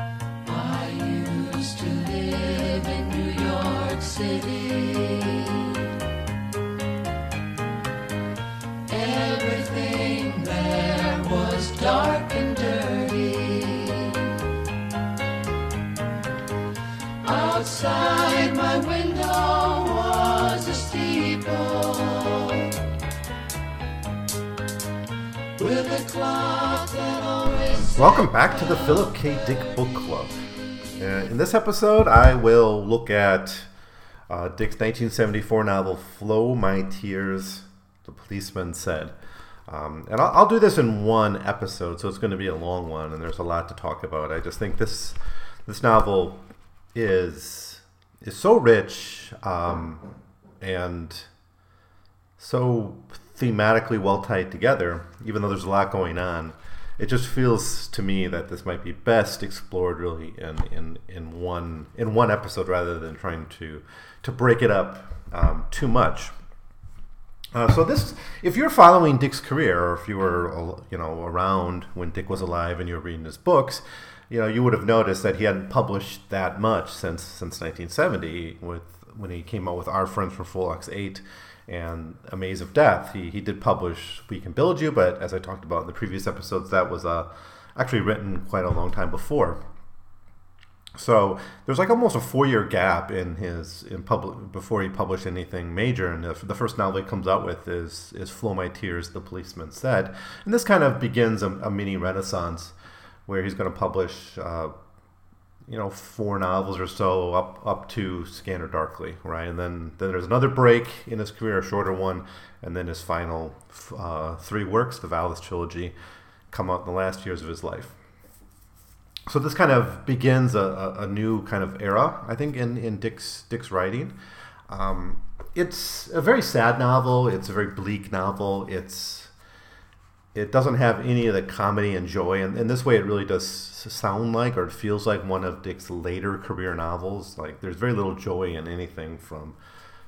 I Welcome back to the Philip K. Dick Book Club. Uh, in this episode, I will look at uh, Dick's 1974 novel "Flow My Tears." The policeman said, um, and I'll, I'll do this in one episode, so it's going to be a long one, and there's a lot to talk about. I just think this this novel is is so rich um, and so thematically well tied together, even though there's a lot going on. It just feels to me that this might be best explored really in, in, in one in one episode rather than trying to to break it up um, too much. Uh, so this, if you're following Dick's career, or if you were, uh, you know, around when Dick was alive and you were reading his books, you know, you would have noticed that he hadn't published that much since since 1970, with when he came out with Our Friends from Frolix Eight and A Maze of Death. He he did publish We Can Build You, but as I talked about in the previous episodes, that was uh, actually written quite a long time before. So there's like almost a four-year gap in his in public before he published anything major. And the, the first novel he comes out with is is "Flow My Tears," the policeman said. And this kind of begins a, a mini renaissance, where he's going to publish, uh, you know, four novels or so up up to Scanner Darkly, right? And then then there's another break in his career, a shorter one, and then his final uh, three works, the Valis trilogy, come out in the last years of his life so this kind of begins a, a, new kind of era, I think, in, in Dick's Dick's writing. Um, it's a very sad novel. It's a very bleak novel. It's it doesn't have any of the comedy and joy, and in this way, it really does sound like or it feels like one of Dick's later career novels. Like there's very little joy in anything from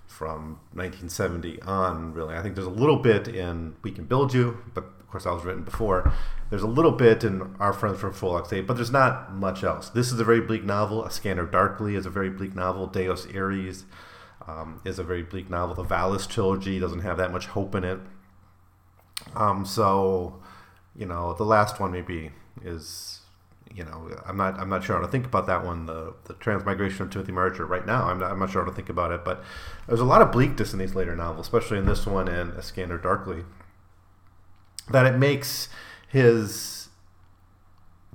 from 1970 on. Really, I think there's a little bit in We Can Build You, but of course, that was written before. There's a little bit in Our Friends from Frolix 8, but there's not much else. This is a very bleak novel. A Scanner Darkly is a very bleak novel. Deus Irae um, is a very bleak novel. The Valis trilogy doesn't have that much hope in it. Um, so, you know, the last one maybe is, you know, I'm not I'm not sure how to think about that one. The the Transmigration of Timothy Archer right now. I'm not I'm not sure how to think about it, but there's a lot of bleakness in these later novels, especially in this one and A Scanner Darkly. That it makes his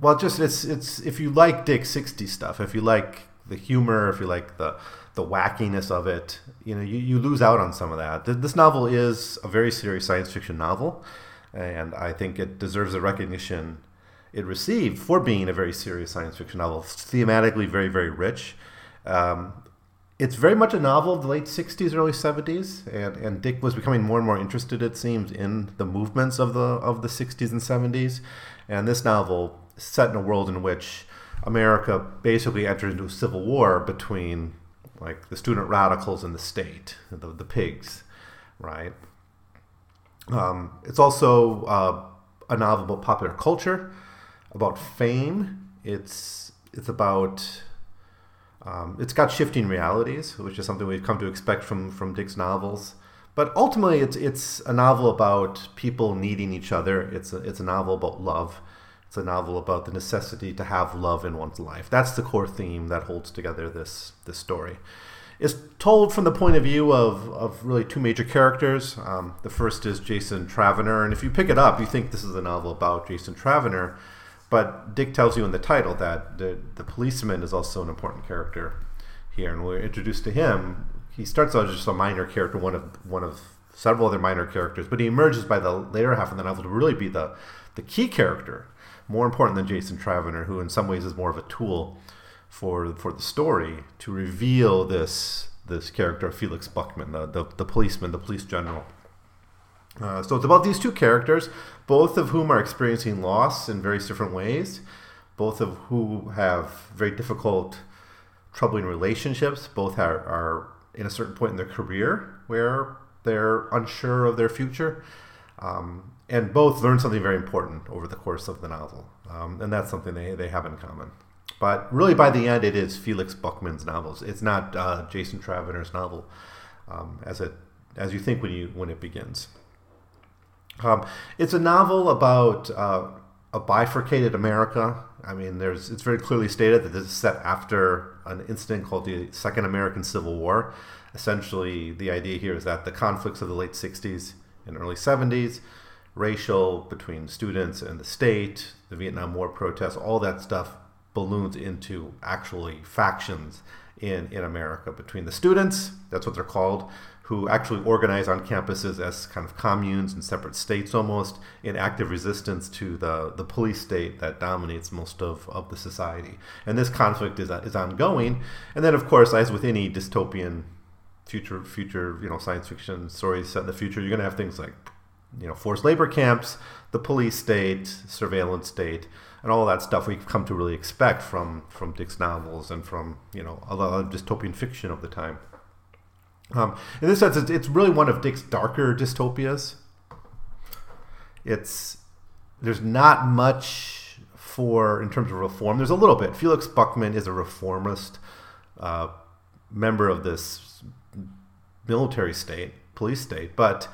well just it's it's if you like dick 60 stuff if you like the humor if you like the the wackiness of it you know you, you lose out on some of that this novel is a very serious science fiction novel and i think it deserves the recognition it received for being a very serious science fiction novel thematically very very rich. Um, it's very much a novel of the late 60s early 70s and, and dick was becoming more and more interested it seems in the movements of the of the 60s and 70s and this novel set in a world in which america basically entered into a civil war between like the student radicals and the state the, the pigs right? Um, it's also uh, a novel about popular culture about fame it's it's about um, it's got shifting realities, which is something we've come to expect from from Dick's novels. But ultimately, it's it's a novel about people needing each other. It's a, it's a novel about love. It's a novel about the necessity to have love in one's life. That's the core theme that holds together this this story. It's told from the point of view of, of really two major characters. Um, the first is Jason Travener, and if you pick it up, you think this is a novel about Jason Travener but Dick tells you in the title that the, the policeman is also an important character here, and we're introduced to him. He starts out as just a minor character, one of one of several other minor characters, but he emerges by the later half of the novel to really be the the key character, more important than Jason Travener, who in some ways is more of a tool for for the story to reveal this this character of Felix Buckman, the, the, the policeman, the police general. Uh, so it's about these two characters, both of whom are experiencing loss in various different ways, both of who have very difficult, troubling relationships. Both are, are in a certain point in their career where they're unsure of their future, um, and both learn something very important over the course of the novel, um, and that's something they, they have in common. But really, by the end, it is Felix Buckman's novels. It's not uh, Jason Travenor's novel, um, as it as you think when you when it begins. Um, it's a novel about uh, a bifurcated America. I mean, there's it's very clearly stated that this is set after an incident called the Second American Civil War. Essentially, the idea here is that the conflicts of the late '60s and early '70s, racial between students and the state, the Vietnam War protests, all that stuff balloons into actually factions in, in America between the students, that's what they're called, who actually organize on campuses as kind of communes and separate states almost, in active resistance to the, the police state that dominates most of, of the society. And this conflict is, is ongoing. And then, of course, as with any dystopian future, future you know, science fiction stories set in the future, you're going to have things like you know, forced labor camps, the police state, surveillance state, and all that stuff we've come to really expect from from Dick's novels and from you know a lot of dystopian fiction of the time. Um, in this sense, it's, really one of Dick's darker dystopias. It's there's not much for in terms of reform. There's a little bit. Felix Buckman is a reformist uh, member of this military state, police state, but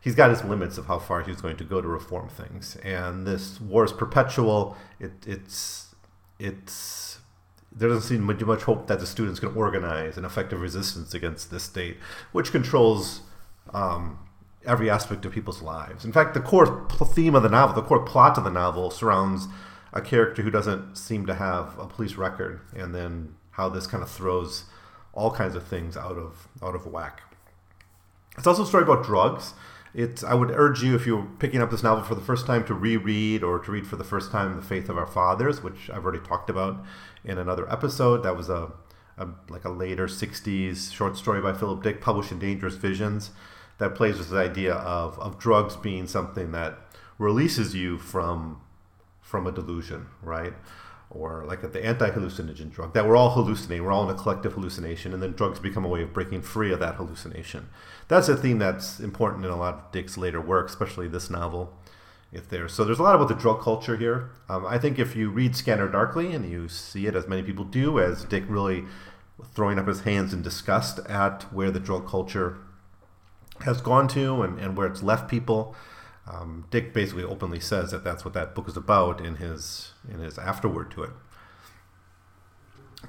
he's got his limits of how far he's going to go to reform things. And this war is perpetual. It, it's it's there doesn't seem much, much hope that the students can organize an effective resistance against this state, which controls um, every aspect of people's lives. In fact, the core theme of the novel, the core plot of the novel, surrounds a character who doesn't seem to have a police record, and then how this kind of throws all kinds of things out of out of whack. It's also a story about drugs it's I would urge you if you're picking up this novel for the first time to reread or to read for the first time The Faith of Our Fathers, which I've already talked about in another episode. That was a, a like a later 60s short story by Philip Dick published in Dangerous Visions that plays with the idea of, of drugs being something that releases you from from a delusion, right? Or like the anti-hallucinogen drug that we're all hallucinating, we're all in a collective hallucination, and then drugs become a way of breaking free of that hallucination that's a theme that's important in a lot of Dick's later work, especially this novel. If there's so there's a lot about the drug culture here. Um, I think if you read Scanner Darkly and you see it as many people do, as Dick really throwing up his hands in disgust at where the drug culture has gone to and, and where it's left people. Um, Dick basically openly says that that's what that book is about in his in his afterword to it.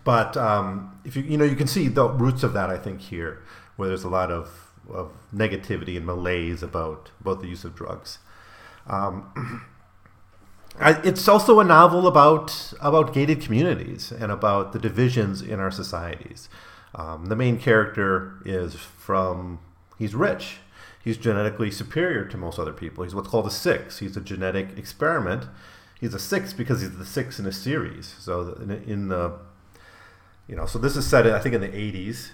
But um, if you you know you can see the roots of that I think here, where there's a lot of of negativity and malaise about about the use of drugs. Um, it's also a novel about about gated communities and about the divisions in our societies. Um, the main character is from he's rich. He's genetically superior to most other people. He's what's called a six. He's a genetic experiment. He's a six because he's the six in a series. So in, in the you know, so this is set I think in the 80s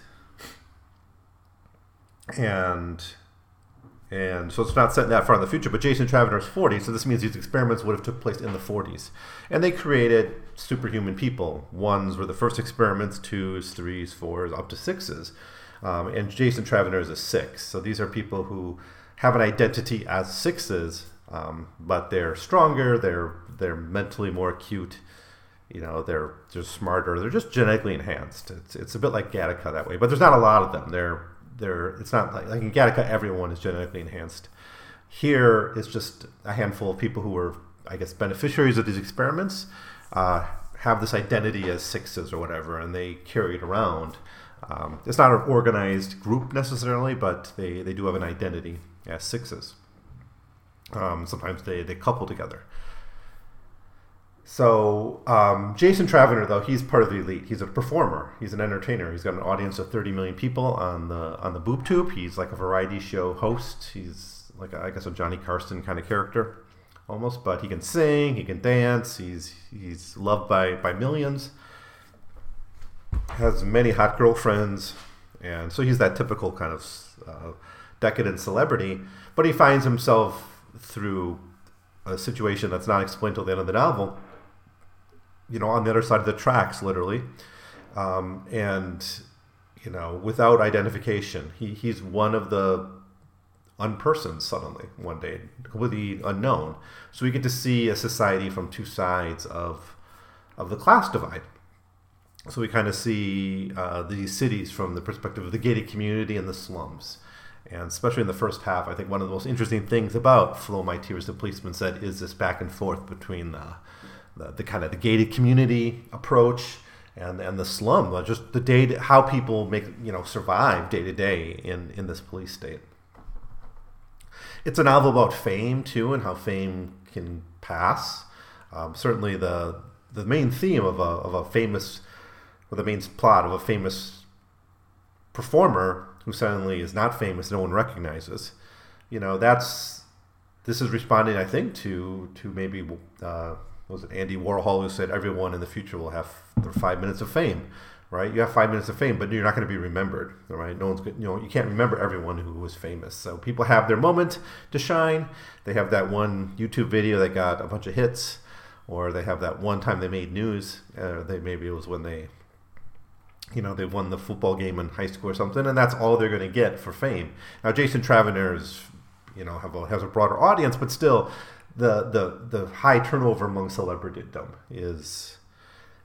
and and so it's not set that far in the future. But Jason Travenor is 40, so this means these experiments would have took place in the 40s, and they created superhuman people. Ones were the first experiments, twos, threes, fours, up to sixes, um, and Jason Travenor is a six. So these are people who have an identity as sixes, um, but they're stronger, they're they're mentally more acute. You know, they're just smarter. They're just genetically enhanced. It's, it's a bit like Gattaca that way, but there's not a lot of them. They're they're it's not like like in Gattaca everyone is genetically enhanced. Here it's just a handful of people who were I guess beneficiaries of these experiments uh, have this identity as sixes or whatever, and they carry it around. Um, it's not an organized group necessarily, but they, they do have an identity as sixes. Um, sometimes they, they couple together. So um, Jason Travenor, though, he's part of the elite. He's a performer. He's an entertainer. He's got an audience of 30 million people on the on the Boob Tube. He's like a variety show host. He's like a, I guess a Johnny Carson kind of character, almost. But he can sing. He can dance. He's he's loved by by millions. Has many hot girlfriends, and so he's that typical kind of uh, decadent celebrity. But he finds himself through a situation that's not explained till the end of the novel you know, on the other side of the tracks, literally, um, and you know, without identification. He he's one of the unpersons suddenly one day, completely unknown. So we get to see a society from two sides of of the class divide. So we kind of see uh, these cities from the perspective of the gated community and the slums. And especially in the first half, I think one of the most interesting things about Flow My Tears, the policeman said, is this back and forth between the, the, the kind of the gated community approach and and the slum, uh, just the day, to, how people make you know survive day to day in in this police state. It's a novel about fame too, and how fame can pass. Um, certainly, the the main theme of a of a famous, or the main plot of a famous performer who suddenly is not famous, no one recognizes. You know, that's this is responding, I think, to to maybe uh, was it Andy Warhol who said everyone in the future will have their five minutes of fame, right? You have five minutes of fame, but you're not going to be remembered, right? No one's you know you can't remember everyone who was famous. So people have their moment to shine. They have that one YouTube video that got a bunch of hits, or they have that one time they made news. Uh, they maybe it was when they you know, they won the football game in high school or something, and that's all they're going to get for fame. Now, Jason Travenor is, you know, have a, has a broader audience, but still, the the the high turnover among celebritydom is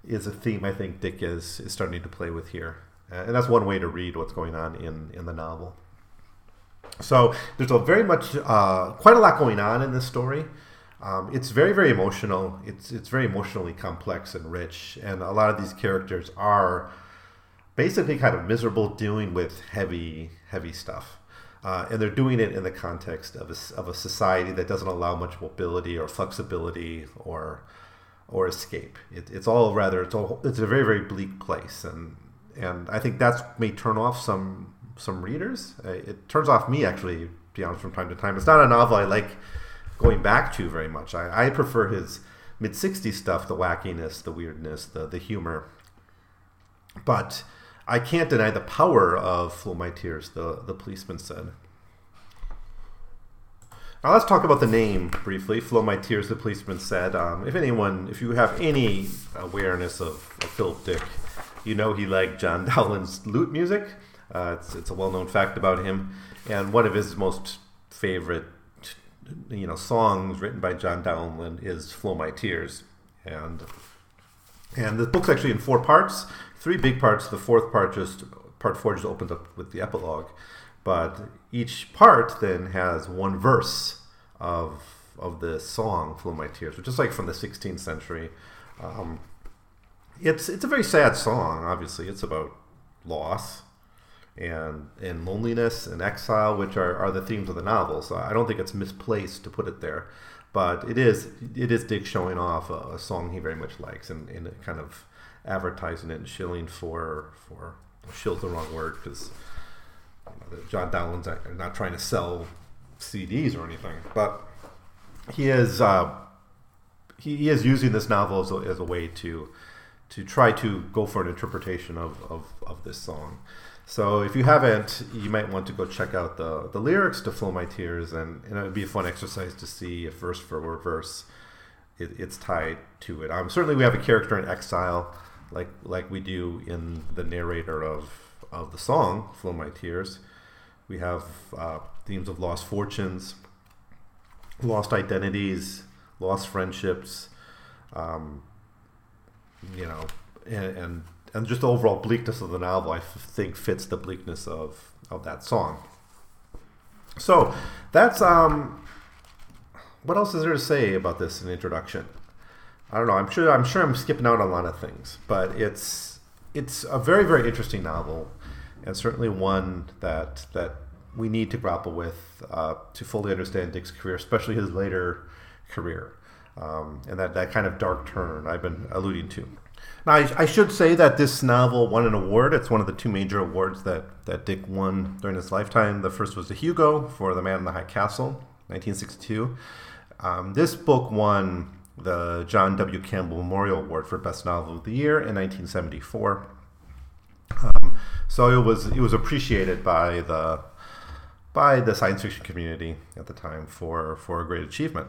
is a theme I think Dick is is starting to play with here, and that's one way to read what's going on in in the novel. So there's a very much uh, quite a lot going on in this story. Um, it's very very emotional. It's it's very emotionally complex and rich, and a lot of these characters are basically kind of miserable dealing with heavy heavy stuff. Uh, and they're doing it in the context of a, of a society that doesn't allow much mobility or flexibility or or escape. It, it's all rather it's all it's a very very bleak place, and and I think that's may turn off some some readers. Uh, it turns off me actually. Be honest, from time to time, it's not a novel I like going back to very much. I, I prefer his mid '60s stuff, the wackiness, the weirdness, the the humor. But I can't deny the power of Flow My Tears, the, the policeman said. Now let's talk about the name briefly. Flow My Tears, the policeman said. Um, if anyone, if you have any awareness of, of, Philip Dick, you know he liked John Dowland's lute music. Uh, it's, it's a well-known fact about him. And one of his most favorite, you know, songs written by John Dowland is "Flow My Tears," and and the book's actually in four parts three big parts. The fourth part just part four just opens up with the epilogue, but each part then has one verse of of the song "Flow My Tears," which is like from the 16th century. Um, it's it's a very sad song. Obviously, it's about loss and and loneliness and exile, which are, are the themes of the novel. So I don't think it's misplaced to put it there, but it is it is Dick showing off a, a song he very much likes and, and kind of advertising it and shilling for for shill's the wrong word because you know, John Dowland's not trying to sell CDs or anything, but he is uh, he, he, is using this novel as a, as a way to to try to go for an interpretation of, of, of this song. So if you haven't, you might want to go check out the, the lyrics to Flow My Tears, and, and it would be a fun exercise to see if verse for verse it, it's tied to it. Um, certainly, we have a character in exile like like we do in the narrator of of the song "Flow My Tears." We have uh, themes of lost fortunes, lost identities, lost friendships, um, you know, and, and and just the overall bleakness of the novel. I think fits the bleakness of of that song. So that's um. What else is there to say about this in introduction? I don't know. I'm sure. I'm sure I'm skipping out on a lot of things, but it's it's a very very interesting novel, and certainly one that that we need to grapple with uh, to fully understand Dick's career, especially his later career, um, and that that kind of dark turn I've been alluding to. Now, I, I, should say that this novel won an award. It's one of the two major awards that, that Dick won during his lifetime. The first was the Hugo for The Man in the High Castle, 1962. Um, this book won the John W. Campbell Memorial Award for Best Novel of the Year in 1974. Um, so it was it was appreciated by the by the science fiction community at the time for for a great achievement.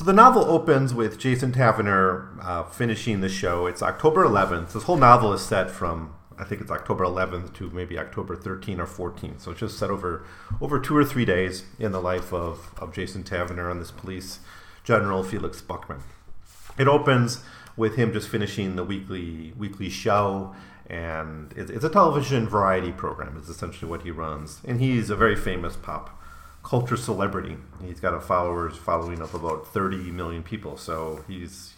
So the novel opens with Jason Taverner uh, finishing the show. It's October 11th. This whole novel is set from I think it's October 11th to maybe October 13th or 14th. So it's just set over over two or three days in the life of, of Jason Taverner and this police general Felix Buckman. It opens with him just finishing the weekly weekly show. And it's, it's a television variety program. Is essentially what he runs, and he's a very famous pop culture celebrity. He's got a followers following of about 30 million people. So he's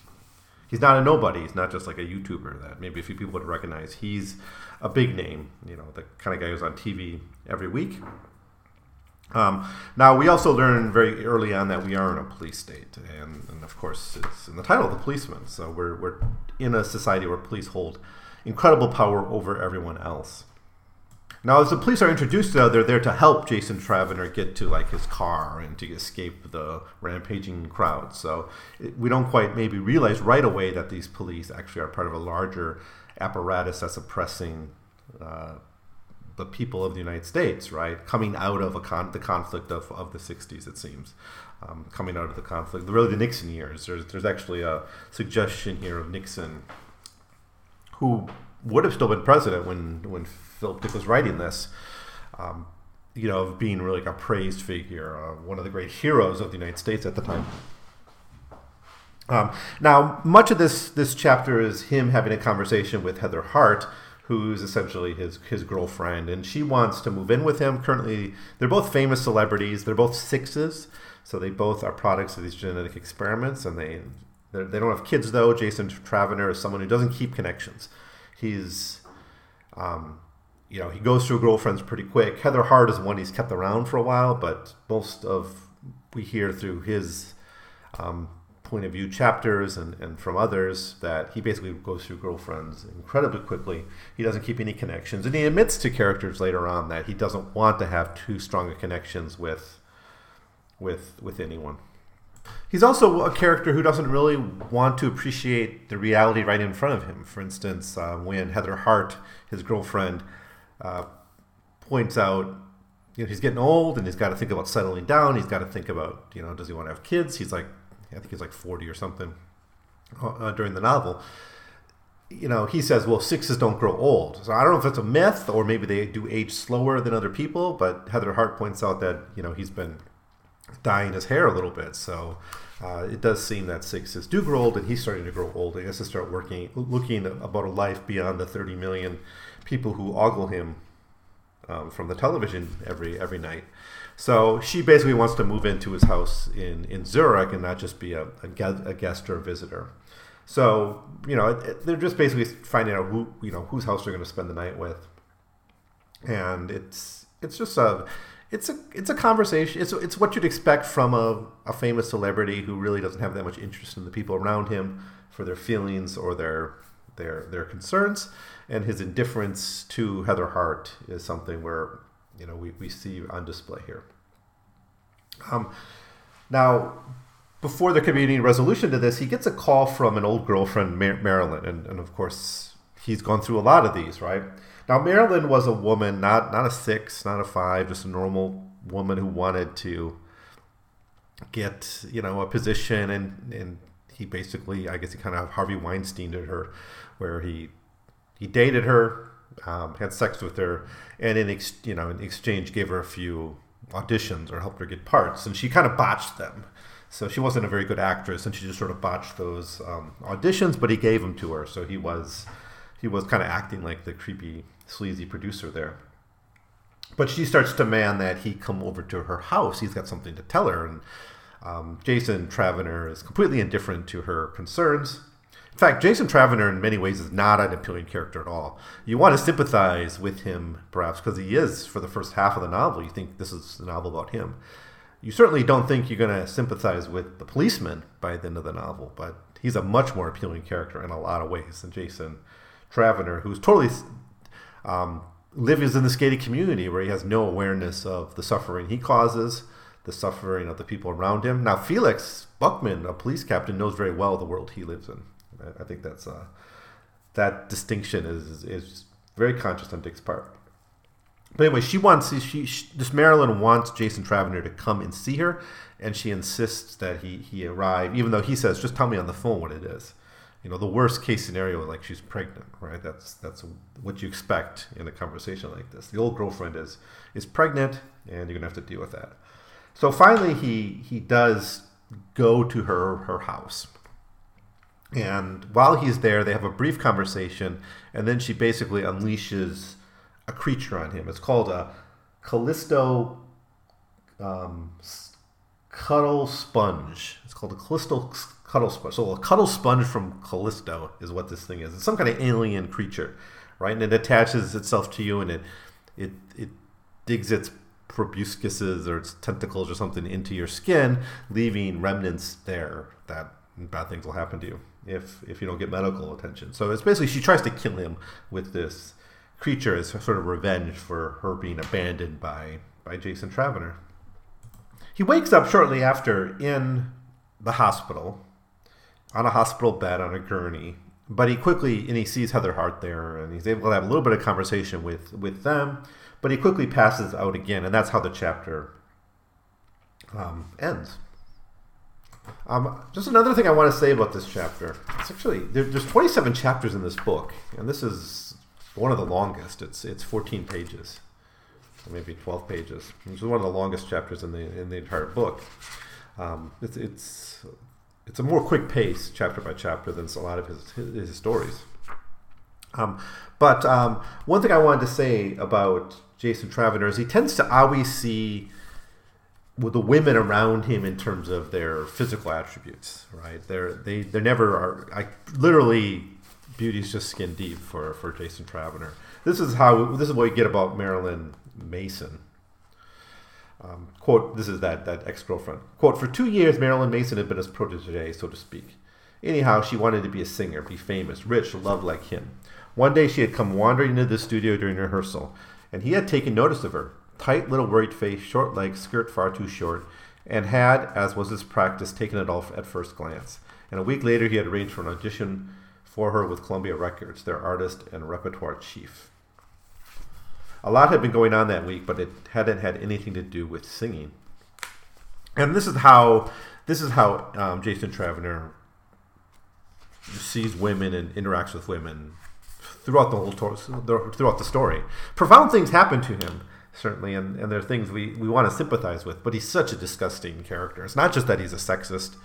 he's not a nobody. He's not just like a YouTuber that maybe a few people would recognize. He's a big name. You know, the kind of guy who's on TV every week. Um, now, we also learn very early on that we are in a police state, and, and, of course, it's in the title, the policeman. So we're, we're in a society where police hold incredible power over everyone else. Now, as the police are introduced, though, they're there to help Jason Travener get to like his car and to escape the rampaging crowd. So it, we don't quite maybe realize right away that these police actually are part of a larger apparatus that's oppressing uh, the people of the United States, right? Coming out of con- the conflict of, of the 60s, it seems. Um, coming out of the conflict, really the Nixon years. There's, there's actually a suggestion here of Nixon, who would have still been president when, when Philip Dick was writing this, um, you know, of being really like a praised figure, uh, one of the great heroes of the United States at the time. Um, now, much of this this chapter is him having a conversation with Heather Hart, who's essentially his his girlfriend, and she wants to move in with him. Currently, they're both famous celebrities. They're both sixes, so they both are products of these genetic experiments, and they they don't have kids though. Jason Travener is someone who doesn't keep connections. He's um, you know, he goes through girlfriends pretty quick. Heather Hart is one he's kept around for a while, but most of we hear through his um, point of view chapters and, and from others that he basically goes through girlfriends incredibly quickly. He doesn't keep any connections. And he admits to characters later on that he doesn't want to have too strong connections with with with anyone. He's also a character who doesn't really want to appreciate the reality right in front of him. For instance, uh, when Heather Hart, his girlfriend, uh, points out you know he's getting old and he's got to think about settling down. He's got to think about you know does he want to have kids? He's like I think he's like forty or something uh, uh, during the novel. You know, he says, well, sixes don't grow old. So I don't know if it's a myth or maybe they do age slower than other people. But Heather Hart points out that you know he's been dyeing his hair a little bit, so uh, it does seem that sixes do grow old, and he's starting to grow old. And he has to start working, looking about a life beyond the thirty million people who ogle him um, from the television every every night. So she basically wants to move into his house in, in Zurich and not just be a, a, guest or a visitor. So you know they're just basically finding out who you know whose house they're going to spend the night with, and it's it's just a it's a it's a conversation. It's it's what you'd expect from a, a famous celebrity who really doesn't have that much interest in the people around him for their feelings or their their their concerns and his indifference to Heather Hart is something where you know we, we see on display here. Um, now, before there could be any resolution to this, he gets a call from an old girlfriend, Mar- Marilyn, and, and of course he's gone through a lot of these, right? Now, Marilyn was a woman, not not a six, not a five, just a normal woman who wanted to get you know a position, and and he basically, I guess he kind of Harvey Weinstein did her, where he he dated her, um, had sex with her, and in ex- you know in exchange gave her a few auditions or helped her get parts, and she kind of botched them. So she wasn't a very good actress, and she just sort of botched those um, auditions. But he gave them to her, so he was he was kind of acting like the creepy, sleazy producer there. But she starts to demand that he come over to her house. He's got something to tell her, and um, Jason Travener is completely indifferent to her concerns. In fact, Jason Travener, in many ways, is not an appealing character at all. You want to sympathize with him, perhaps, because he is, for the first half of the novel, you think this is a novel about him. You certainly don't think you're going to sympathize with the policeman by the end of the novel, but he's a much more appealing character in a lot of ways than Jason Travener, who's totally um, lives in this gated community where he has no awareness of the suffering he causes, the suffering of the people around him. Now, Felix Buckman, a police captain, knows very well the world he lives in. I think that's uh, that distinction is is very conscious on Dick's part. But anyway, she wants she, she this Marilyn wants Jason Travener to come and see her, and she insists that he he arrive, even though he says, "Just tell me on the phone what it is." You know, the worst case scenario, like she's pregnant, right? That's that's what you expect in a conversation like this. The old girlfriend is is pregnant, and you're gonna have to deal with that. So finally, he he does go to her her house, And while he's there, they have a brief conversation, and then she basically unleashes a creature on him. It's called a Callisto um, Cuddle Sponge. It's called a Callisto Cuddle Sponge. So a Cuddle Sponge from Callisto is what this thing is. It's some kind of alien creature, right? And it attaches itself to you, and it it it digs its proboscises or its tentacles or something into your skin, leaving remnants there that bad things will happen to you if if you don't get medical attention. So it's basically she tries to kill him with this creature as sort of revenge for her being abandoned by by Jason Travener. He wakes up shortly after in the hospital on a hospital bed on a gurney. But he quickly and he sees Heather Hart there, and he's able to have a little bit of conversation with with them. But he quickly passes out again, and that's how the chapter um, ends. Um, just another thing I want to say about this chapter. It's actually there, there's 27 chapters in this book, and this is one of the longest. It's it's 14 pages, or maybe 12 pages. This is one of the longest chapters in the in the entire book. Um, it's it's it's a more quick pace, chapter by chapter, than a lot of his his, his stories. Um, but um, one thing I wanted to say about Jason Travener is he tends to always see with the women around him in terms of their physical attributes, right? They're they they never are. I literally, beauty's just skin deep for for Jason Travener. This is how this is what you get about Marilyn Mason. Um, quote: This is that that ex girlfriend. Quote: For two years, Marilyn Mason had been his protege, so to speak. Anyhow, she wanted to be a singer, be famous, rich, loved like him. One day, she had come wandering into the studio during rehearsal, and he had taken notice of her tight little worried face, short legs, skirt far too short, and had, as was his practice, taken it off at first glance. And a week later, he had arranged for an audition for her with Columbia Records, their artist and repertoire chief. A lot had been going on that week, but it hadn't had anything to do with singing. And this is how this is how um, Jason Travener sees women and interacts with women throughout the whole tor- throughout the story. Profound things happen to him, certainly, and, and there are things we, we want to sympathize with. But he's such a disgusting character. It's not just that he's a sexist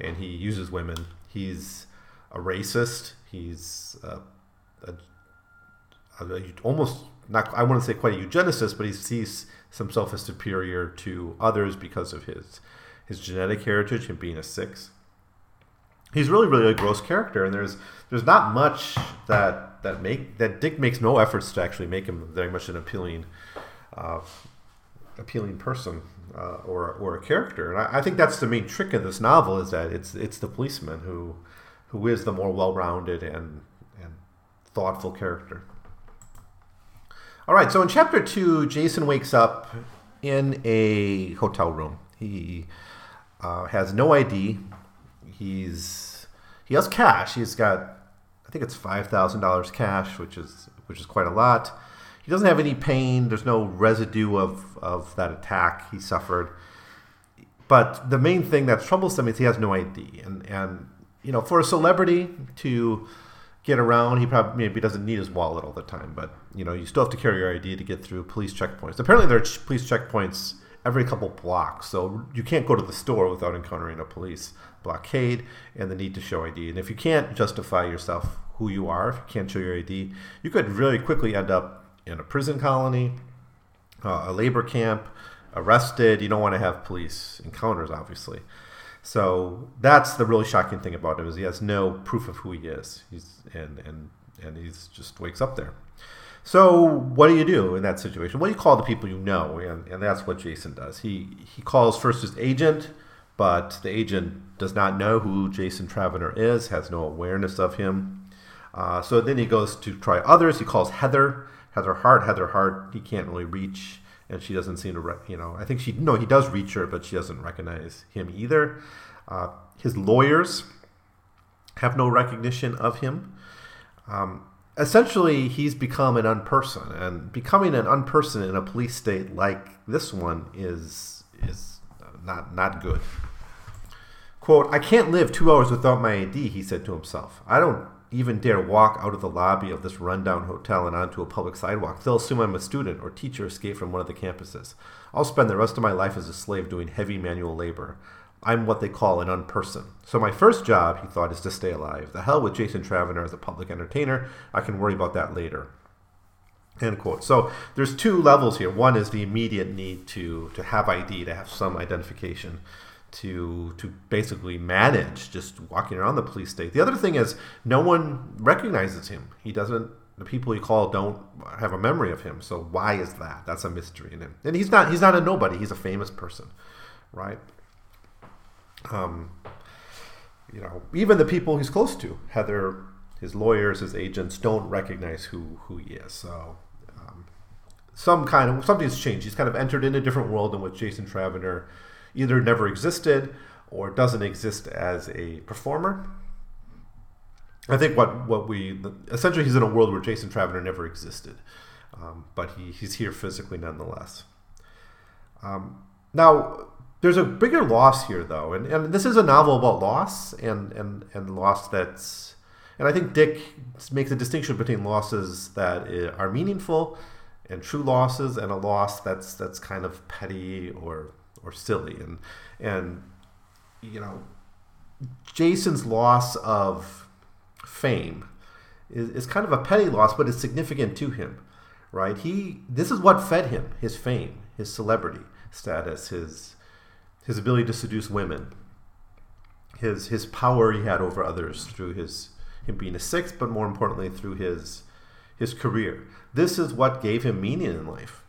and he uses women. He's a racist. He's a, a, a, almost not. I wouldn't say quite a eugenicist, but he sees himself as superior to others because of his his genetic heritage, him being a six. He's really, really a gross character, and there's there's not much that that make that Dick makes no efforts to actually make him very much an appealing, uh, appealing person uh, or or a character. And I, I, think that's the main trick in this novel is that it's it's the policeman who who is the more well-rounded and and thoughtful character. All right, so in chapter two, Jason wakes up in a hotel room. He uh, has no ID. He's he has cash. He's got I think it's five thousand dollars cash, which is which is quite a lot. He doesn't have any pain. There's no residue of, of that attack he suffered. But the main thing that's troublesome is he has no ID, and and you know for a celebrity to get around, he probably maybe doesn't need his wallet all the time. But you know you still have to carry your ID to get through police checkpoints. Apparently there are police checkpoints every couple blocks, so you can't go to the store without encountering a police blockade and the need to show ID. And if you can't justify yourself who you are, if you can't show your ID, you could really quickly end up in a prison colony, uh, a labor camp, arrested. You don't want to have police encounters, obviously. So that's the really shocking thing about him is he has no proof of who he is. He's and and and he's just wakes up there. So what do you do in that situation? Well, you call the people you know, and, and that's what Jason does. He he calls first his agent, but the agent does not know who Jason Travener is, has no awareness of him. Uh, so then he goes to try others. He calls Heather, Heather Hart, Heather Hart. He can't really reach, and she doesn't seem to, re- you know, I think she, no, he does reach her, but she doesn't recognize him either. Uh, his lawyers have no recognition of him. Um, essentially, he's become an unperson, and becoming an unperson in a police state like this one is is not not good. Quote, I can't live two hours without my ID, he said to himself. I don't even dare walk out of the lobby of this rundown hotel and onto a public sidewalk. They'll assume I'm a student or teacher escaped from one of the campuses. I'll spend the rest of my life as a slave doing heavy manual labor. I'm what they call an unperson. So my first job, he thought, is to stay alive. The hell with Jason Travener as a public entertainer. I can worry about that later. End quote. So there's two levels here. One is the immediate need to to have ID, to have some identification, to to basically manage just walking around the police state. The other thing is no one recognizes him. He doesn't. The people he called don't have a memory of him. So why is that? That's a mystery in him. And he's not. He's not a nobody. He's a famous person, right? Um, you know, even the people he's close to, Heather, his lawyers, his agents, don't recognize who who he is. So some kind of something's changed. He's kind of entered in a different world in which Jason Travener either never existed or doesn't exist as a performer. I think what what we essentially he's in a world where Jason Travener never existed, um, but he, he's here physically nonetheless. Um, now there's a bigger loss here though, and, and this is a novel about loss and and and loss that's and I think Dick makes a distinction between losses that are meaningful and true losses and a loss that's that's kind of petty or or silly and and you know Jason's loss of fame is, is kind of a petty loss but it's significant to him right he this is what fed him his fame his celebrity status his his ability to seduce women his his power he had over others through his him being a sixth but more importantly through his his career. This is what gave him meaning in life.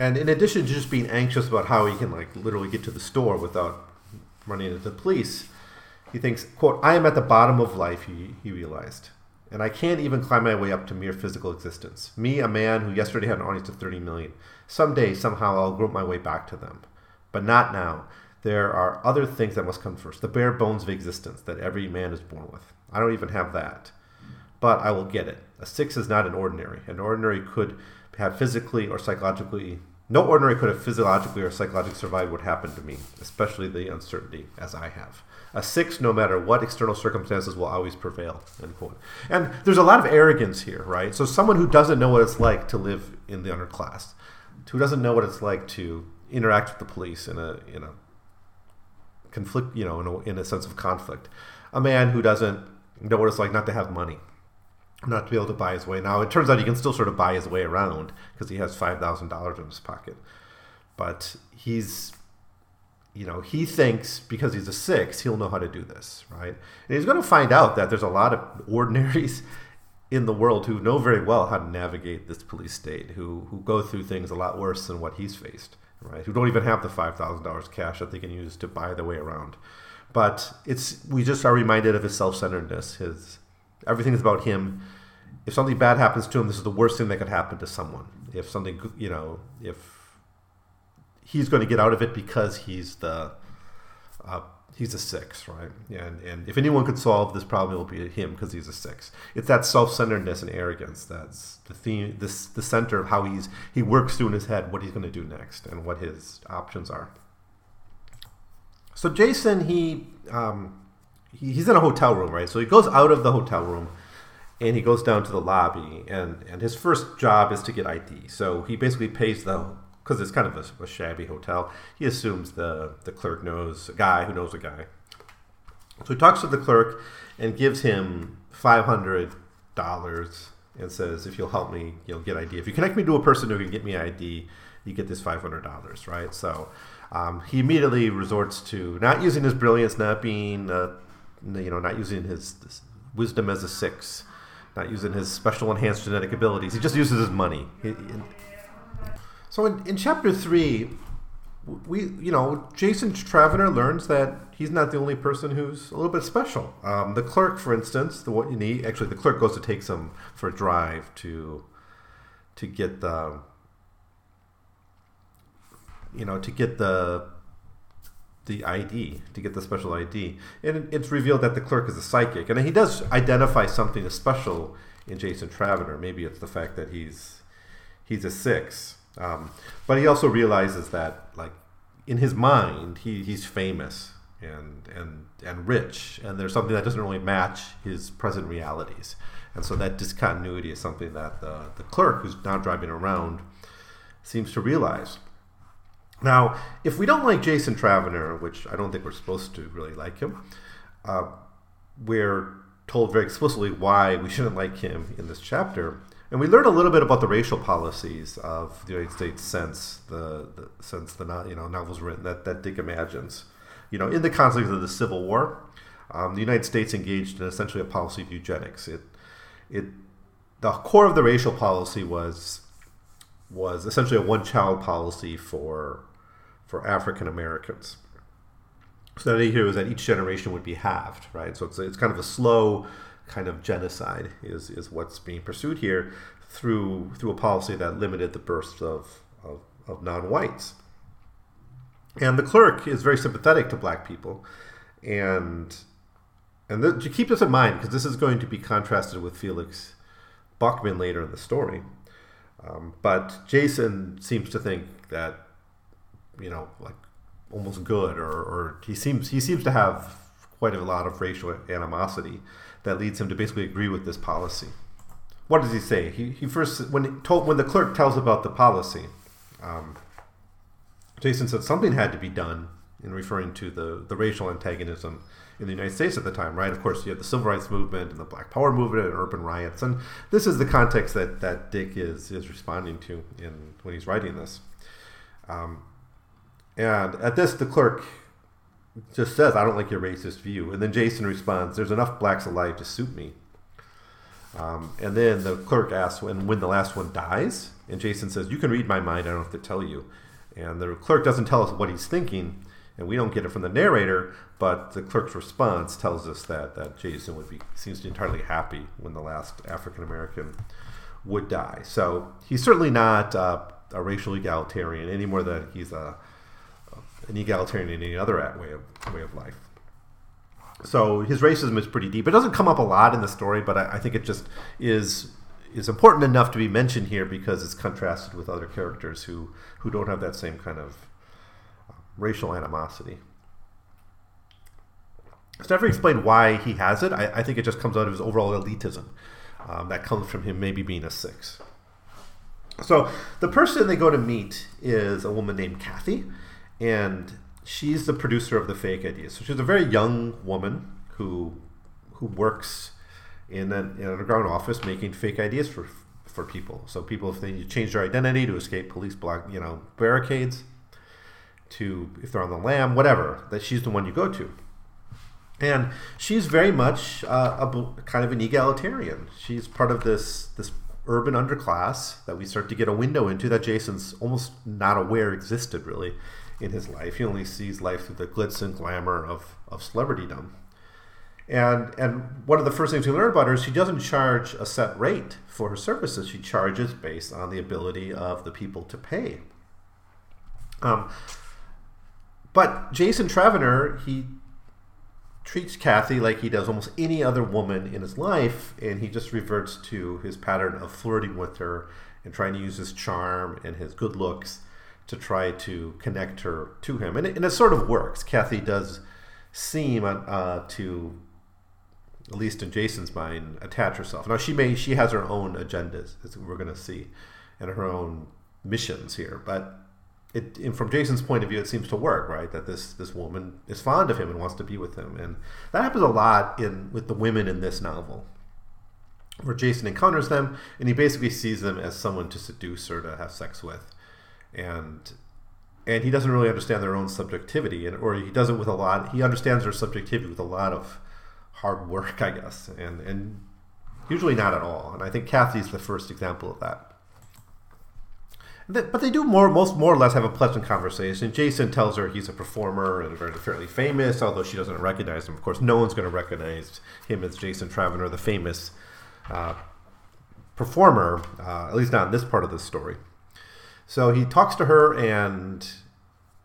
And in addition to just being anxious about how he can like literally get to the store without running into the police, he thinks, quote, I am at the bottom of life, he, he realized. And I can't even climb my way up to mere physical existence. Me, a man who yesterday had an audience of 30 million. Someday, somehow, I'll grope my way back to them. But not now. There are other things that must come first. The bare bones of existence that every man is born with. I don't even have that but I will get it. A six is not an ordinary. An ordinary could have physically or psychologically, no ordinary could have physiologically or psychologically survived what happened to me, especially the uncertainty as I have. A six, no matter what external circumstances, will always prevail. End quote. And there's a lot of arrogance here, right? So someone who doesn't know what it's like to live in the underclass, who doesn't know what it's like to interact with the police in a in a conflict, you know, in a, in a sense of conflict, a man who doesn't know what it's like not to have money, not to be able to buy his way. Now it turns out he can still sort of buy his way around because he has five thousand dollars in his pocket, but he's, you know, he thinks because he's a six, he'll know how to do this, right? And he's going to find out that there's a lot of ordinaries in the world who know very well how to navigate this police state, who who go through things a lot worse than what he's faced, right? Who don't even have the five thousand dollars cash that they can use to buy their way around. But it's we just are reminded of his self-centeredness, his Everything is about him. If something bad happens to him, this is the worst thing that could happen to someone. If something, you know, if he's going to get out of it because he's the uh, he's a six, right? And and if anyone could solve this problem, it will be him because he's a six. It's that self-centeredness and arrogance that's the theme, this the center of how he's he works through in his head what he's going to do next and what his options are. So Jason, he um, he's in a hotel room, right? So he goes out of the hotel room and he goes down to the lobby, and and his first job is to get ID. So he basically pays the because it's kind of a, a, shabby hotel. He assumes the the clerk knows a guy who knows a guy. So he talks to the clerk and gives him five hundred dollars and says, "If you'll help me, you'll get ID. If you connect me to a person who can get me ID, you get this five hundred dollars." Right? So. Um, he immediately resorts to not using his brilliance, not being uh, you know, not using his wisdom as a six, not using his special enhanced genetic abilities. He just uses his money. He, so in, in chapter three, we you know Jason Travener learns that he's not the only person who's a little bit special. Um, the clerk, for instance, the what you need actually the clerk goes to take some for a drive to to get the you know to get the the ID to get the special ID, and it's revealed that the clerk is a psychic, and he does identify something as special in Jason Travener. Maybe it's the fact that he's he's a six, um, but he also realizes that like in his mind he, he's famous and and and rich, and there's something that doesn't really match his present realities, and so that discontinuity is something that the the clerk who's now driving around seems to realize. Now, if we don't like Jason Travener, which I don't think we're supposed to really like him, uh, we're told very explicitly why we shouldn't like him in this chapter. And we learn a little bit about the racial policies of the United States since the, the since the you know novels written that, that Dick imagines. You know, in the context of the Civil War, um, the United States engaged in essentially a policy of eugenics. It it the core of the racial policy was was essentially a one child policy for for African Americans. So the idea was that each generation would be halved, right? So it's, it's kind of a slow kind of genocide is, is what's being pursued here through through a policy that limited the births of, of, of non-whites. And the clerk is very sympathetic to black people. And and th- keep this in mind because this is going to be contrasted with Felix Buckman later in the story. Um, but Jason seems to think that, you know, like almost good, or, or he seems he seems to have quite a lot of racial animosity that leads him to basically agree with this policy. What does he say? He, he first when he told when the clerk tells about the policy, um, Jason said something had to be done in referring to the the racial antagonism in the United States at the time, right? Of course, you had the civil rights movement and the Black Power movement and urban riots, and this is the context that, that Dick is is responding to in when he's writing this. Um, and at this, the clerk just says, "I don't like your racist view," and then Jason responds, "There's enough blacks alive to suit me." Um, and then the clerk asks when when the last one dies, and Jason says, "You can read my mind. I don't have to tell you." And the clerk doesn't tell us what he's thinking, and we don't get it from the narrator, but the clerk's response tells us that that Jason would be seems to entirely happy when the last African American would die. So he's certainly not uh, a racial egalitarian any more than he's a an egalitarian in any other way of way of life. So his racism is pretty deep. It doesn't come up a lot in the story, but I, I think it just is is important enough to be mentioned here because it's contrasted with other characters who who don't have that same kind of racial animosity. It's never explained why he has it. I, I, think it just comes out of his overall elitism. Um, that comes from him maybe being a six. So the person they go to meet is a woman named Kathy, and she's the producer of the fake IDs. So she's a very young woman who who works in an, in an underground office making fake ideas for for people. So people, if they need to change their identity to escape police block, you know, barricades, to if they're on the lam, whatever, that she's the one you go to. And she's very much uh, a kind of an egalitarian. She's part of this this urban underclass that we start to get a window into that Jason's almost not aware existed really in his life. He only sees life through the glitz and glamour of, of celebritydom. And and one of the first things we learn about her is she doesn't charge a set rate for her services. She charges based on the ability of the people to pay. Um, but Jason Travener, he treats Kathy like he does almost any other woman in his life, and he just reverts to his pattern of flirting with her and trying to use his charm and his good looks to try to connect her to him. And it, and it sort of works. Kathy does seem uh, to, at least in Jason's mind, attach herself. Now she may she has her own agendas, as we're going to see, and her own missions here, but it, from Jason's point of view, it seems to work, right? That this this woman is fond of him and wants to be with him, and that happens a lot in with the women in this novel, where Jason encounters them and he basically sees them as someone to seduce or to have sex with, and and he doesn't really understand their own subjectivity, and or he does it with a lot. He understands their subjectivity with a lot of hard work, I guess, and and usually not at all. And I think Kathy's the first example of that but they do more, most more or less have a pleasant conversation. Jason tells her he's a performer and very fairly famous, although she doesn't recognize him. Of course, no one's going to recognize him as Jason Travener, the famous uh, performer, uh, at least not in this part of the story. So he talks to her, and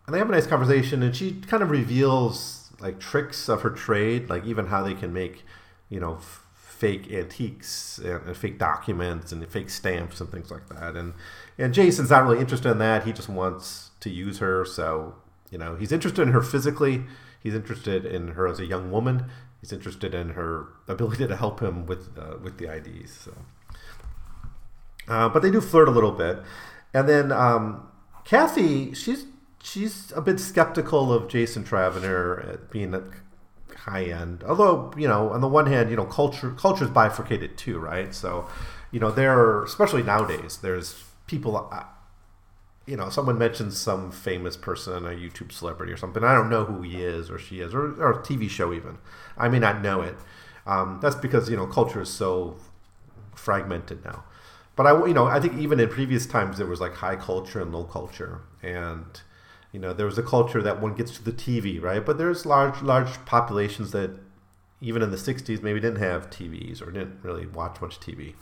and they have a nice conversation, and she kind of reveals like tricks of her trade, like even how they can make, you know. F- fake antiques and, and, fake documents and fake stamps and things like that. And and Jason's not really interested in that. He just wants to use her. So you know, he's interested in her physically. He's interested in her as a young woman. He's interested in her ability to help him with uh, with the IDs. So. Uh, but they do flirt a little bit, and then um, Kathy, she's she's a bit skeptical of Jason Travener being at high end. Although you know, on the one hand, you know, culture culture's bifurcated too, right? So, you know, there especially nowadays. There's people. Uh, you know, someone mentions some famous person, a YouTube celebrity or something. I don't know who he is or she is, or, or a TV show even. I may not know it. Um, that's because you know culture is so fragmented now. But I, you know, I think even in previous times there was like high culture and low culture, and you know there was a culture that one gets to the TV, right? But there's large, large populations that even in the '60s maybe didn't have TVs or didn't really watch much TV.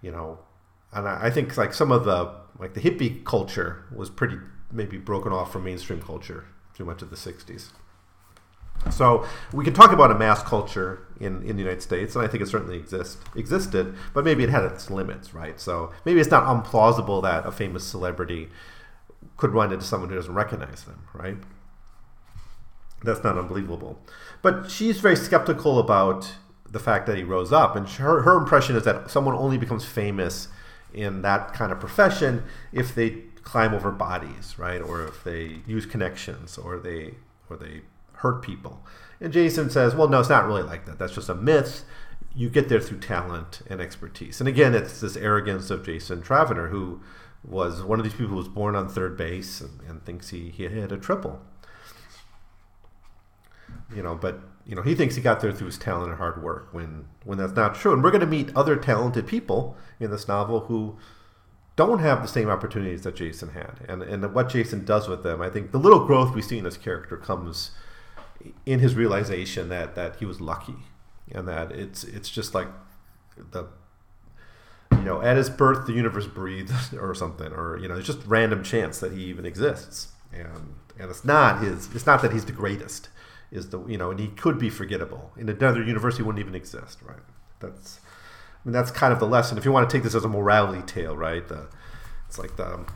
You know, and I, I think like some of the like the hippie culture was pretty maybe broken off from mainstream culture too much of the '60s. So we can talk about a mass culture in, in the United States, and I think it certainly exist, existed, but maybe it had its limits, right? So maybe it's not implausible that a famous celebrity could run into someone who doesn't recognize them, right? That's not unbelievable. But she's very skeptical about the fact that he rose up, and her, her impression is that someone only becomes famous in that kind of profession if they climb over bodies, right? Or if they use connections, or they or they hurt people. And Jason says, well, no, it's not really like that. That's just a myth. You get there through talent and expertise. And again, it's this arrogance of Jason Travener, who was one of these people who was born on third base and, and thinks he, he hit a triple. You know, but you know he thinks he got there through his talent and hard work when when that's not true. And we're going to meet other talented people in this novel who don't have the same opportunities that Jason had. And and what Jason does with them, I think the little growth we see in this character comes in his realization that that he was lucky and that it's it's just like the you know at his birth the universe breathed or something or you know it's just random chance that he even exists. And and it's not his it's not that he's the greatest is the you know and he could be forgettable. In another universe he wouldn't even exist right? That's I mean that's kind of the lesson. If you want to take this as a morality tale right the, it's like the um,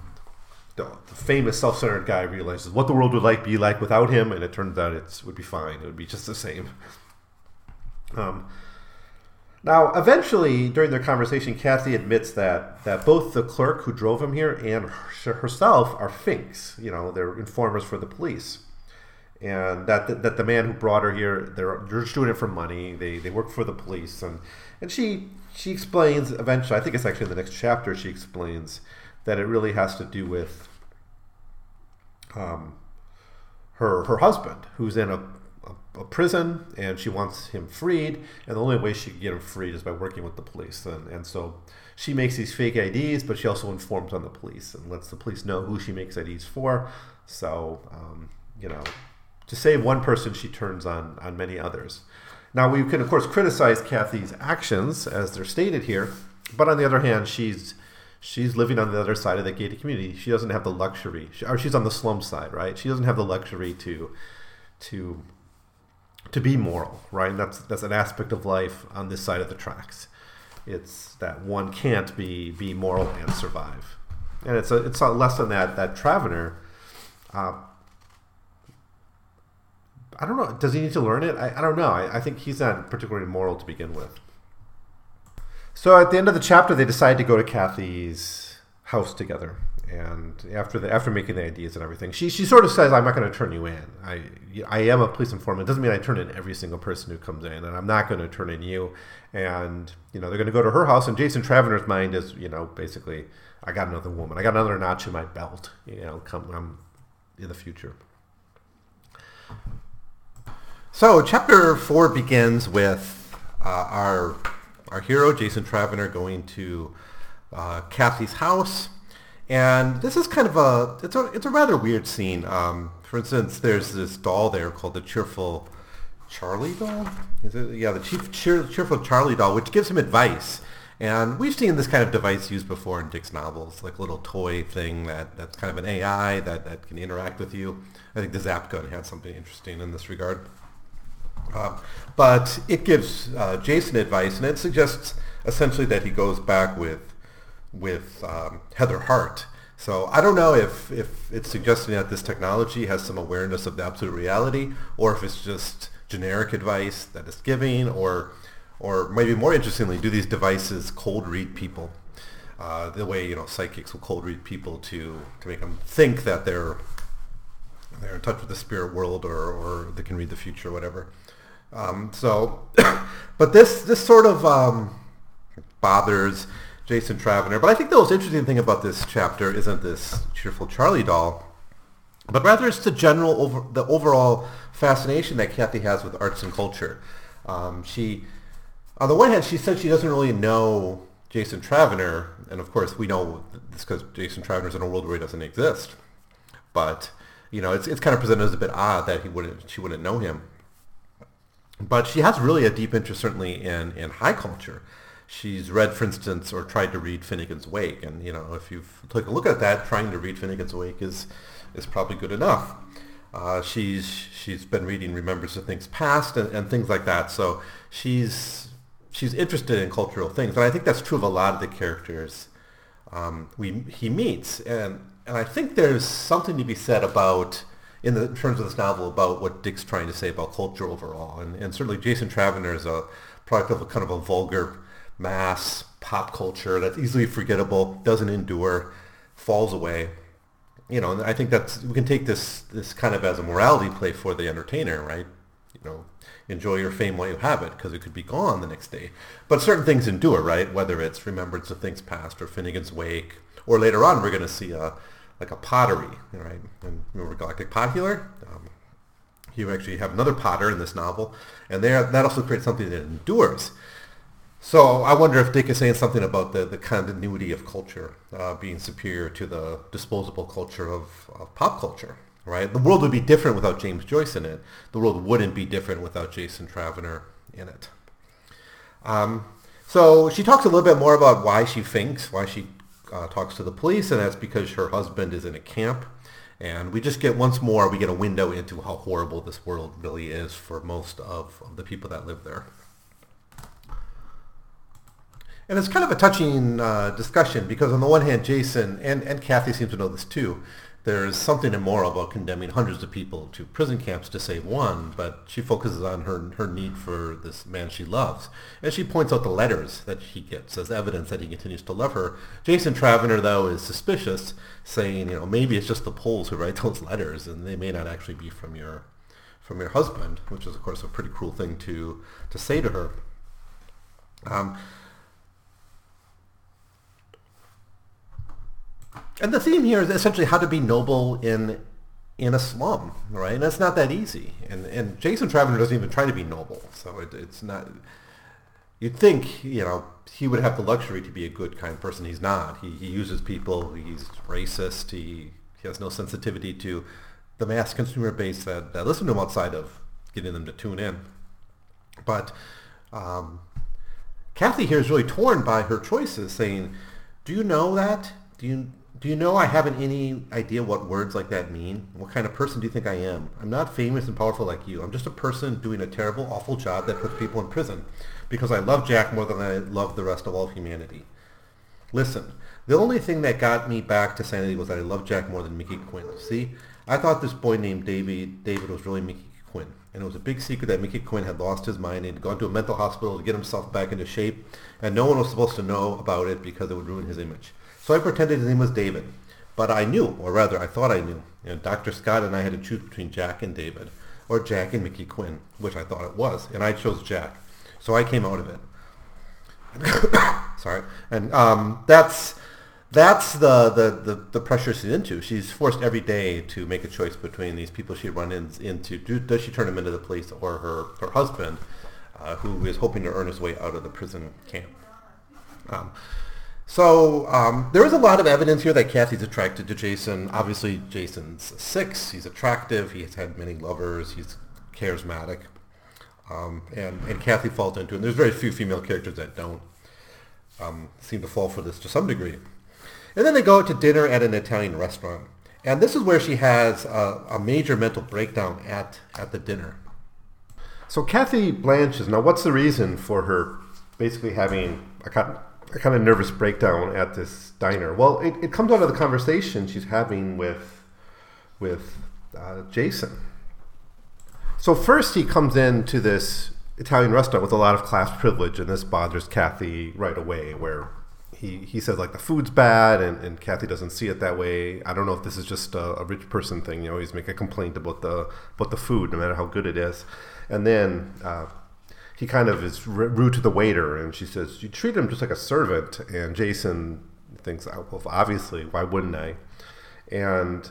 the, famous self-centered guy realizes what the world would like be like without him, and it turns out it would be fine. It would be just the same. Um, now, eventually, during their conversation, Kathy admits that that both the clerk who drove him here and herself are finks. You know, they're informers for the police, and that the, that the man who brought her here, they're, they're just doing it for money. They they work for the police, and and she she explains eventually. I think it's actually in the next chapter. She explains that it really has to do with um, her her husband, who's in a, a, a, prison, and she wants him freed. And the only way she can get him freed is by working with the police. And, and so she makes these fake IDs, but she also informs on the police and lets the police know who she makes IDs for. So um, you know, to save one person, she turns on on many others. Now we can of course criticize Kathy's actions as they're stated here, but on the other hand, she's she's living on the other side of the gated community. She doesn't have the luxury, or she's on the slum side, right? She doesn't have the luxury to to to be moral, right? And that's that's an aspect of life on this side of the tracks. It's that one can't be be moral and survive, and it's a it's a lesson that that Travener. Uh, I don't know. Does he need to learn it? I, I don't know. I, I think he's not particularly moral to begin with. So at the end of the chapter, they decide to go to Kathy's house together. And after the after making the IDs and everything, she, she sort of says, "I'm not going to turn you in. I I am a police informant. It doesn't mean I turn in every single person who comes in, and I'm not going to turn in you." And you know they're going to go to her house, and Jason Travener's mind is, you know, basically, I got another woman. I got another notch in my belt. You know, come I'm in the future. So chapter four begins with uh, our our hero, Jason Travener, going to uh, Kathy's house. And this is kind of a it's a it's a rather weird scene. Um, for instance, there's this doll there called the Cheerful Charlie doll. Is it? Yeah, the chief cheer, Cheerful Charlie doll, which gives him advice. And we've seen this kind of device used before in Dick's novels, like a little toy thing that, that's kind of an AI that, that can interact with you. I think the Zap gun had something interesting in this regard. Uh, but it gives uh, Jason advice, and it suggests essentially that he goes back with with um, Heather Hart. So I don't know if, if it's suggesting that this technology has some awareness of the absolute reality, or if it's just generic advice that it's giving, or or maybe more interestingly, do these devices cold read people? Uh, the way you know psychics will cold read people to to make them think that they're they're in touch with the spirit world or, or they can read the future, or whatever. Um, so, but this this sort of um, bothers Jason Travener. But I think the most interesting thing about this chapter isn't this cheerful Charlie doll, but rather it's the general over the overall fascination that Kathy has with arts and culture. Um, she, on the one hand, she said she doesn't really know Jason Travener, and of course we know this because Jason Travener's in a world where he doesn't exist. But you know, it's it's kind of presented as a bit odd that he wouldn't she wouldn't know him. But she has really a deep interest, certainly in in high culture. She's read, for instance, or tried to read Finnegans Wake, and you know, if you take a look at that, trying to read Finnegans Wake is is probably good enough. Uh, she's she's been reading Remembrance of Things Past and, and things like that. So she's she's interested in cultural things, and I think that's true of a lot of the characters um, we he meets. And and I think there's something to be said about in, the, terms of this novel about what Dick's trying to say about culture overall. And, and certainly Jason Travener is a product of a kind of a vulgar mass pop culture that's easily forgettable, doesn't endure, falls away you know, and I think that's we can take this this kind of as a morality play for the entertainer, right? You know, enjoy your fame while you have it because it could be gone the next day. But certain things endure, right? Whether it's remembrance of things past or Finnegans Wake, or later on we're going to see a like a pottery, right? And remember Galactic Healer? Um, you actually have another potter in this novel, and there that also creates something that endures. So I wonder if Dick is saying something about the, the continuity of culture uh, being superior to the disposable culture of, of pop culture, right? The world would be different without James Joyce in it. The world wouldn't be different without Jason Travener in it. Um, so she talks a little bit more about why she thinks, why she uh, talks to the police, and that's because her husband is in a camp. And we just get once more, we get a window into how horrible this world really is for most of, of the people that live there. And it's kind of a touching uh, discussion because on the one hand, Jason and, and Kathy seem to know this too. There's something immoral about condemning hundreds of people to prison camps to save one, but she focuses on her, her need for this man she loves. And she points out the letters that he gets as evidence that he continues to love her. Jason Travener, though, is suspicious, saying, you know, maybe it's just the pols who write those letters and they may not actually be from your from your husband, which is, of course, a pretty cruel thing to, to say to her. Um, And the theme here is essentially how to be noble in in a slum, right? And it's not that easy. And and Jason Travener doesn't even try to be noble, so it, it's not. You'd think, you know, he would have the luxury to be a good, kind person. He's not. He, he uses people. He's racist. He, he has no sensitivity to the mass consumer base that, that listen to him outside of getting them to tune in. But um, Kathy here is really torn by her choices, saying, "Do you know that? Do you do you know I haven't any idea what words like that mean? What kind of person do you think I am? I'm not famous and powerful like you. I'm just a person doing a terrible, awful job that puts people in prison because I love Jack more than I love the rest of all humanity. Listen, the only thing that got me back to sanity was that I loved Jack more than Mickey Quinn. See, I thought this boy named David, David was really Mickey Quinn. And it was a big secret that Mickey Quinn had lost his mind and gone to a mental hospital to get himself back into shape. And no one was supposed to know about it because it would ruin his image. So I pretended his name was David. But I knew, or rather I thought I knew. You know, Dr. Scott and I had to choose between Jack and David, or Jack and Mickey Quinn, which I thought it was. And I chose Jack. So I came out of it. Sorry. And um, that's that's the, the, the, the, pressure she's into. She's forced every day to make a choice between these people she runs into. Do, does she turn them into the police or her, her husband, uh, who is hoping to earn his way out of the prison camp? Um, so um, there is a lot of evidence here that Kathy's attracted to Jason. Obviously, Jason's six. He's attractive. He's had many lovers. He's charismatic. Um, and, and Kathy falls into it. And there's very few female characters that don't um, seem to fall for this to some degree. And then they go out to dinner at an Italian restaurant. And this is where she has a, a major mental breakdown at, at the dinner. So Kathy blanches. Now, what's the reason for her basically having a a kind of nervous breakdown at this diner. Well, it, it comes out of the conversation she's having with with uh, Jason. So first he comes into this Italian restaurant with a lot of class privilege, and this bothers Kathy right away. Where he he says like the food's bad, and, and Kathy doesn't see it that way. I don't know if this is just a, a rich person thing. You always make a complaint about the about the food, no matter how good it is. And then uh, he kind of is rude to the waiter, and she says, "You treat him just like a servant." And Jason thinks, "Oh, "Well, obviously, why wouldn't I?" And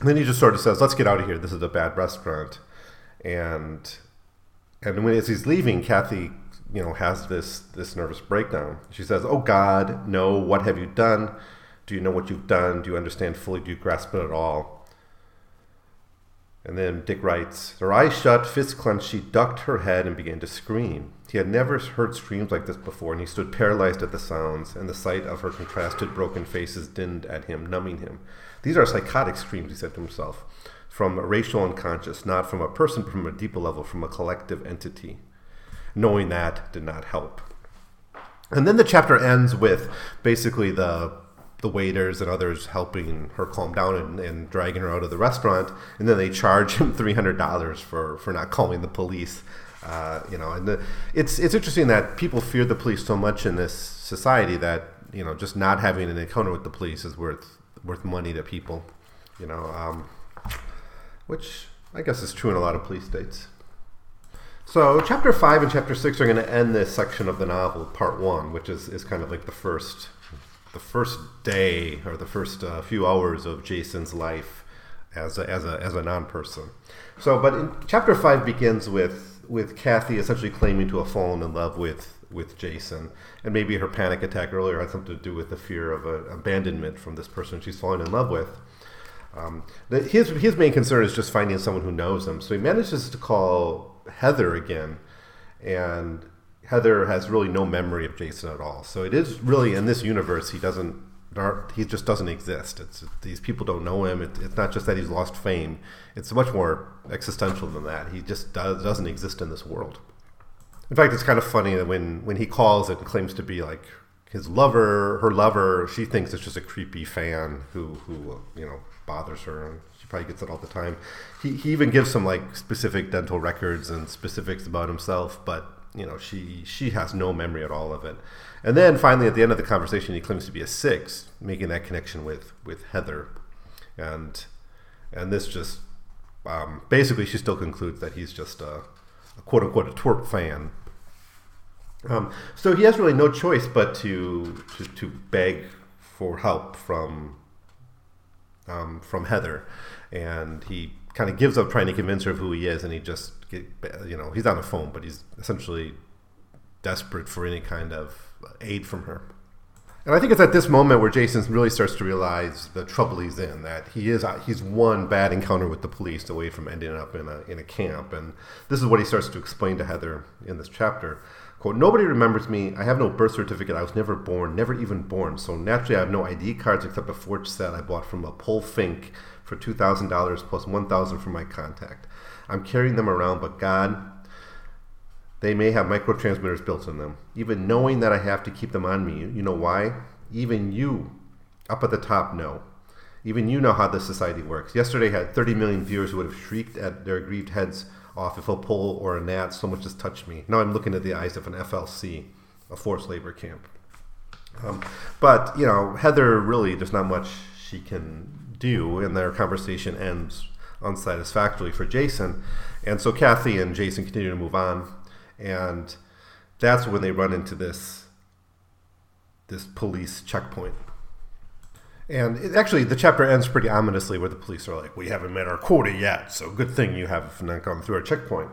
then he just sort of says, "Let's get out of here. This is a bad restaurant." And and when as he's leaving, Kathy, you know, has this this nervous breakdown. She says, "Oh God, no! What have you done? Do you know what you've done? Do you understand fully? Do you grasp it at all?" And then Dick writes, Her eyes shut, fists clenched, she ducked her head and began to scream. He had never heard screams like this before, and he stood paralyzed at the sounds, and the sight of her contrasted, broken faces dinned at him, numbing him. These are psychotic screams, he said to himself, from a racial unconscious, not from a person, but from a deeper level, from a collective entity. Knowing that did not help. And then the chapter ends with basically the the waiters and others helping her calm down and, and dragging her out of the restaurant, and then they charge him three hundred dollars for for not calling the police. Uh, you know, and the, it's it's interesting that people fear the police so much in this society that you know just not having an encounter with the police is worth worth money to people. You know, um, which I guess is true in a lot of police states. So, chapter five and chapter six are going to end this section of the novel, part one, which is, is kind of like the first the first day or the first uh, few hours of Jason's life as a, as a, as a non-person. So, but in, chapter five begins with with Kathy essentially claiming to have fallen in love with with Jason, and maybe her panic attack earlier had something to do with the fear of a, abandonment from this person she's fallen in love with. Um, the, his his main concern is just finding someone who knows him. So he manages to call Heather again, and Heather has really no memory of Jason at all. So it is really in this universe he doesn't he just doesn't exist. It's these people don't know him. It, it's not just that he's lost fame. It's much more existential than that. He just does, doesn't exist in this world. In fact, it's kind of funny that when when he calls and claims to be like his lover, her lover, she thinks it's just a creepy fan who who you know bothers her, she probably gets it all the time. He he even gives some like specific dental records and specifics about himself, but you know she she has no memory at all of it. And then finally at the end of the conversation he claims to be a six making that connection with with heather. And and this just um, basically she still concludes that he's just a, a quote unquote a twerp fan. Um, so he has really no choice but to to, to beg for help from um, from heather. And he kind of gives up trying to convince her of who he is, and he just, get, you know, he's on the phone, but he's essentially desperate for any kind of aid from her. And I think it's at this moment where Jason really starts to realize the trouble he's in. That he is uh, he's one bad encounter with the police away from ending up in a in a camp. And this is what he starts to explain to Heather in this chapter. Quote, Nobody remembers me. I have no birth certificate. I was never born, never even born. So naturally, I have no ID cards except a forged set I bought from a pol fink for $2,000 plus 1000 for my contact. I'm carrying them around, but God, they may have microtransmitters built in them. Even knowing that I have to keep them on me, you know why? Even you up at the top know. Even you know how this society works. Yesterday had 30 million viewers who would have shrieked at their aggrieved heads off if a pol or a nat so much as touched me. Now I'm looking at the eyes of an FLC, a forced labor camp. Um, but, you know, Heather really, there's not much she can do, and their conversation ends unsatisfactorily for Jason. And so Kathy and Jason continue to move on, and that's when they run into this this police checkpoint. And it, actually, the chapter ends pretty ominously, where the police are like, "We haven't met our quota yet, so good thing you have not gone through our checkpoint."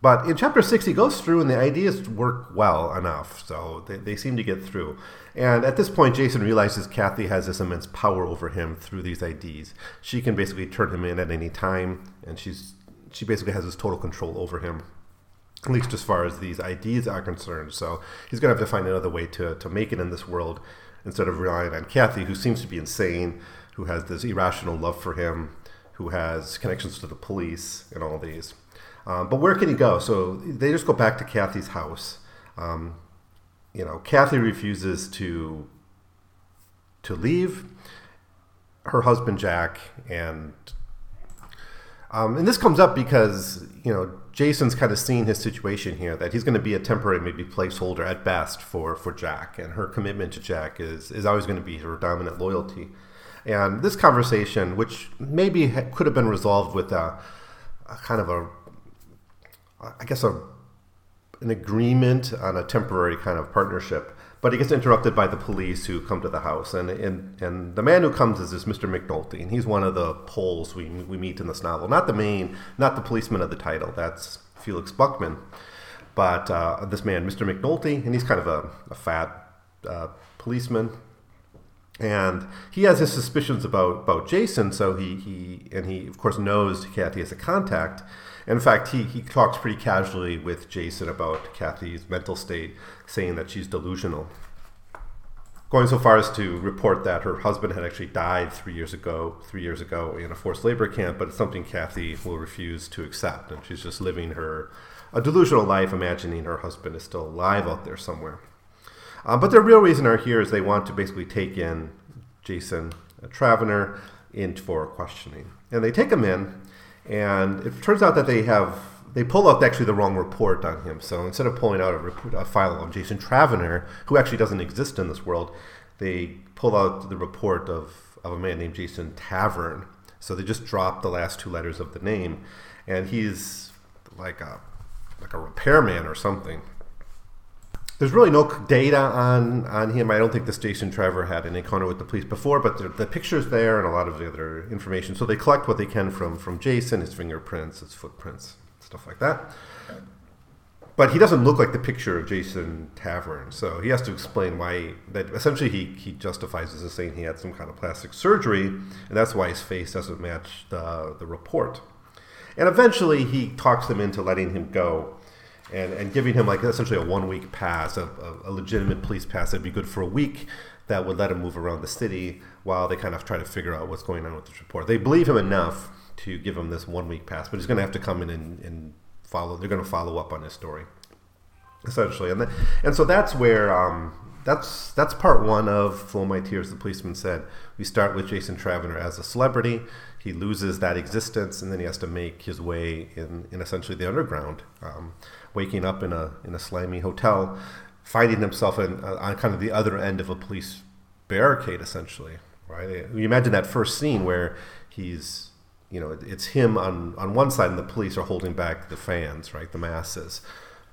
But in chapter six, he goes through, and the IDs work well enough, so they, they seem to get through. And at this point, Jason realizes Kathy has this immense power over him through these IDs. She can basically turn him in at any time, and she's she basically has this total control over him, at least as far as these IDs are concerned. So he's going to have to find another way to, to make it in this world instead of relying on Kathy, who seems to be insane, who has this irrational love for him, who has connections to the police, and all these. Um, but where can he go? So they just go back to Kathy's house. Um, you know, Kathy refuses to to leave her husband Jack, and um, and this comes up because you know Jason's kind of seeing his situation here that he's going to be a temporary, maybe placeholder at best for, for Jack, and her commitment to Jack is, is always going to be her dominant loyalty. And this conversation, which maybe ha- could have been resolved with a, a kind of a, I guess, a, an agreement on a temporary kind of partnership, but he gets interrupted by the police who come to the house. And, and, and the man who comes is this Mr. McNulty, and he's one of the pols we, we meet in this novel. Not the main, not the policeman of the title, that's Felix Buckman. But uh, this man, Mr. McNulty, and he's kind of a, a fat uh, policeman, and he has his suspicions about, about Jason, so he, he and he of course knows Kathy as a contact. In fact, he, he talks pretty casually with Jason about Kathy's mental state, saying that she's delusional. Going so far as to report that her husband had actually died three years ago, three years ago in a forced labor camp, but it's something Kathy will refuse to accept, and she's just living her a delusional life, imagining her husband is still alive out there somewhere. Um, but the real reason are here is they want to basically take in Jason Travener in for questioning, and they take him in, and it turns out that they have they pull out actually the wrong report on him. So instead of pulling out a, report, a file on Jason Travener, who actually doesn't exist in this world, they pull out the report of, of a man named Jason Tavern. So they just drop the last two letters of the name, and he's like a like a repairman or something. There's really no data on, on him. I don't think this Jason Trevor had an encounter with the police before, but the, the picture's there and a lot of the other information. So they collect what they can from, from Jason, his fingerprints, his footprints, stuff like that. But he doesn't look like the picture of Jason Tavern, so he has to explain why. That essentially he, he justifies this as saying he had some kind of plastic surgery, and that's why his face doesn't match the the report. And eventually he talks them into letting him go and, and giving him like essentially a one week pass, a, a, legitimate police pass that'd be good for a week that would let him move around the city while they kind of try to figure out what's going on with this report. They believe him enough to give him this one week pass, but he's going to have to come in and, and follow. They're going to follow up on his story, essentially, and the, and so that's where um, that's that's part one of Flow My Tears. The policeman said we start with Jason Travener as a celebrity. He loses that existence, and then he has to make his way in, in essentially the underground, um, waking up in a in a slimy hotel, finding himself in, uh, on kind of the other end of a police barricade, essentially. Right? You imagine that first scene where he's you know, it's him on, on one side, and the police are holding back the fans, right, the masses.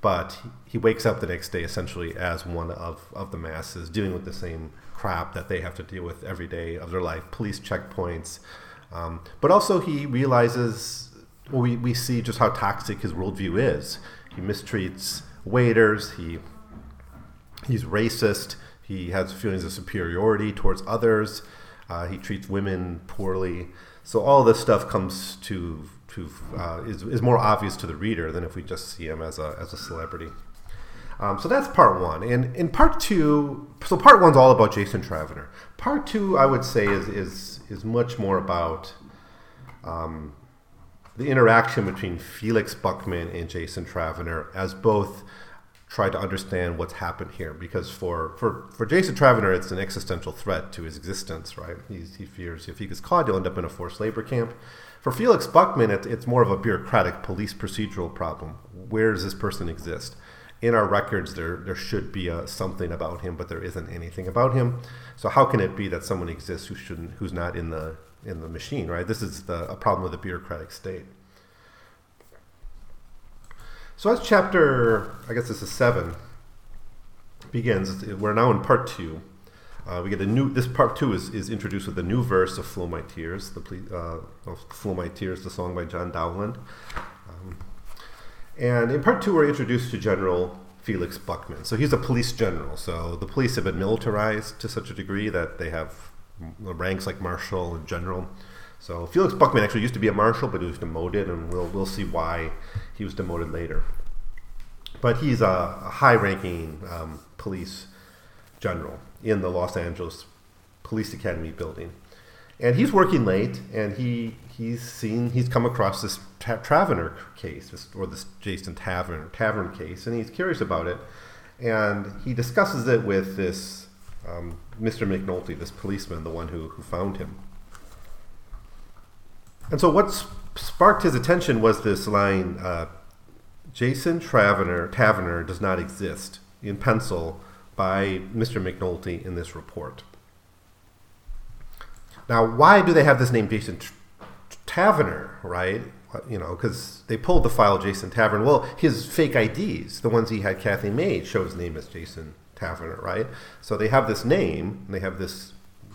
But he wakes up the next day essentially as one of, of the masses, dealing with the same crap that they have to deal with every day of their life police checkpoints. Um, but also, he realizes, well, we, we see just how toxic his worldview is. He mistreats waiters, he, he's racist, he has feelings of superiority towards others, uh, he treats women poorly. So all this stuff comes to to uh, is, is more obvious to the reader than if we just see him as a as a celebrity. Um, so that's part one, and in part two, so part one's all about Jason Travener. Part two, I would say, is is is much more about um, the interaction between Felix Buckman and Jason Travener as both try to understand what's happened here because for, for, for Jason Travener, it's an existential threat to his existence, right? He's, he fears if he gets caught, he'll end up in a forced labor camp. For Felix Buckman, it, it's more of a bureaucratic police procedural problem. Where does this person exist? In our records, there, there should be a, something about him, but there isn't anything about him. So how can it be that someone exists who shouldn't, who's not in the, in the machine, right? This is the, a problem with the bureaucratic state. So as chapter, I guess this is seven, begins, we're now in part two. Uh, we get a new. This part two is, is introduced with a new verse of "Flow My Tears," the uh, of "Flow My Tears," the song by John Dowland. Um, and in part two, we're introduced to General Felix Buckman. So he's a police general. So the police have been militarized to such a degree that they have ranks like marshal and general. So Felix Buckman actually used to be a marshal, but he was demoted, and we'll we'll see why he was demoted later. But he's a, a high-ranking um, police general in the Los Angeles Police Academy building, and he's working late, and he he's seen he's come across this ta- Travener case, this, or this Jason Tavern Tavern case, and he's curious about it, and he discusses it with this um, Mr. McNulty, this policeman, the one who, who found him. And so, what sparked his attention was this line uh, Jason Taverner, Taverner does not exist in pencil by Mr. McNulty in this report. Now, why do they have this name Jason Taverner, right? You know, because they pulled the file Jason Taverner. Well, his fake IDs, the ones he had Kathy made, show his name as Jason Taverner, right? So they have this name, they have this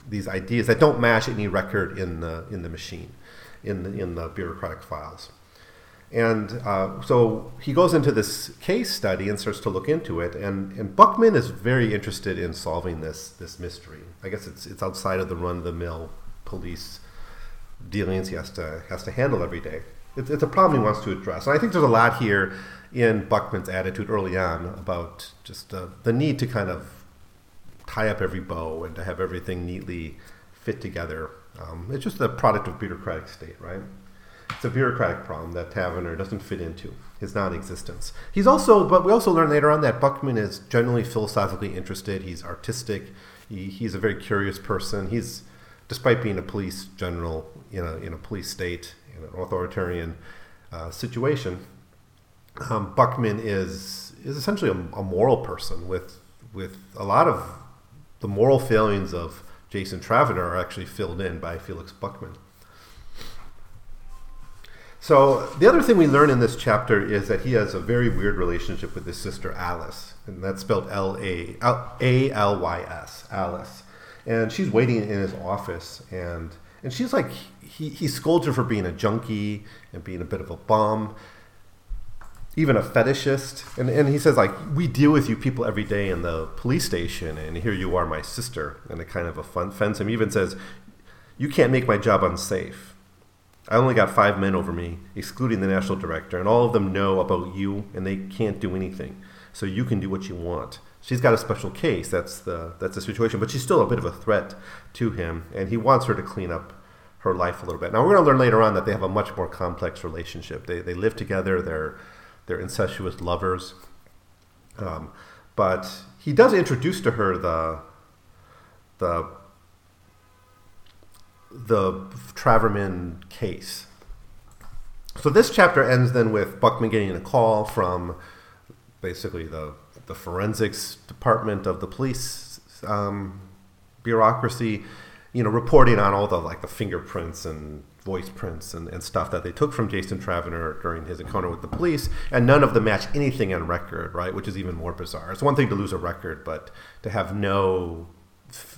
these IDs that don't match any record in the in the machine, in the, in the bureaucratic files. And uh, so he goes into this case study and starts to look into it. And, and Buckman is very interested in solving this, this mystery. I guess it's, it's outside of the run of the mill police dealings he has to, has to handle every day. It's, it's a problem he wants to address. And I think there's a lot here in Buckman's attitude early on about just uh, the need to kind of tie up every bow and to have everything neatly fit together. Um, it's just a product of bureaucratic state, right? It's a bureaucratic problem that Taverner doesn't fit into his non-existence. He's also, but we also learn later on that Buckman is generally philosophically interested. He's artistic. He, he's a very curious person. He's, despite being a police general in a in a police state in an authoritarian uh, situation, um, Buckman is is essentially a, a moral person with with a lot of the moral failings of Jason Taverner are actually filled in by Felix Buckman. So the other thing we learn in this chapter is that he has a very weird relationship with his sister Alys, and that's spelled L A A L Y S, Alys. And she's waiting in his office, and and she's like he he scolds her for being a junkie and being a bit of a bum, even a fetishist. And and he says like we deal with you people every day in the police station, and here you are, my sister, and it kind of offends him. He even says, you can't make my job unsafe. I only got five men over me, excluding the national director, and all of them know about you, and they can't do anything. So you can do what you want. She's got a special case. That's the that's the situation, but she's still a bit of a threat to him, and he wants her to clean up her life a little bit. Now we're going to learn later on that they have a much more complex relationship. They they live together. They're they're incestuous lovers. Um, but he does introduce to her the the the Traverman case. So this chapter ends then with Buckman getting a call from basically the the forensics department of the police um, bureaucracy, you know, reporting on all the like the fingerprints and voice prints and, and stuff that they took from Jason Taverner during his encounter with the police, and none of them match anything on record, right? Which is even more bizarre. It's one thing to lose a record, but to have no,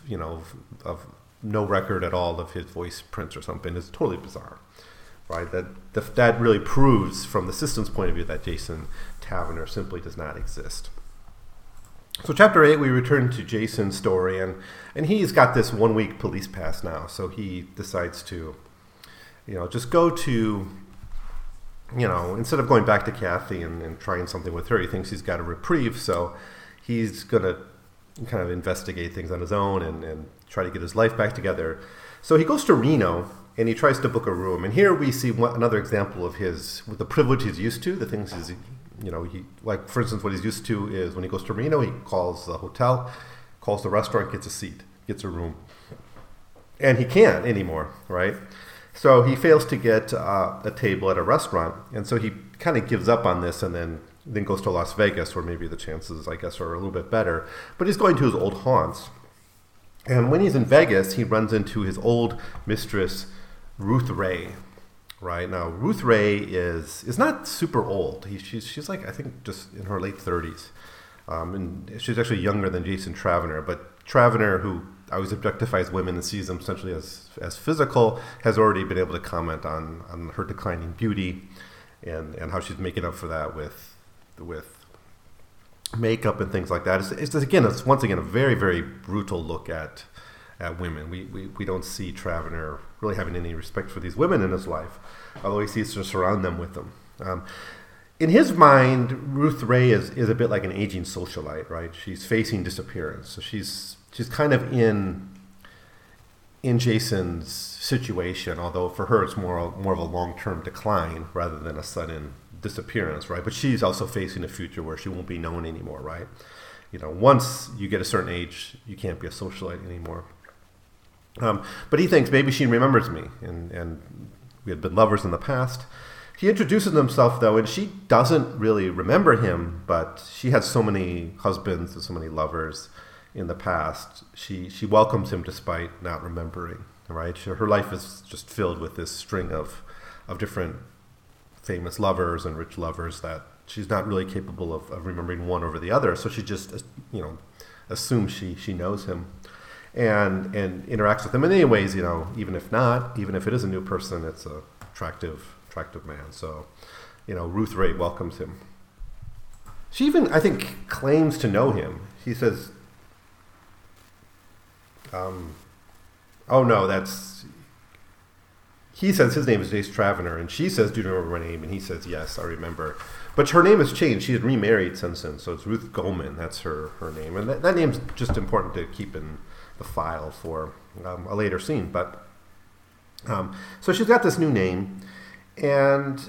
you know, of no record at all of his voice prints or something is totally bizarre, right? That that really proves, from the system's point of view, that Jason Taverner simply does not exist. So, chapter eight, we return to Jason's story, and and he's got this one week police pass now, so he decides to, you know, just go to. You know, instead of going back to Kathy and, and trying something with her, he thinks he's got a reprieve, so he's going to kind of investigate things on his own and, and try to get his life back together. So he goes to Reno and he tries to book a room. And here we see one, another example of his with the privilege he's used to, the things he's you know he like for instance what he's used to is when he goes to Reno he calls the hotel, calls the restaurant, gets a seat, gets a room, and he can't anymore, right? So he fails to get uh, a table at a restaurant, and so he kind of gives up on this, and then then goes to Las Vegas, where maybe the chances, I guess, are a little bit better. But he's going to his old haunts. And when he's in Vegas, he runs into his old mistress, Ruth Ray. Right now, Ruth Ray is is not super old. He, she's she's like I think just in her late thirties, um, and she's actually younger than Jason Taverner. But Taverner, who always objectifies women and sees them essentially as as physical, has already been able to comment on on her declining beauty, and and how she's making up for that with with makeup and things like that. It's, it's again, it's once again a very very brutal look at at women. We, we, we don't see Travener really having any respect for these women in his life, although he seems to surround them with them. Um, in his mind, Ruth Ray is, is a bit like an aging socialite, right? She's facing disappearance. So she's she's kind of in in Jason's situation, although for her it's more more of a long term decline rather than a sudden disappearance, right? But she's also facing a future where she won't be known anymore, right? You know, once you get a certain age, you can't be a socialite anymore. Um, but he thinks maybe she remembers me, and, and we had been lovers in the past. He introduces himself though, and she doesn't really remember him, but she has so many husbands and so many lovers in the past. She she welcomes him despite not remembering. Right, She- her life is just filled with this string of of different famous lovers and rich lovers that she's not really capable of, of remembering one over the other. So she just you know assumes she she knows him and and interacts with him in any ways. You know, even if not, even if it is a new person, it's a attractive attractive man. So you know, Ruth Ray welcomes him. She even, I think, claims to know him. He says, um, "Oh no, that's." He says his name is Jace Travener, and she says, "Do you remember my name?" And he says, "Yes, I remember." But her name has changed. She had remarried since then, so it's Ruth Goldman. That's her her name, and that, that name's just important to keep in the file for um, a later scene. But um, so she's got this new name, and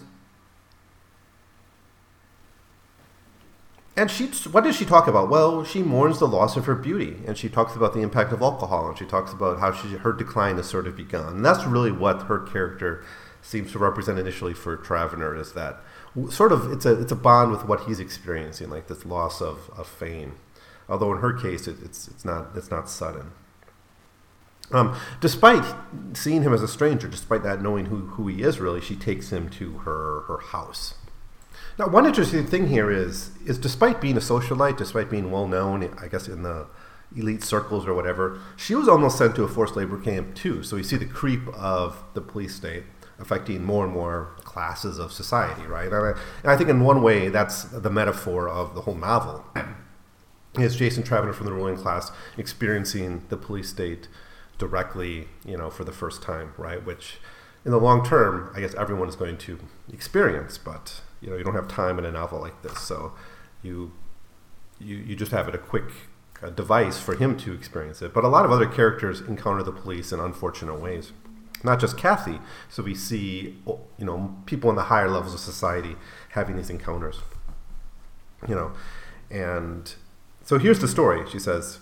And she, what does she talk about? Well, she mourns the loss of her beauty, and she talks about the impact of alcohol, and she talks about how she, her decline has sort of begun. And that's really what her character seems to represent initially for Travener is that sort of it's a it's a bond with what he's experiencing, like this loss of, of fame. Although in her case, it, it's it's not it's not sudden. Um, despite seeing him as a stranger, despite that knowing who, who he is, really, she takes him to her her house. Now, one interesting thing here is is despite being a socialite, despite being well known, I guess in the elite circles or whatever, she was almost sent to a forced labor camp too. So you see the creep of the police state affecting more and more classes of society, right? And I, and I think in one way that's the metaphor of the whole novel. Is Jason Travener from the ruling class experiencing the police state directly, you know, for the first time, right? Which in the long term, I guess everyone is going to experience, but you know, you don't have time in a novel like this, so you you, you just have it a quick device for him to experience it. But a lot of other characters encounter the police in unfortunate ways. Not just Kathy. So we see, you know, people in the higher levels of society having these encounters. You know, and so here's the story. She says,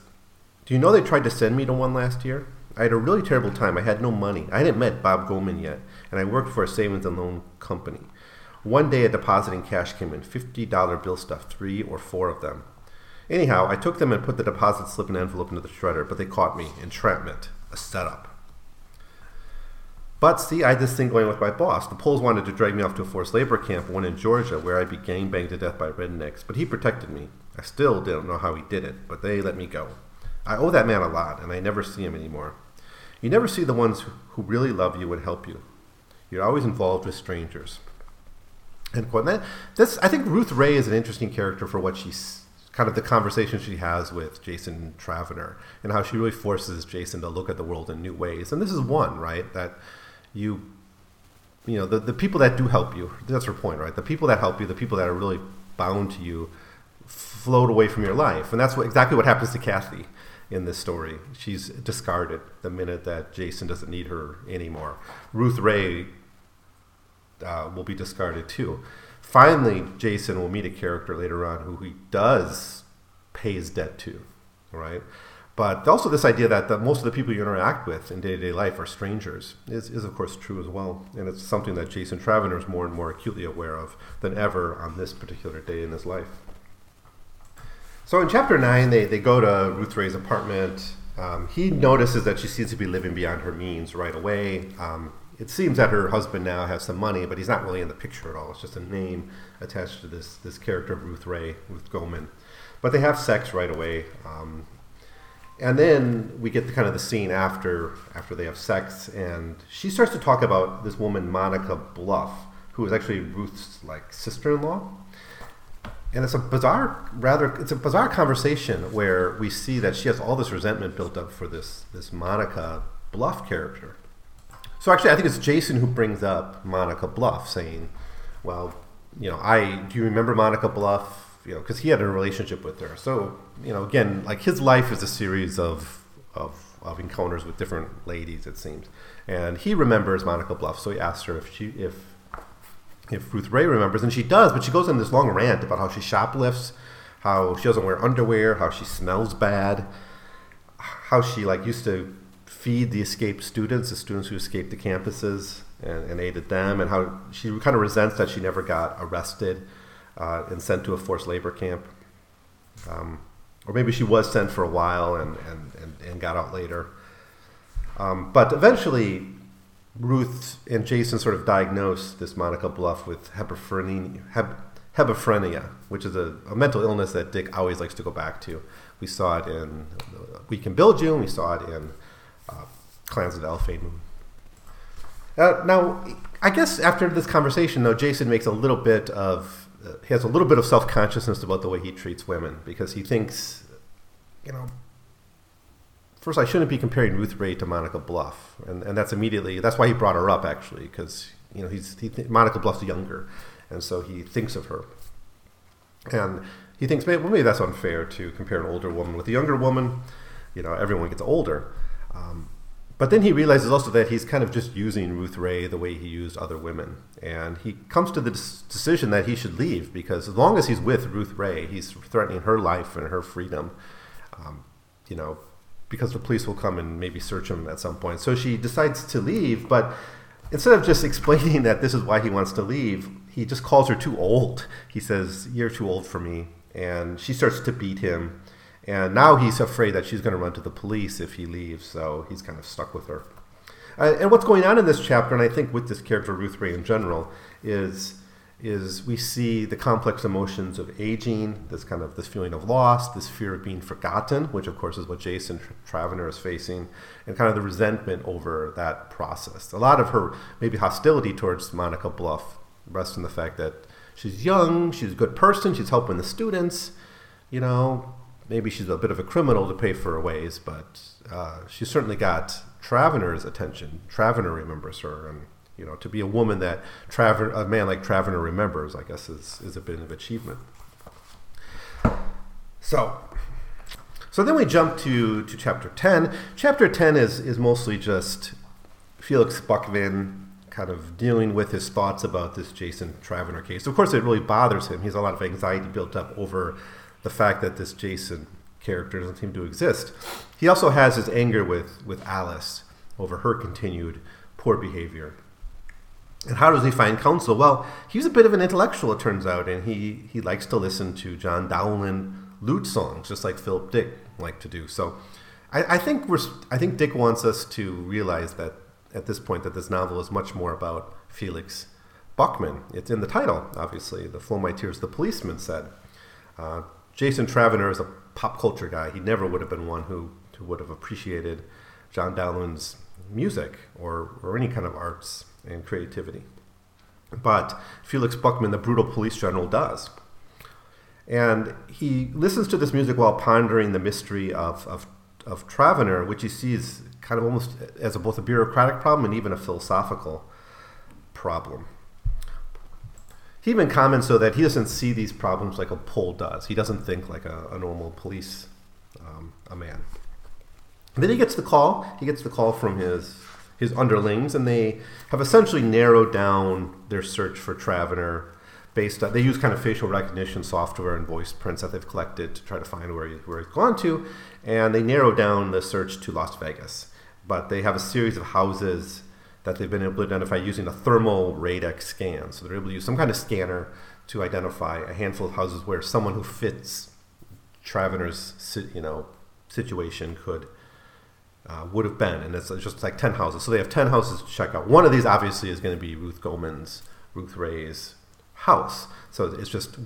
"Do you know they tried to send me to one last year? I had a really terrible time. I had no money. I hadn't met Bob Goldman yet, and I worked for a savings and loan company. One day, a depositing cash came in, $50 bill stuff, three or four of them. Anyhow, I took them and put the deposit slip and envelope into the shredder, but they caught me. Entrapment. A setup. But see, I had this thing going with my boss. The pols wanted to drag me off to a forced labor camp, one in Georgia, where I'd be gang banged to death by rednecks, but he protected me. I still don't know how he did it, but they let me go. I owe that man a lot, and I never see him anymore. You never see the ones who really love you and help you. You're always involved with strangers. End quote. And that, this, I think Ruth Rae is an interesting character for what she's kind of the conversation she has with Jason Travener and how she really forces Jason to look at the world in new ways. And this is one, right? That you, you know, the, the people that do help you, that's her point, right? The people that help you, the people that are really bound to you, float away from your life. And that's what, exactly what happens to Kathy in this story. She's discarded the minute that Jason doesn't need her anymore. Ruth Rae uh, will be discarded too. Finally, Jason will meet a character later on who he does pay his debt to, right? But also this idea that the, most of the people you interact with in day-to-day life are strangers is, is of course true as well. And it's something that Jason Travener is more and more acutely aware of than ever on this particular day in his life. So in chapter 9, they, they go to Ruth Rae's apartment. Um, he notices that she seems to be living beyond her means right away. Um, it seems that her husband now has some money, but he's not really in the picture at all. It's just a name attached to this this character of Ruth Rae, Ruth Goldman. But they have sex right away, um, and then we get the kind of the scene after after they have sex, and she starts to talk about this woman Monica Bluff, who is actually Ruth's like sister-in-law. And it's a bizarre, rather, it's a bizarre conversation where we see that she has all this resentment built up for this this Monica Bluff character so actually, I think it's Jason who brings up Monica Bluff, saying, "Well, you know, I do you remember Monica Bluff? You know, because he had a relationship with her. So you know, again, like his life is a series of of of encounters with different ladies, it seems, and he remembers Monica Bluff. So he asks her if she if if Ruth Rae remembers, and she does, but she goes on this long rant about how she shoplifts, how she doesn't wear underwear, how she smells bad, how she like used to feed the escaped students, the students who escaped the campuses, and, and aided them, and how she kind of resents that she never got arrested uh, and sent to a forced labor camp. Um, or maybe she was sent for a while and, and, and, and got out later. Um, but eventually, Ruth and Jason sort of diagnosed this Monica Bluff with hebephrenia, heb, hebephrenia which is a, a, mental illness that Dick always likes to go back to. We saw it in We Can Build You, and we saw it in Clans of Moon. Uh, now, I guess after this conversation, though, Jason makes a little bit of uh, he has a little bit of self consciousness about the way he treats women because he thinks, you know, first I shouldn't be comparing Ruth Rae to Monica Bluff, and and that's immediately that's why he brought her up actually because you know he's he th- Monica Bluff's younger, and so he thinks of her, and he thinks maybe, well, maybe that's unfair to compare an older woman with a younger woman. You know, everyone gets older. Um, but then he realizes also that he's kind of just using Ruth Rae the way he used other women. And he comes to the decision that he should leave because as long as he's with Ruth Rae, he's threatening her life and her freedom. Um, you know, because the police will come and maybe search him at some point. So she decides to leave, but instead of just explaining that this is why he wants to leave, he just calls her too old. He says, You're too old for me. And she starts to beat him and now he's afraid that she's going to run to the police if he leaves, so he's kind of stuck with her. Uh, and what's going on in this chapter, and I think with this character Ruth Rae in general, is is we see the complex emotions of aging, this kind of this feeling of loss, this fear of being forgotten, which of course is what Jason Travener is facing, and kind of the resentment over that process. A lot of her maybe hostility towards Monica Bluff rests in the fact that she's young, she's a good person, she's helping the students, you know, maybe she's a bit of a criminal to pay for her ways, but uh, she certainly got Travener's attention. Travener remembers her, and you know, to be a woman that Travener, a man like Travener remembers, I guess is is a bit of achievement. So, so then we jump to to chapter ten. Chapter ten is is mostly just Felix Buckman kind of dealing with his thoughts about this Jason Travener case. Of course, it really bothers him. He has a lot of anxiety built up over the fact that this Jason character doesn't seem to exist. He also has his anger with, with Alys over her continued poor behavior. And how does he find counsel? Well, he's a bit of an intellectual, it turns out, and he, he likes to listen to John Dowland lute songs, just like Philip Dick liked to do. So I, I think we're I think Dick wants us to realize that at this point that this novel is much more about Felix Buckman. It's in the title, obviously. The Flow My Tears, the policeman said. Uh, Jason Travener is a pop culture guy. He never would have been one who, who would have appreciated John Dowland's music or, or any kind of arts and creativity. But Felix Buckman, the brutal police general, does. And he listens to this music while pondering the mystery of, of, of Travener, which he sees kind of almost as a, both a bureaucratic problem and even a philosophical problem. He even comments so that he doesn't see these problems like a pol does. He doesn't think like a, a normal police um, a man. And then he gets the call. He gets the call from his his underlings, and they have essentially narrowed down their search for Travener based on they use kind of facial recognition software and voice prints that they've collected to try to find where he, where he's gone to, and they narrow down the search to Las Vegas. But they have a series of houses that they've been able to identify using a thermal radix scan. So they're able to use some kind of scanner to identify a handful of houses where someone who fits Travener's you know situation could uh, would have been, and it's just like ten houses. So they have ten houses to check out. One of these obviously is going to be Ruth Goman's, Ruth Rae's house. So it's just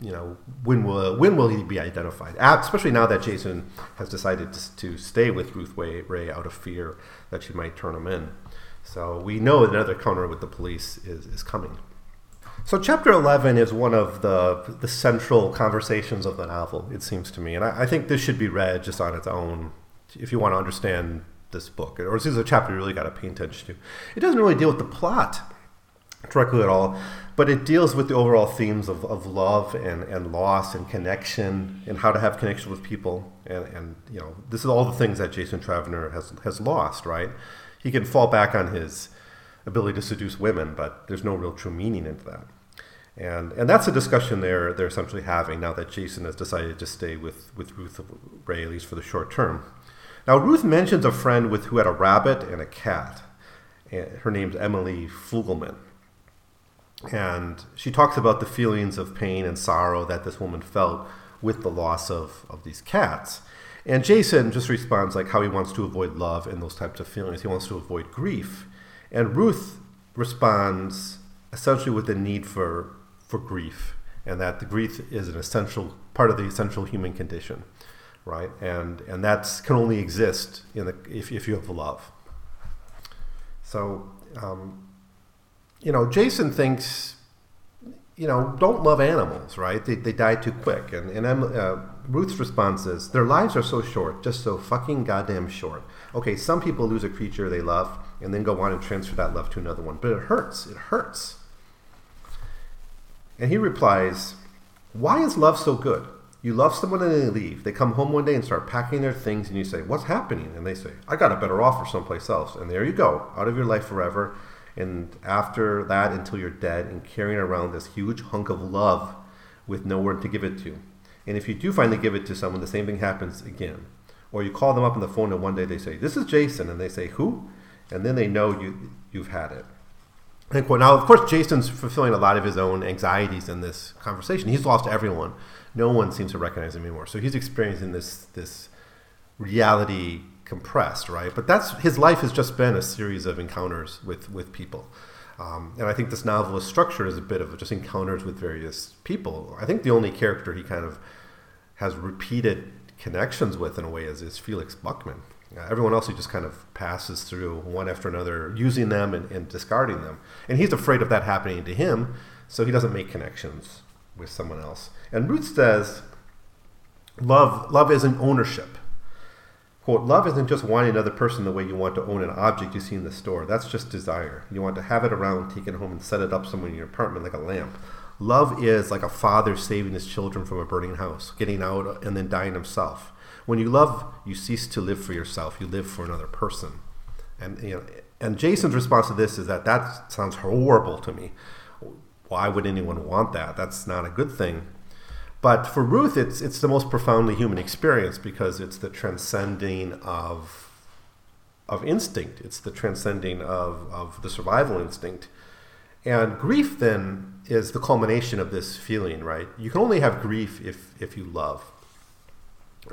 you know when will when will he be identified? Especially now that Jason has decided to, to stay with Ruth Rae out of fear that she might turn him in. So we know another encounter with the police is, is coming. So chapter 11 is one of the, the central conversations of the novel, it seems to me. And I, I think this should be read just on its own if you want to understand this book. Or this is a chapter you really got to pay attention to. It doesn't really deal with the plot directly at all, but it deals with the overall themes of, of love and, and loss and connection and how to have connection with people. And, and you know, this is all the things that Jason Travener has, has lost, right? He can fall back on his ability to seduce women, but there's no real true meaning into that. And and that's a discussion they're they're essentially having now that Jason has decided to stay with, with Ruth Rae at least for the short term. Now Ruth mentions a friend with who had a rabbit and a cat. And her name's Emily Flugelman. And she talks about the feelings of pain and sorrow that this woman felt with the loss of, of these cats. And Jason just responds like how he wants to avoid love and those types of feelings. He wants to avoid grief. And Ruth responds essentially with the need for, for grief, and that the grief is an essential part of the essential human condition, right? And, and that can only exist in the, if, if you have love. So, um, you know, Jason thinks you know, don't love animals, right? They, they die too quick. And, and uh, Ruth's response is, their lives are so short, just so fucking goddamn short. Okay, some people lose a creature they love and then go on and transfer that love to another one, but it hurts. It hurts. And he replies, Why is love so good? You love someone and they leave. They come home one day and start packing their things, and you say, What's happening? And they say, I got a better offer someplace else. And there you go, out of your life forever and after that until you're dead and carrying around this huge hunk of love with no one to give it to. And if you do finally give it to someone, the same thing happens again. Or you call them up on the phone and one day they say, "This is Jason," and they say, "Who?" And then they know you you've had it. And now, of course, Jason's fulfilling a lot of his own anxieties in this conversation. He's lost everyone. No one seems to recognize him anymore. So he's experiencing this this reality compressed, right? But that's his life has just been a series of encounters with with people. Um, and I think this novel is structured as a bit of just encounters with various people. I think the only character he kind of has repeated connections with in a way is, is Felix Buckman. Uh, everyone else he just kind of passes through one after another, using them and, and discarding them. And he's afraid of that happening to him, so he doesn't make connections with someone else. And Ruth says, love, love isn't ownership. Quote, love isn't just wanting another person the way you want to own an object you see in the store. That's just desire. You want to have it around, take it home, and set it up somewhere in your apartment like a lamp. Love is like a father saving his children from a burning house, getting out and then dying himself. When you love, you cease to live for yourself. You live for another person. And you know, and Jason's response to this is that that sounds horrible to me. Why would anyone want that? That's not a good thing. But for Ruth, it's it's the most profoundly human experience because it's the transcending of of instinct. It's the transcending of, of the survival instinct. And grief then is the culmination of this feeling, right? You can only have grief if if you love.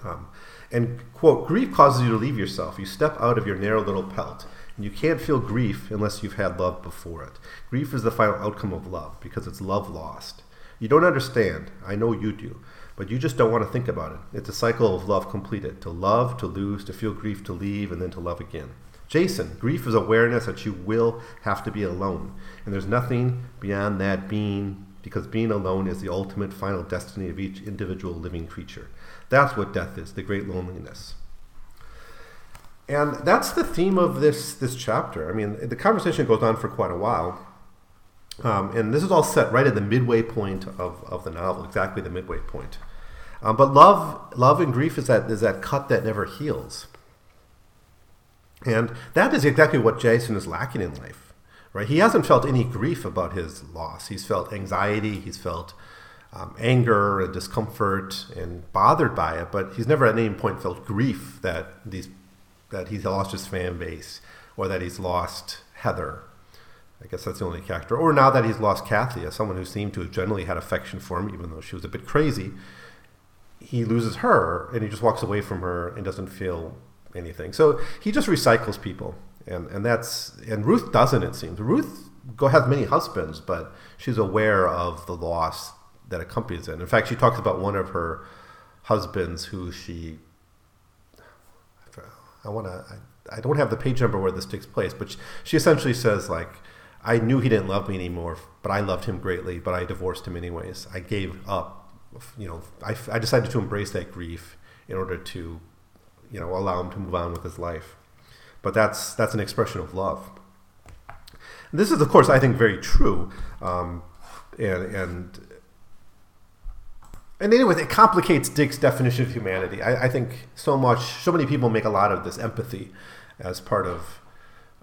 Um, and quote, grief causes you to leave yourself. You step out of your narrow little pelt. And you can't feel grief unless you've had love before it. Grief is the final outcome of love because it's love lost. You don't understand. I know you do. But you just don't want to think about it. It's a cycle of love completed to love, to lose, to feel grief, to leave, and then to love again. Jason, grief is awareness that you will have to be alone. And there's nothing beyond that being, because being alone is the ultimate final destiny of each individual living creature. That's what death is the great loneliness. And that's the theme of this, this chapter. I mean, the conversation goes on for quite a while. Um, and this is all set right at the midway point of, of the novel, exactly the midway point. Um, but love, love and grief is that is that cut that never heals, and that is exactly what Jason is lacking in life. Right? He hasn't felt any grief about his loss. He's felt anxiety. He's felt um, anger and discomfort and bothered by it, but he's never at any point felt grief that these that he's lost his fan base or that he's lost Heather I guess that's the only character. Or now that he's lost Kathy, as someone who seemed to have generally had affection for him, even though she was a bit crazy, he loses her and he just walks away from her and doesn't feel anything. So he just recycles people, and and that's and Ruth doesn't. It seems Ruth go has many husbands, but she's aware of the loss that accompanies it. In fact, she talks about one of her husbands who she. I want to. I, I don't have the page number where this takes place, but she, she essentially says like I knew he didn't love me anymore, but I loved him greatly, but I divorced him anyways. I gave up, you know, I, I decided to embrace that grief in order to, you know, allow him to move on with his life. But that's, that's an expression of love. And this is, of course, I think very true. Um, and, and, and anyway, it complicates Dick's definition of humanity. I, I think so much, so many people make a lot of this empathy as part of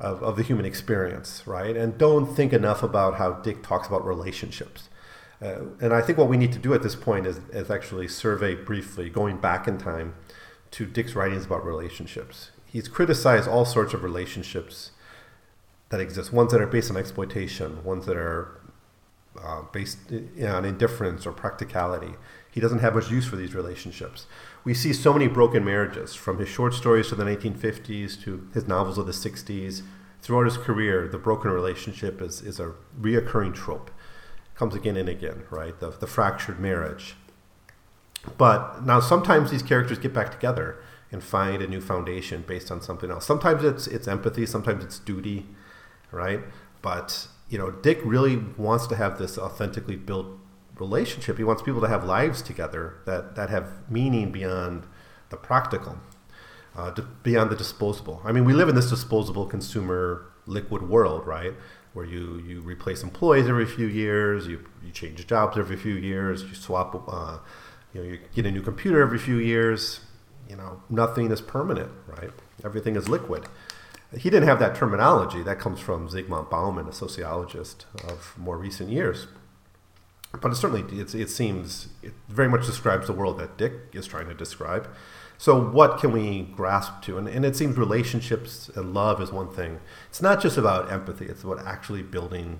of, of the human experience, right? And don't think enough about how Dick talks about relationships. Uh, and I think what we need to do at this point is, is actually survey briefly, going back in time to Dick's writings about relationships. He's criticized all sorts of relationships that exist. Ones that are based on exploitation. Ones that are uh, based on indifference or practicality. He doesn't have much use for these relationships. We see so many broken marriages, from his short stories to the 1950s to his novels of the 60s. Throughout his career, the broken relationship is, is a reoccurring trope. Comes again and again, right? The, the fractured marriage. But now sometimes these characters get back together and find a new foundation based on something else. Sometimes it's it's empathy, sometimes it's duty, right? But you know, Dick really wants to have this authentically built relationship. He wants people to have lives together that, that have meaning beyond the practical, uh, beyond the disposable. I mean, we live in this disposable consumer liquid world, right? Where you, you replace employees every few years, you, you change jobs every few years, you swap, uh, you know, you get a new computer every few years. You know, nothing is permanent, right? Everything is liquid. He didn't have that terminology. That comes from Zygmunt Bauman, a sociologist of more recent years. But it certainly it seems it very much describes the world that Dick is trying to describe. So what can we grasp to? And, and it seems relationships and love is one thing. It's not just about empathy. It's about actually building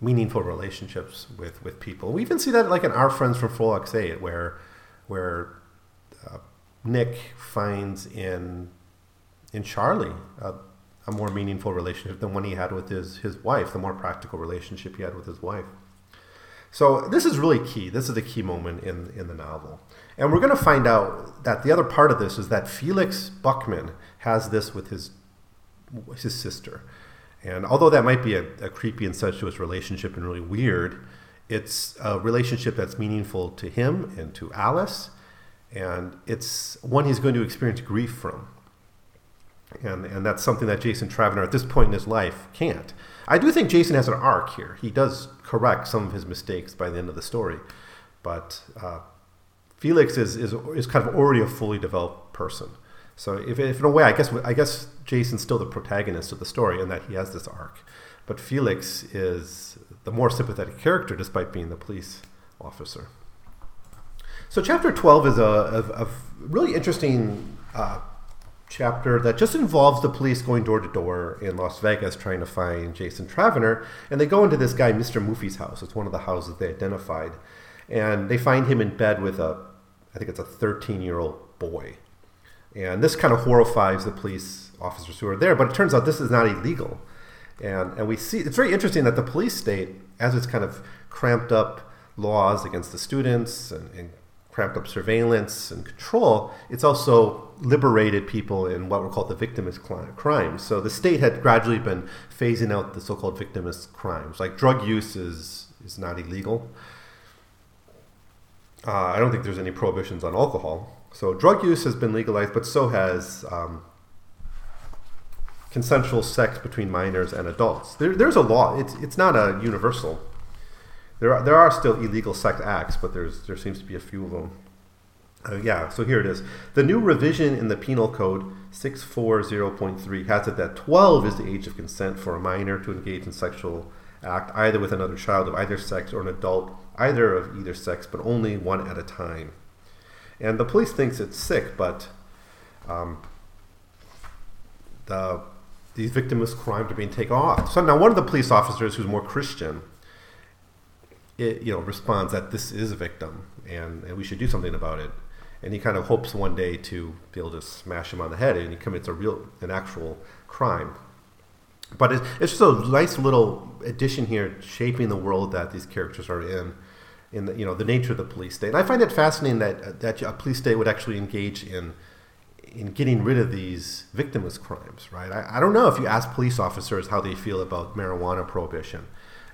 meaningful relationships with, with people. We even see that like in our friends from Frolix 8, where where uh, Nick finds in in Charlie a, a more meaningful relationship than one he had with his, his wife, the more practical relationship he had with his wife. So this is really key. This is the key moment in, in the novel. And we're going to find out that the other part of this is that Felix Buckman has this with his, his sister. And although that might be a, a creepy, incestuous relationship and really weird, it's a relationship that's meaningful to him and to Alys. And it's one he's going to experience grief from and and that's something that Jason Travener at this point in his life can't. I do think Jason has an arc here. He does correct some of his mistakes by the end of the story, but uh, Felix is, is is kind of already a fully developed person. So if, if in a way, I guess I guess Jason's still the protagonist of the story in that he has this arc, but Felix is the more sympathetic character despite being the police officer. So chapter twelve is a, a, a really interesting. Uh, chapter that just involves the police going door to door in Las Vegas trying to find Jason Travener. And they go into this guy, Mr. Muffy's house. It's one of the houses they identified. And they find him in bed with a, I think it's a 13 year old boy. And this kind of horrifies the police officers who are there. But it turns out this is not illegal. And, and we see, it's very interesting that the police state, as it's kind of cramped up laws against the students and, and cramped up surveillance and control, it's also liberated people in what were called the victimless crimes. So the state had gradually been phasing out the so-called victimless crimes. Like drug use is, is not illegal. Uh, I don't think there's any prohibitions on alcohol. So drug use has been legalized, but so has um, consensual sex between minors and adults. There, there's a law. It's, it's not a universal there are, there are still illegal sex acts, but there's there seems to be a few of them. Uh, yeah, so here it is. The new revision in the Penal Code 640.3 has it that 12 is the age of consent for a minor to engage in sexual act either with another child of either sex or an adult either of either sex, but only one at a time. And the police thinks it's sick, but um, the these victimless crimes are being taken off. So now one of the police officers who's more Christian it, you know, responds that this is a victim and, and we should do something about it. And he kind of hopes one day to be able to smash him on the head and he commits a real, an actual crime. But it's, it's just a nice little addition here, shaping the world that these characters are in, in the, you know, the nature of the police state. And I find it fascinating that, that a police state would actually engage in in getting rid of these victimless crimes, right? I, I, don't know if you ask police officers how they feel about marijuana prohibition.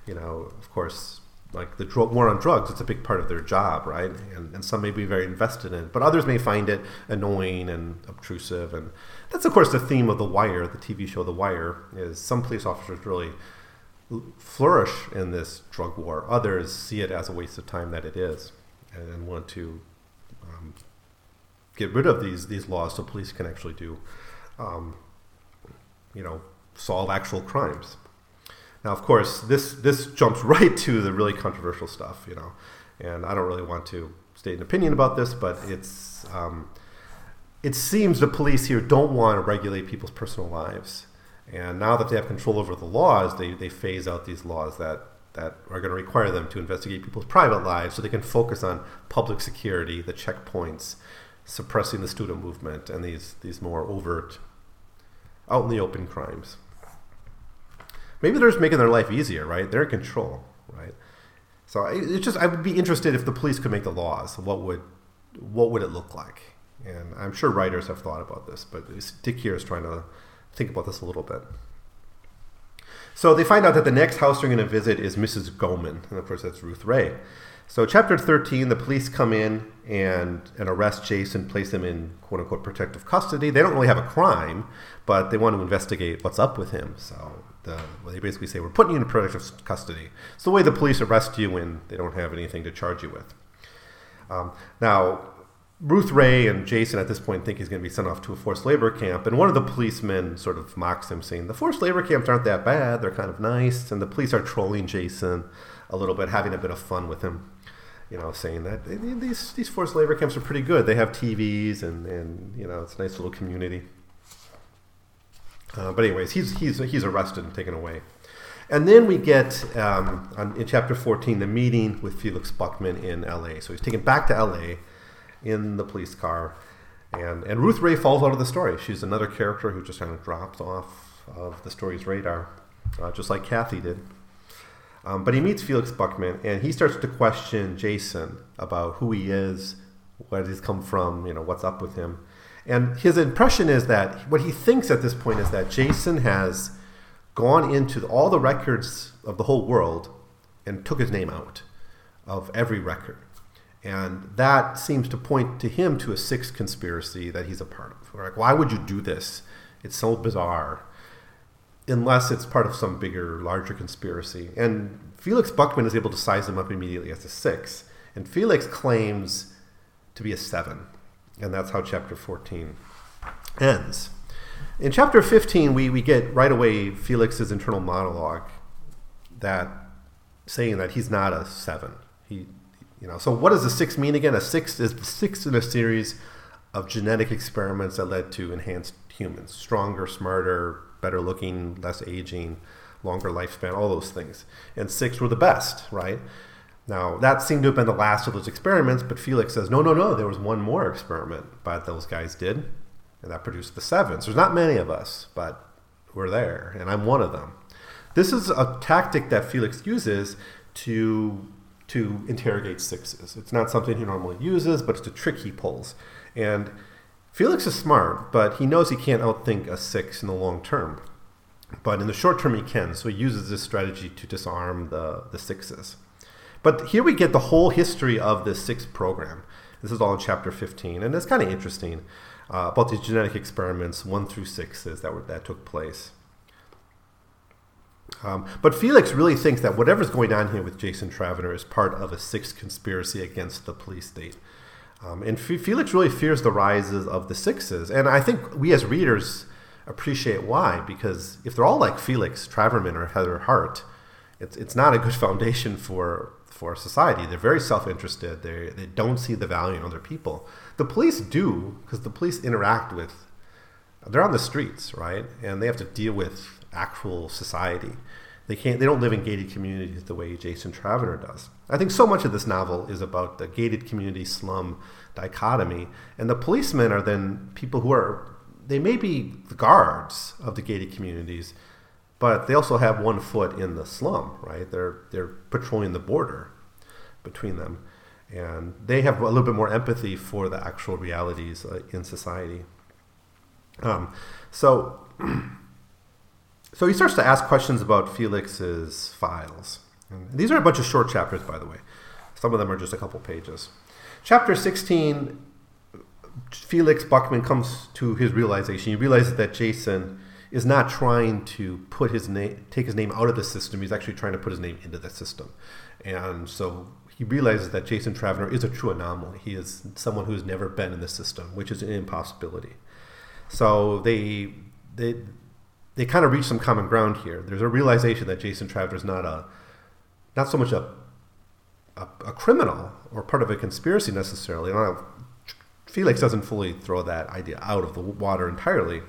You know, of course, like the drug, war on drugs, it's a big part of their job, right? And, and some may be very invested in it, but others may find it annoying and obtrusive. And that's, of course, the theme of The Wire, the TV show The Wire, is some police officers really flourish in this drug war. Others see it as a waste of time that it is and want to um, get rid of these, these laws so police can actually do, um, you know, solve actual crimes. Now, of course, this this jumps right to the really controversial stuff, you know, and I don't really want to state an opinion about this, but it's um, it seems the police here don't want to regulate people's personal lives, And now that they have control over the laws, they, they phase out these laws that, that are going to require them to investigate people's private lives so they can focus on public security, the checkpoints, suppressing the student movement, and these, these more overt, out in the open crimes. Maybe they're just making their life easier, right? They're in control, right? So it's just I would be interested if the police could make the laws. What would what would it look like? And I'm sure writers have thought about this, but Dick here is trying to think about this a little bit. So they find out that the next house they're going to visit is Mrs. Goman, and of course that's Ruth Rae. So chapter 13, the police come in and, and arrest Jason, place him in quote unquote protective custody. They don't really have a crime, but they want to investigate what's up with him. So the, well, they basically say, we're putting you in protective custody. It's the way the police arrest you when they don't have anything to charge you with. Um, now, Ruth Rae and Jason at this point think he's going to be sent off to a forced labor camp, and one of the policemen sort of mocks him, saying, The forced labor camps aren't that bad, they're kind of nice. And the police are trolling Jason a little bit, having a bit of fun with him, you know, saying that these, these forced labor camps are pretty good. They have TVs, and, and you know, it's a nice little community. Uh, but anyways, he's, he's, he's arrested and taken away. And then we get um, on, in chapter 14 the meeting with Felix Buckman in LA. So he's taken back to LA in the police car. And, and Ruth Rae falls out of the story. She's another character who just kind of drops off of the story's radar, uh, just like Kathy did. Um, but he meets Felix Buckman and he starts to question Jason about who he is, where he's come from, you know, what's up with him. And his impression is that what he thinks at this point is that Jason has gone into all the records of the whole world and took his name out of every record. And that seems to point to him to a sixth conspiracy that he's a part of. We're like, why would you do this? It's so bizarre. Unless it's part of some bigger, larger conspiracy. And Felix Buckman is able to size him up immediately as a six. And Felix claims to be a seven. And that's how chapter 14 ends. In chapter 15, we, we get right away Felix's internal monologue that saying that he's not a seven. He you know, so what does a six mean again? A six is the sixth in a series of genetic experiments that led to enhanced humans, stronger, smarter, better looking, less aging, longer lifespan, all those things. And six were the best, right? Now, that seemed to have been the last of those experiments, but Felix says, no, no, no, there was one more experiment but those guys did, and that produced the seven. So there's not many of us, but we're there, and I'm one of them. This is a tactic that Felix uses to to interrogate sixes. It's not something he normally uses, but it's a trick he pulls. And Felix is smart, but he knows he can't outthink a six in the long term. But in the short term, he can. So he uses this strategy to disarm the, the sixes. But here we get the whole history of the six program. This is all in chapter 15. And it's kind of interesting uh, about these genetic experiments, one through sixes, that, were, that took place. Um, but Felix really thinks that whatever's going on here with Jason Travener is part of a sixth conspiracy against the police state. Um, and F- Felix really fears the rises of the sixes. And I think we as readers appreciate why, because if they're all like Felix Traverman or Heather Hart, it's, it's not a good foundation for, for society. They're very self interested, they, they don't see the value in other people. The police do, because the police interact with, they're on the streets, right? And they have to deal with actual society. They can't. They don't live in gated communities the way Jason Travener does. I think so much of this novel is about the gated community slum dichotomy, and the policemen are then people who are. They may be the guards of the gated communities, but they also have one foot in the slum. Right? They're they're patrolling the border between them, and they have a little bit more empathy for the actual realities uh, in society. Um, so. So he starts to ask questions about Felix's files. And these are a bunch of short chapters, by the way. Some of them are just a couple pages. Chapter 16, Felix Buckman comes to his realization. He realizes that Jason is not trying to put his name, take his name out of the system. He's actually trying to put his name into the system. And so he realizes that Jason Travener is a true anomaly. He is someone who has never been in the system, which is an impossibility. So they they they kind of reach some common ground here. There's a realization that Jason Travener is not a not so much a, a, a criminal or part of a conspiracy necessarily. Felix doesn't fully throw that idea out of the water entirely,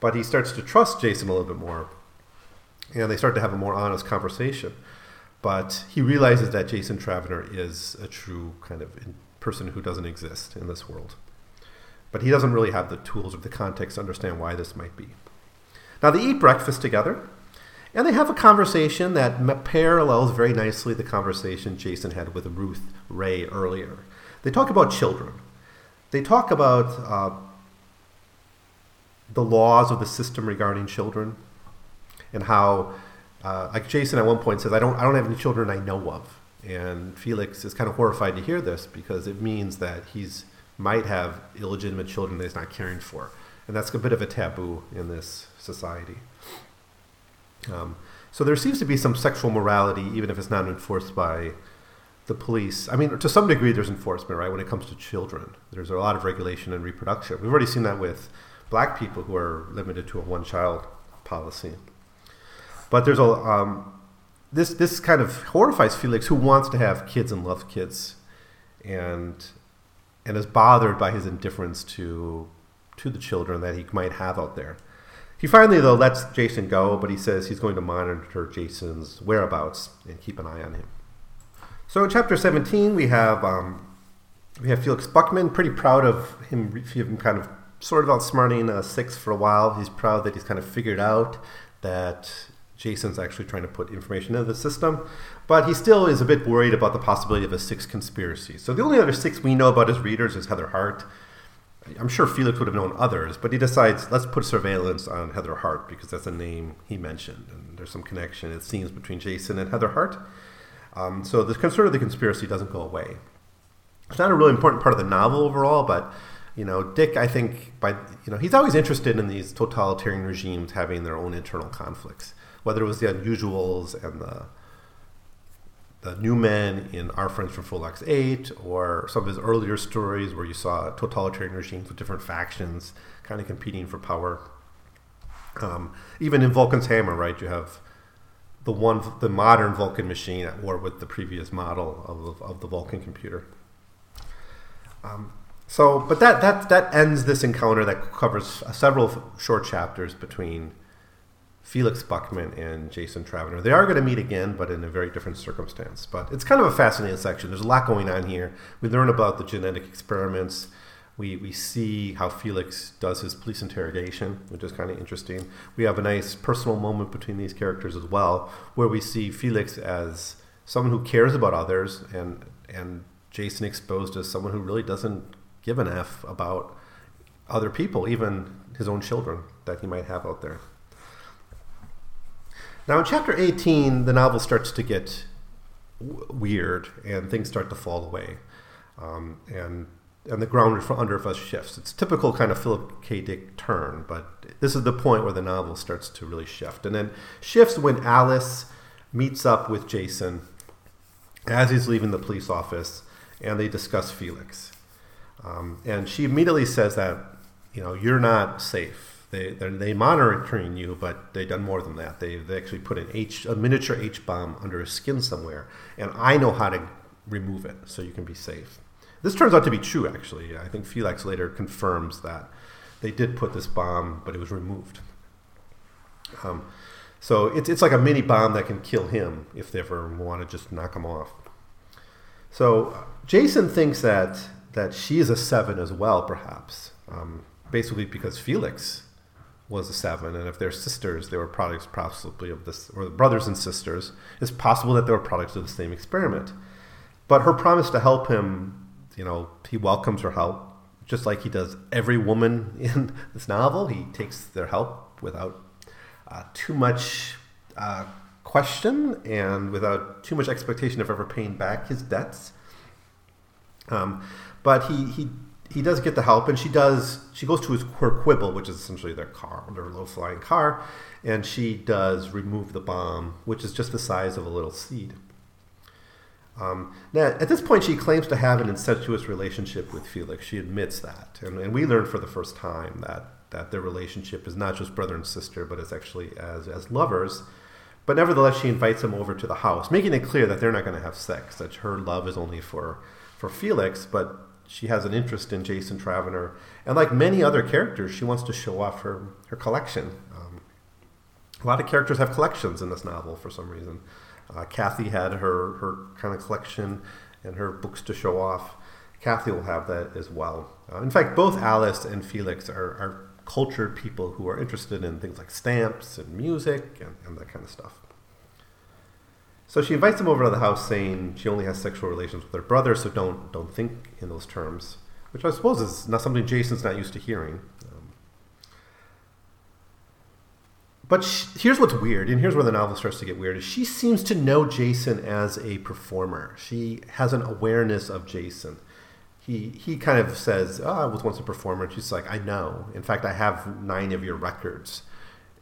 But he starts to trust Jason a little bit more, and they start to have a more honest conversation. But he realizes that Jason Travener is a true kind of person who doesn't exist in this world. But he doesn't really have the tools or the context to understand why this might be. Now, they eat breakfast together, and they have a conversation that parallels very nicely the conversation Jason had with Ruth Rae earlier. They talk about children. They talk about uh, the laws of the system regarding children and how, uh, like Jason at one point says, I don't, I don't have any children I know of. And Felix is kind of horrified to hear this because it means that he's might have illegitimate children that he's not caring for. And that's a bit of a taboo in this society. Um, so there seems to be some sexual morality, even if it's not enforced by the police. I mean, to some degree, there's enforcement, right? When it comes to children, there's a lot of regulation and reproduction. We've already seen that with black people who are limited to a one-child policy. But there's a um, this this kind of horrifies Felix, who wants to have kids and loves kids, and and is bothered by his indifference to to the children that he might have out there. He finally, though, lets Jason go, but he says he's going to monitor Jason's whereabouts and keep an eye on him. So, in chapter 17, we have um, we have Felix Buckman, pretty proud of him, him kind of sort of outsmarting uh, Six for a while. He's proud that he's kind of figured out that Jason's actually trying to put information into the system, but he still is a bit worried about the possibility of a Six conspiracy. So, the only other Six we know about as readers is Heather Hart. I'm sure Felix would have known others, but he decides let's put surveillance on Heather Hart because that's a name he mentioned, and there's some connection it seems between Jason and Heather Hart. Um, so the sort of the conspiracy doesn't go away. It's not a really important part of the novel overall, but you know, Dick, I think by you know he's always interested in these totalitarian regimes having their own internal conflicts, whether it was the unusuals and the the new men in Our Friends from Frolix 8, or some of his earlier stories where you saw totalitarian regimes with different factions kind of competing for power. Um, even in Vulcan's Hammer, right, you have the one, the modern Vulcan machine at war with the previous model of, of the Vulcan computer. Um, so, but that, that, that ends this encounter that covers several short chapters between Felix Buckman and Jason Travener. They are going to meet again, but in a very different circumstance. But it's kind of a fascinating section. There's a lot going on here. We learn about the genetic experiments. We, we see how Felix does his police interrogation, which is kind of interesting. We have a nice personal moment between these characters as well, where we see Felix as someone who cares about others and, and Jason exposed as someone who really doesn't give an F about other people, even his own children that he might have out there. Now, in chapter 18, the novel starts to get w- weird and things start to fall away. Um, and and the ground under us shifts. It's a typical kind of Philip K. Dick turn, but this is the point where the novel starts to really shift. And then shifts when Alys meets up with Jason as he's leaving the police office, and they discuss Felix. Um, and she immediately says that, you know, you're not safe. They they monitoring you, but they've done more than that. They they actually put an H a miniature H bomb under his skin somewhere, and I know how to remove it so you can be safe. This turns out to be true, actually. I think Felix later confirms that they did put this bomb, but it was removed. Um, so it's it's like a mini bomb that can kill him if they ever want to just knock him off. So Jason thinks that that she is a seven as well, perhaps. Um, basically, because Felix was a seven, and if they're sisters, they were products possibly of this, or brothers and sisters. It's possible that they were products of the same experiment. But her promise to help him, you know, he welcomes her help, just like he does every woman in this novel. He takes their help without uh, too much uh, question and without too much expectation of ever paying back his debts. Um, but he, he he does get the help, and she does. She goes to his her quibble, which is essentially their car, their low flying car, and she does remove the bomb, which is just the size of a little seed. Um, now, at this point, she claims to have an incestuous relationship with Felix. She admits that, and, and we learn for the first time that that their relationship is not just brother and sister, but it's actually as as lovers. But nevertheless, she invites him over to the house, making it clear that they're not going to have sex. That her love is only for for Felix, but she has an interest in Jason Travener, and like many other characters, she wants to show off her her collection. Um, a lot of characters have collections in this novel for some reason. Uh, Kathy had her her kind of collection and her books to show off. Kathy will have that as well. Uh, in fact, both Alys and Felix are, are cultured people who are interested in things like stamps and music and, and that kind of stuff. So she invites him over to the house, saying she only has sexual relations with her brother, so don't don't think in those terms. Which I suppose is not something Jason's not used to hearing. Um, but she, here's what's weird, and here's where the novel starts to get weird: is she seems to know Jason as a performer. She has an awareness of Jason. He he kind of says, "Oh, I was once a performer," and she's like, "I know. In fact, I have nine of your records."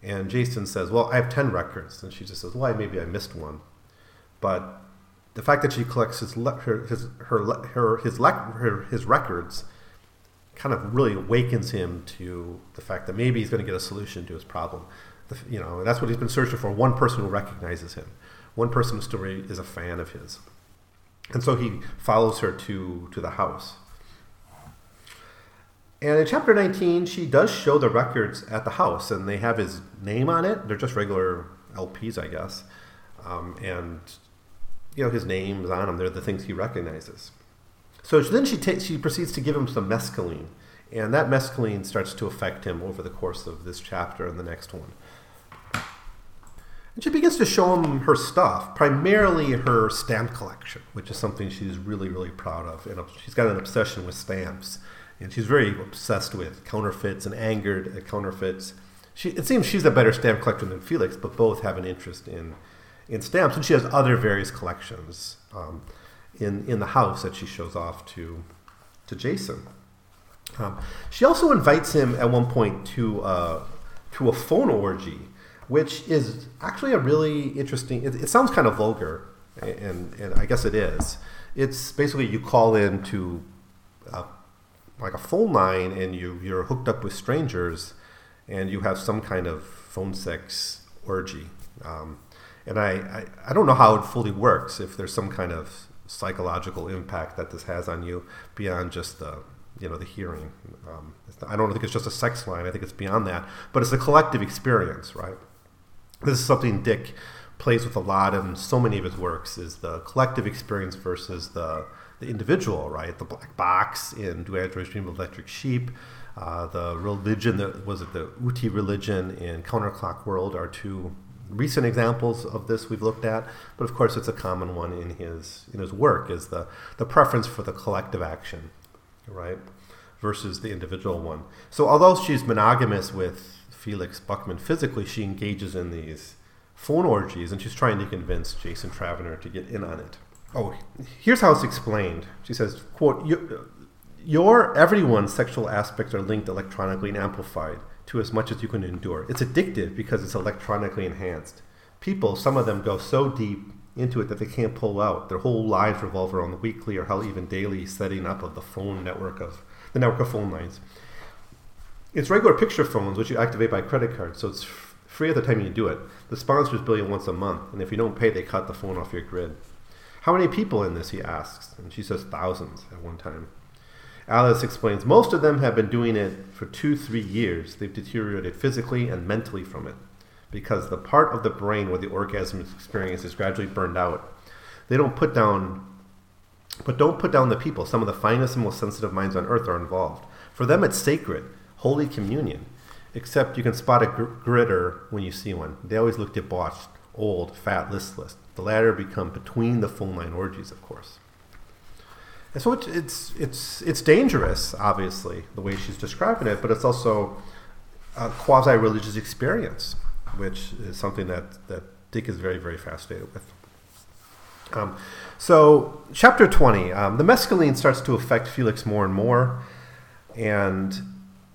And Jason says, "Well, I have ten records," and she just says, "Well, maybe I missed one." But the fact that she collects his le- her his her her his, le- her his records kind of really awakens him to the fact that maybe he's going to get a solution to his problem. The, you know, that's what he's been searching for. One person who recognizes him, one person who still is a fan of his, and so he follows her to to the house. And in chapter 19, she does show the records at the house, and they have his name on it. They're just regular LPs, I guess. Um, and you know, his name's on them. They're the things he recognizes. So then she takes, she proceeds to give him some mescaline, and that mescaline starts to affect him over the course of this chapter and the next one. And she begins to show him her stuff, primarily her stamp collection, which is something she's really, really proud of. And she's got an obsession with stamps, and she's very obsessed with counterfeits and angered at counterfeits. She, it seems she's a better stamp collector than Felix, but both have an interest in in stamps, and she has other various collections um, in in the house that she shows off to to Jason. Um, she also invites him at one point to uh, to a phone orgy, which is actually a really interesting. It, it sounds kind of vulgar, and and I guess it is. It's basically you call in to like a phone line, and you you're hooked up with strangers, and you have some kind of phone sex orgy. Um, and I, I, I don't know how it fully works if there's some kind of psychological impact that this has on you beyond just the you know the hearing. Um, I don't think it's just a sex line. I think it's beyond that. But it's a collective experience, right? This is something Dick plays with a lot in so many of his works: is the collective experience versus the the individual, right? The black box in Do Androids Dream of Electric Sheep. Uh, the religion that was it the Udi religion in Counterclock World are two recent examples of this we've looked at, but of course it's a common one in his in his work is the the preference for the collective action, right, versus the individual one. So although she's monogamous with Felix Buckman physically, she engages in these phone orgies, and she's trying to convince Jason Travener to get in on it. Oh, here's how it's explained. She says, "quote Your everyone's sexual aspects are linked electronically and amplified." To as much as you can endure. It's addictive because it's electronically enhanced. People, some of them go so deep into it that they can't pull out. Their whole lives revolve around the weekly or hell even daily setting up of the phone network of the network of phone lines. It's regular picture phones which you activate by credit card, so it's free at the time you do it. The sponsors bill you once a month, and if you don't pay, they cut the phone off your grid. How many people in this? He asks, and she says thousands at one time. Alys explains most of them have been doing it for two, three years. They've deteriorated physically and mentally from it because the part of the brain where the orgasm experience is gradually burned out. They don't put down, but don't put down the people. Some of the finest and most sensitive minds on earth are involved. For them, it's sacred, holy communion. Except you can spot a gr- gritter when you see one. They always look debauched, old, fat, listless. The latter become between the full line orgies, of course. So it's, it's it's it's dangerous, obviously, the way she's describing it, but it's also a quasi-religious experience, which is something that that Dick is very very fascinated with. Um, so, chapter twenty, um, the mescaline starts to affect Felix more and more, and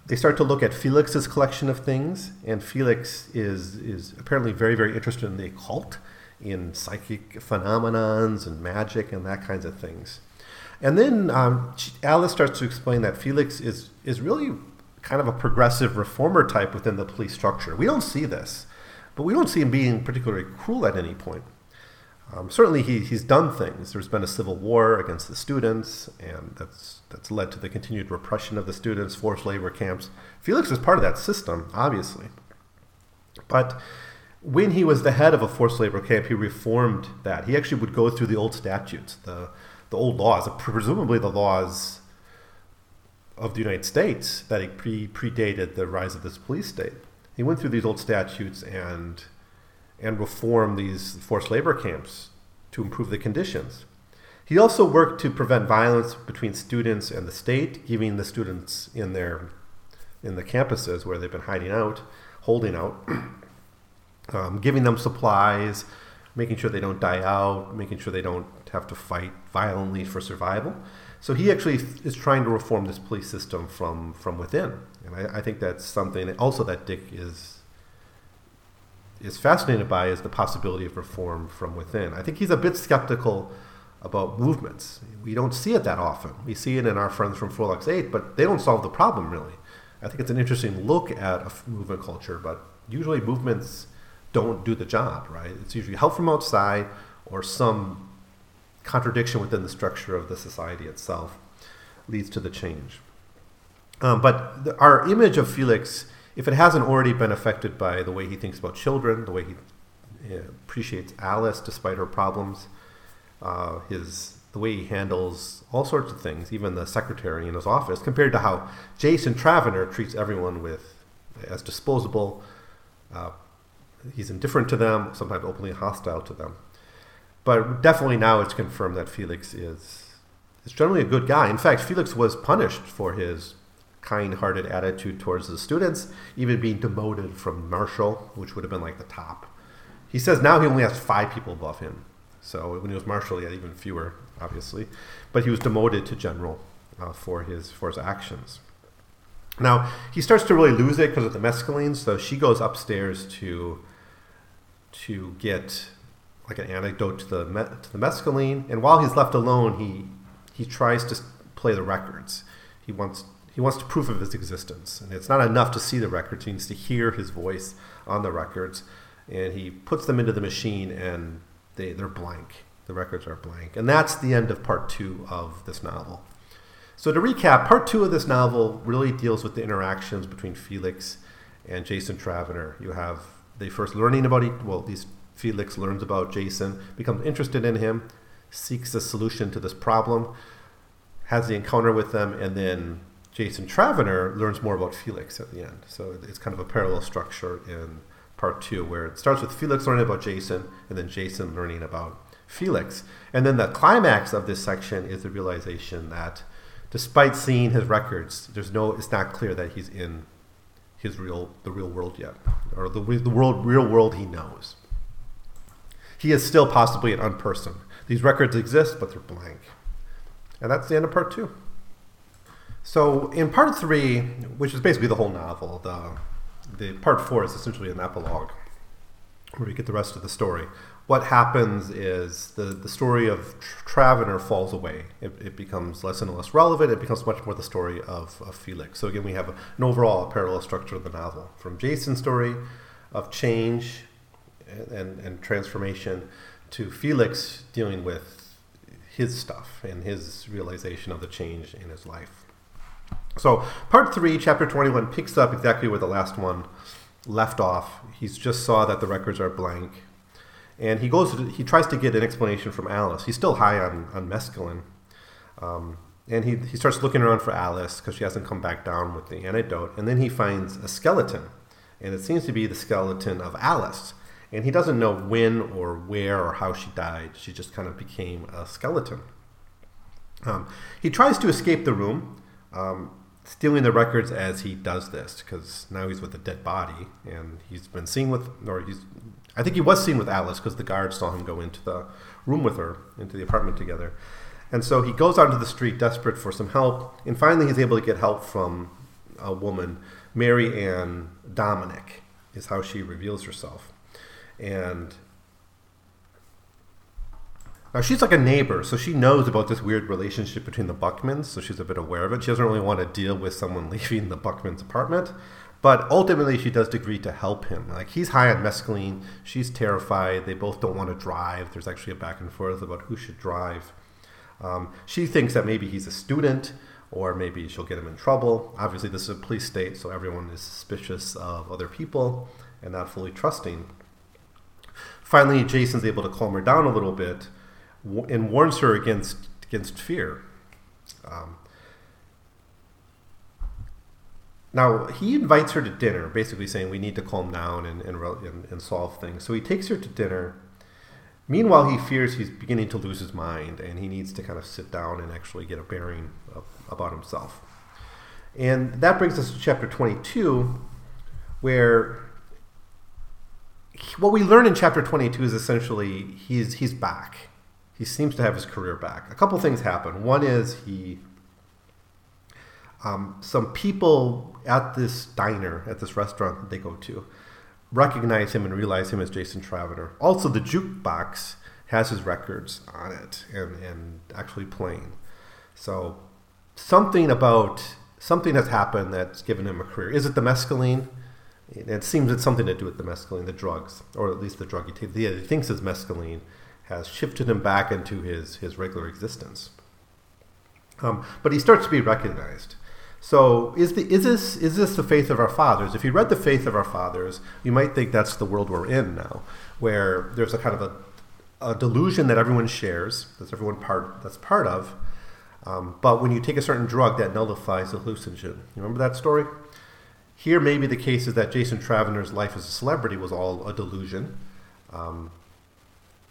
they start to look at Felix's collection of things, and Felix is is apparently very very interested in the occult, in psychic phenomenons and magic and that kinds of things. And then um, Alys starts to explain that Felix is is really kind of a progressive reformer type within the police structure. We don't see this, but we don't see him being particularly cruel at any point. Um, certainly, he, he's done things. There's been a civil war against the students, and that's that's led to the continued repression of the students, forced labor camps. Felix was part of that system, obviously. But when he was the head of a forced labor camp, he reformed that. He actually would go through the old statutes, the the old laws, presumably the laws of the United States that pre predated the rise of this police state. He went through these old statutes and and reformed these forced labor camps to improve the conditions. He also worked to prevent violence between students and the state, giving the students in their in the campuses where they've been hiding out, holding out, um, giving them supplies, making sure they don't die out, making sure they don't have to fight violently for survival. So he actually is trying to reform this police system from from within, and I, I think that's something also that Dick is is fascinated by is the possibility of reform from within. I think he's a bit skeptical about movements. We don't see it that often. We see it in our friends from Frolix 8, but they don't solve the problem really. I think it's an interesting look at a movement culture, but usually movements don't do the job, right? It's usually help from outside or some contradiction within the structure of the society itself leads to the change. Um, but the, our image of Felix, if it hasn't already been affected by the way he thinks about children, the way he uh, appreciates Alys despite her problems, uh, his the way he handles all sorts of things, even the secretary in his office, compared to how Jason Travener treats everyone with as disposable. Uh, he's indifferent to them, sometimes openly hostile to them. But definitely now it's confirmed that Felix is is generally a good guy. In fact, Felix was punished for his kind-hearted attitude towards the students, even being demoted from marshal, which would have been like the top. He says now he only has five people above him. So when he was marshal, he had even fewer, obviously. But he was demoted to general uh, for his for his actions. Now he starts to really lose it because of the mescaline. So she goes upstairs to to get like an anecdote to the to the mescaline, and while he's left alone, he he tries to play the records. He wants he wants to prove of his existence, and it's not enough to see the records. He needs to hear his voice on the records, and he puts them into the machine, and they they're blank. The records are blank, and that's the end of part two of this novel. So to recap, part two of this novel really deals with the interactions between Felix and Jason Travener. You have they first learning about it. Well, these Felix learns about Jason, becomes interested in him, seeks a solution to this problem, has the encounter with them, and then Jason Travener learns more about Felix at the end. So it's kind of a parallel structure in part two, where it starts with Felix learning about Jason, and then Jason learning about Felix. And then the climax of this section is the realization that despite seeing his records, there's no it's not clear that he's in his real the real world yet, or the, the world real world he knows he is still possibly an unperson. These records exist, but they're blank. And that's the end of part two. So in part three, which is basically the whole novel, the the part four is essentially an epilogue where we get the rest of the story. What happens is the, the story of Travener falls away. It, it becomes less and less relevant. It becomes much more the story of, of Felix. So again, we have an overall parallel structure of the novel. From Jason's story of change and, and transformation to Felix dealing with his stuff and his realization of the change in his life. So, part three, chapter 21, picks up exactly where the last one left off. He's just saw that the records are blank. And he goes, he tries to get an explanation from Alys. He's still high on, on mescaline. Um, and he, he starts looking around for Alys because she hasn't come back down with the antidote. And then he finds a skeleton. And it seems to be the skeleton of Alys and he doesn't know when or where or how she died. She just kind of became a skeleton. Um, he tries to escape the room, um, stealing the records as he does this, because now he's with a dead body, and he's been seen with, or he's, I think he was seen with Alys, because the guards saw him go into the room with her, into the apartment together. And so he goes out into the street, desperate for some help, and finally he's able to get help from a woman, Mary Ann Dominic, is how she reveals herself. And now she's like a neighbor, so she knows about this weird relationship between the Buckmans, so she's a bit aware of it. She doesn't really want to deal with someone leaving the Buckmans' apartment, But ultimately, she does agree to help him. Like he's high on mescaline, she's terrified. They both don't want to drive. There's actually a back and forth about who should drive. Um, she thinks that maybe he's a student, or maybe she'll get him in trouble. Obviously, this is a police state, so everyone is suspicious of other people and not fully trusting. Finally, Jason's able to calm her down a little bit and warns her against against fear. Um, now he invites her to dinner, basically saying we need to calm down and, and, and, and solve things. So he takes her to dinner. Meanwhile, he fears he's beginning to lose his mind, and he needs to kind of sit down and actually get a bearing of, about himself. And that brings us to chapter 22, where what we learn in chapter 22 is essentially he's he's back. He seems to have his career back. A couple things happen. One is he um, some people at this diner at this restaurant that they go to recognize him and realize him as Jason Travener. Also, the jukebox has his records on it and, and actually playing. So something about something has happened that's given him a career. Is it the mescaline? It seems it's something to do with the mescaline, the drugs, or at least the drug he takes. He thinks his mescaline has shifted him back into his, his regular existence. Um, but he starts to be recognized. So is, the, is, this, is this the faith of our fathers? If you read the faith of our fathers, you might think that's the world we're in now, where there's a kind of a, a delusion that everyone shares, that's everyone part, that's part of, um, but when you take a certain drug, that nullifies the hallucinogen. You remember that story? Here, maybe the case is that Jason Travener's life as a celebrity was all a delusion. Um,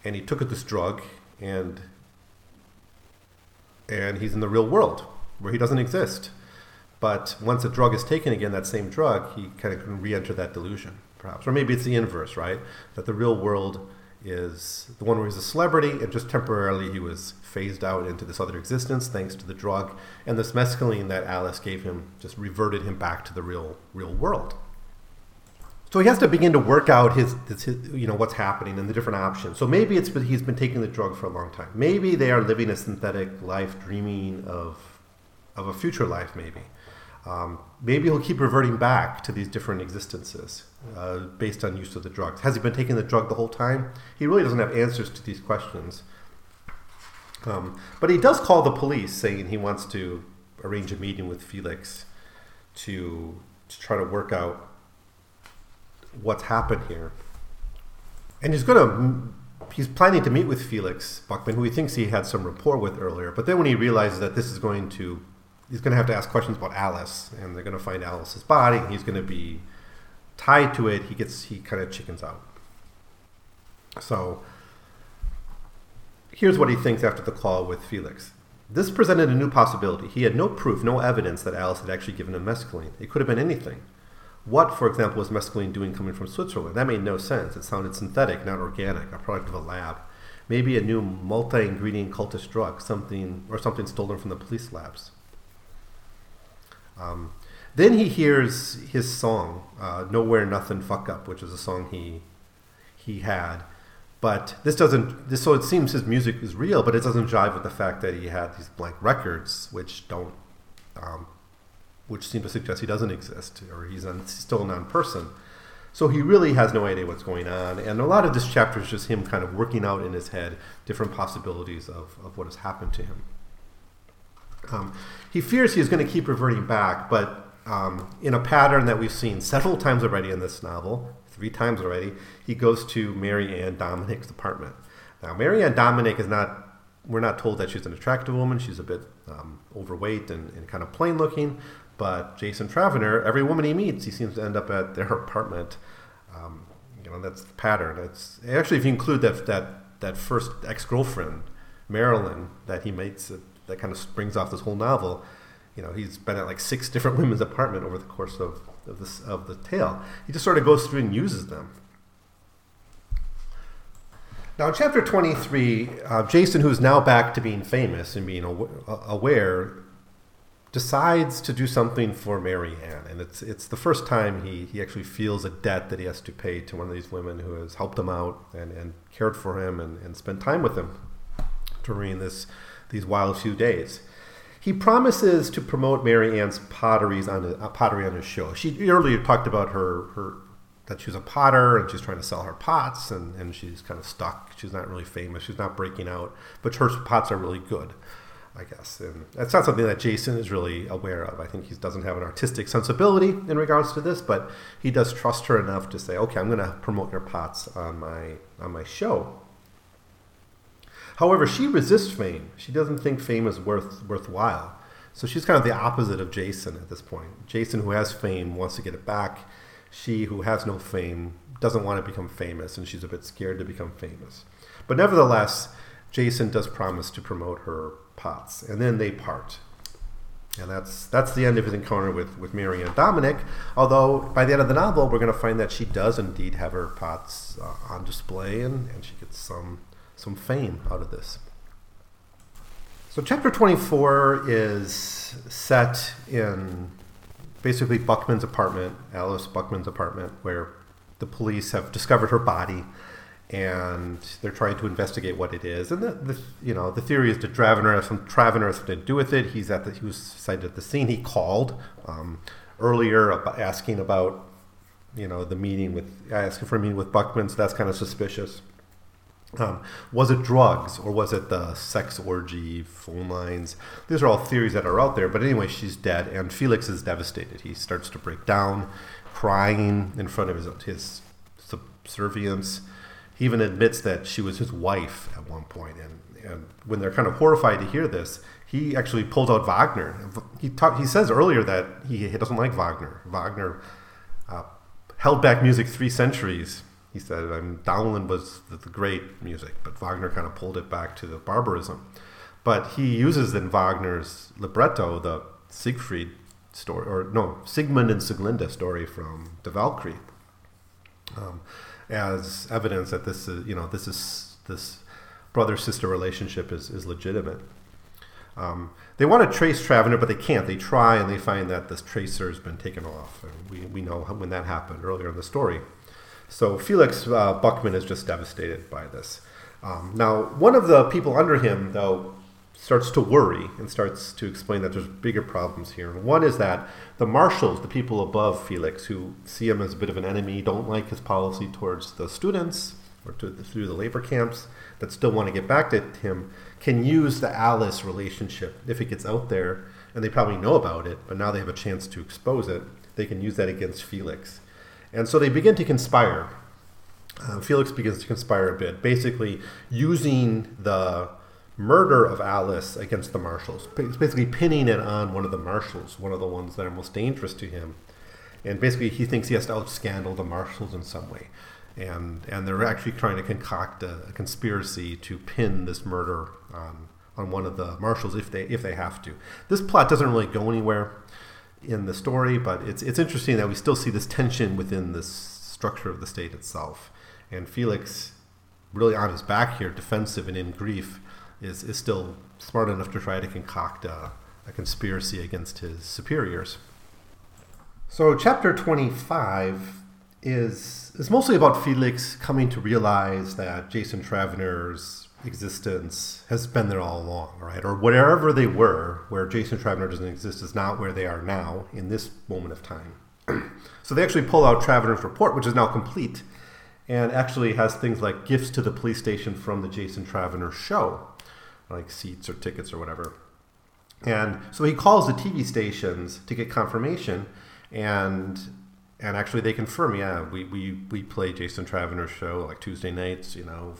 and he took this drug, and and he's in the real world where he doesn't exist. But once a drug is taken again, that same drug, he kind of can re-enter that delusion, perhaps. Or maybe it's the inverse, right? That the real world is the one where he's a celebrity, and just temporarily he was phased out into this other existence thanks to the drug, and this mescaline that Alys gave him just reverted him back to the real real world. So he has to begin to work out his, his, you know, what's happening and the different options. So maybe it's he's been taking the drug for a long time. Maybe they are living a synthetic life, dreaming of of a future life. Maybe um, maybe he'll keep reverting back to these different existences uh, based on use of the drugs. Has he been taking the drug the whole time? He really doesn't have answers to these questions. Um, but he does call the police, saying he wants to arrange a meeting with Felix to, to try to work out what's happened here. And he's going to he's planning to meet with Felix Buckman, who he thinks he had some rapport with earlier. But then when he realizes that this is going to he's going to have to ask questions about Alys, and they're going to find Alys's body, and he's going to be tied to it. He gets he kind of chickens out. So here's what he thinks after the call with Felix. This presented a new possibility. He had no proof, no evidence that Alys had actually given him mescaline. It could have been anything. What, for example, was mescaline doing coming from Switzerland? That made no sense. It sounded synthetic, not organic, a product of a lab. Maybe a new multi-ingredient cultist drug, something or something stolen from the police labs. Um, then he hears his song, uh, "Nowhere Nothing Fuck Up," which is a song he he had. But this doesn't. This so it seems his music is real, but it doesn't jive with the fact that he had these blank records, which don't, um, which seem to suggest he doesn't exist or he's un, still a non-person. So he really has no idea what's going on, and a lot of this chapter is just him kind of working out in his head different possibilities of, of what has happened to him. Um, he fears he's going to keep reverting back, but um, in a pattern that we've seen several times already in this novel, three times already, he goes to Mary Ann Dominic's apartment. Now, Mary Ann Dominic is not, we're not told that she's an attractive woman. She's a bit um, overweight and, and, kind of plain looking, but Jason Travener, every woman he meets, he seems to end up at their apartment. Um, you know, that's the pattern. It's actually, if you include that, that, that first ex girlfriend, Marilyn, that he meets that kind of springs off this whole novel. You know, he's been at like six different women's apartment over the course of, of this of the tale. He just sort of goes through and uses them. Now, in chapter 23, uh, Jason, who's now back to being famous and being aw- aware, decides to do something for Mary Ann. And it's, it's the first time he, he actually feels a debt that he has to pay to one of these women who has helped him out and, and cared for him and, and spent time with him during this these wild few days. He promises to promote Mary Ann's potteries on a, uh, pottery on his show. She earlier talked about her her that she's a potter and she's trying to sell her pots and, and she's kind of stuck. She's not really famous. She's not breaking out, but her pots are really good, I guess. And that's not something that Jason is really aware of. I think he doesn't have an artistic sensibility in regards to this, but he does trust her enough to say, okay, I'm going to promote your pots on my on my show. However, she resists fame. She doesn't think fame is worth worthwhile. So she's kind of the opposite of Jason at this point. Jason, who has fame, wants to get it back she who has no fame doesn't want to become famous and she's a bit scared to become famous. But nevertheless, Jason does promise to promote her pots, and then they part. And that's that's the end of his encounter with, with Mary Ann Dominic. Although by the end of the novel, we're going to find that she does indeed have her pots uh, on display, and, and she gets some some fame out of this. So chapter 24 is set in basically Buckman's apartment, Alys Buckman's apartment, where the police have discovered her body and they're trying to investigate what it is. And the, the you know the theory is that Travener has some Travener has something to do with it. He's at the he was sighted at the scene. He called um, earlier about asking about you know the meeting with asking for a meeting with Buckman. So that's kind of suspicious. Um, was it drugs or was it the sex orgy, phone lines? These are all theories that are out there. But anyway, she's dead, and Felix is devastated. He starts to break down, crying in front of his, his subservience. He even admits that she was his wife at one point, and, and when they're kind of horrified to hear this, he actually pulls out Wagner. He he says earlier that he, he doesn't like Wagner. Wagner uh, held back music three centuries he said, I mean, Dowland was the, the great music, but Wagner kind of pulled it back to the barbarism. But he uses in Wagner's libretto the Siegfried story, or no, Sigmund and Sieglinde story from Die Walküre, um, as evidence that this is, you know, this is this brother sister relationship is, is legitimate. Um, they want to trace Travener, but they can't. They try and they find that this tracer has been taken off. And we, we know when that happened earlier in the story. So Felix uh, Buckman is just devastated by this. Um, now, one of the people under him, though, starts to worry and starts to explain that there's bigger problems here. One is that the marshals, the people above Felix, who see him as a bit of an enemy, don't like his policy towards the students or to, through the labor camps that still want to get back to him, can use the Alys relationship if it gets out there, and they probably know about it, but now they have a chance to expose it. They can use that against Felix. And so they begin to conspire. Uh, Felix begins to conspire a bit, basically using the murder of Alys against the marshals. Basically pinning it on one of the marshals, one of the ones that are most dangerous to him. And basically, he thinks he has to outscandal the marshals in some way. And, and they're actually trying to concoct a, a conspiracy to pin this murder on, on one of the marshals if they, if they have to. This plot doesn't really go anywhere in the story, but it's it's interesting that we still see this tension within this structure of the state itself. And Felix, really on his back here, defensive and in grief, is is still smart enough to try to concoct a, a conspiracy against his superiors. So chapter twenty five is is mostly about Felix coming to realize that Jason Travener's existence has been there all along, right? Or wherever they were, where Jason Travener doesn't exist, is not where they are now in this moment of time. so they actually pull out Travener's report, which is now complete, and actually has things like gifts to the police station from the Jason Travener show, like seats or tickets or whatever. And so he calls the TV stations to get confirmation, and and actually they confirm, yeah, we, we, we play Jason Travener's show like Tuesday nights, you know,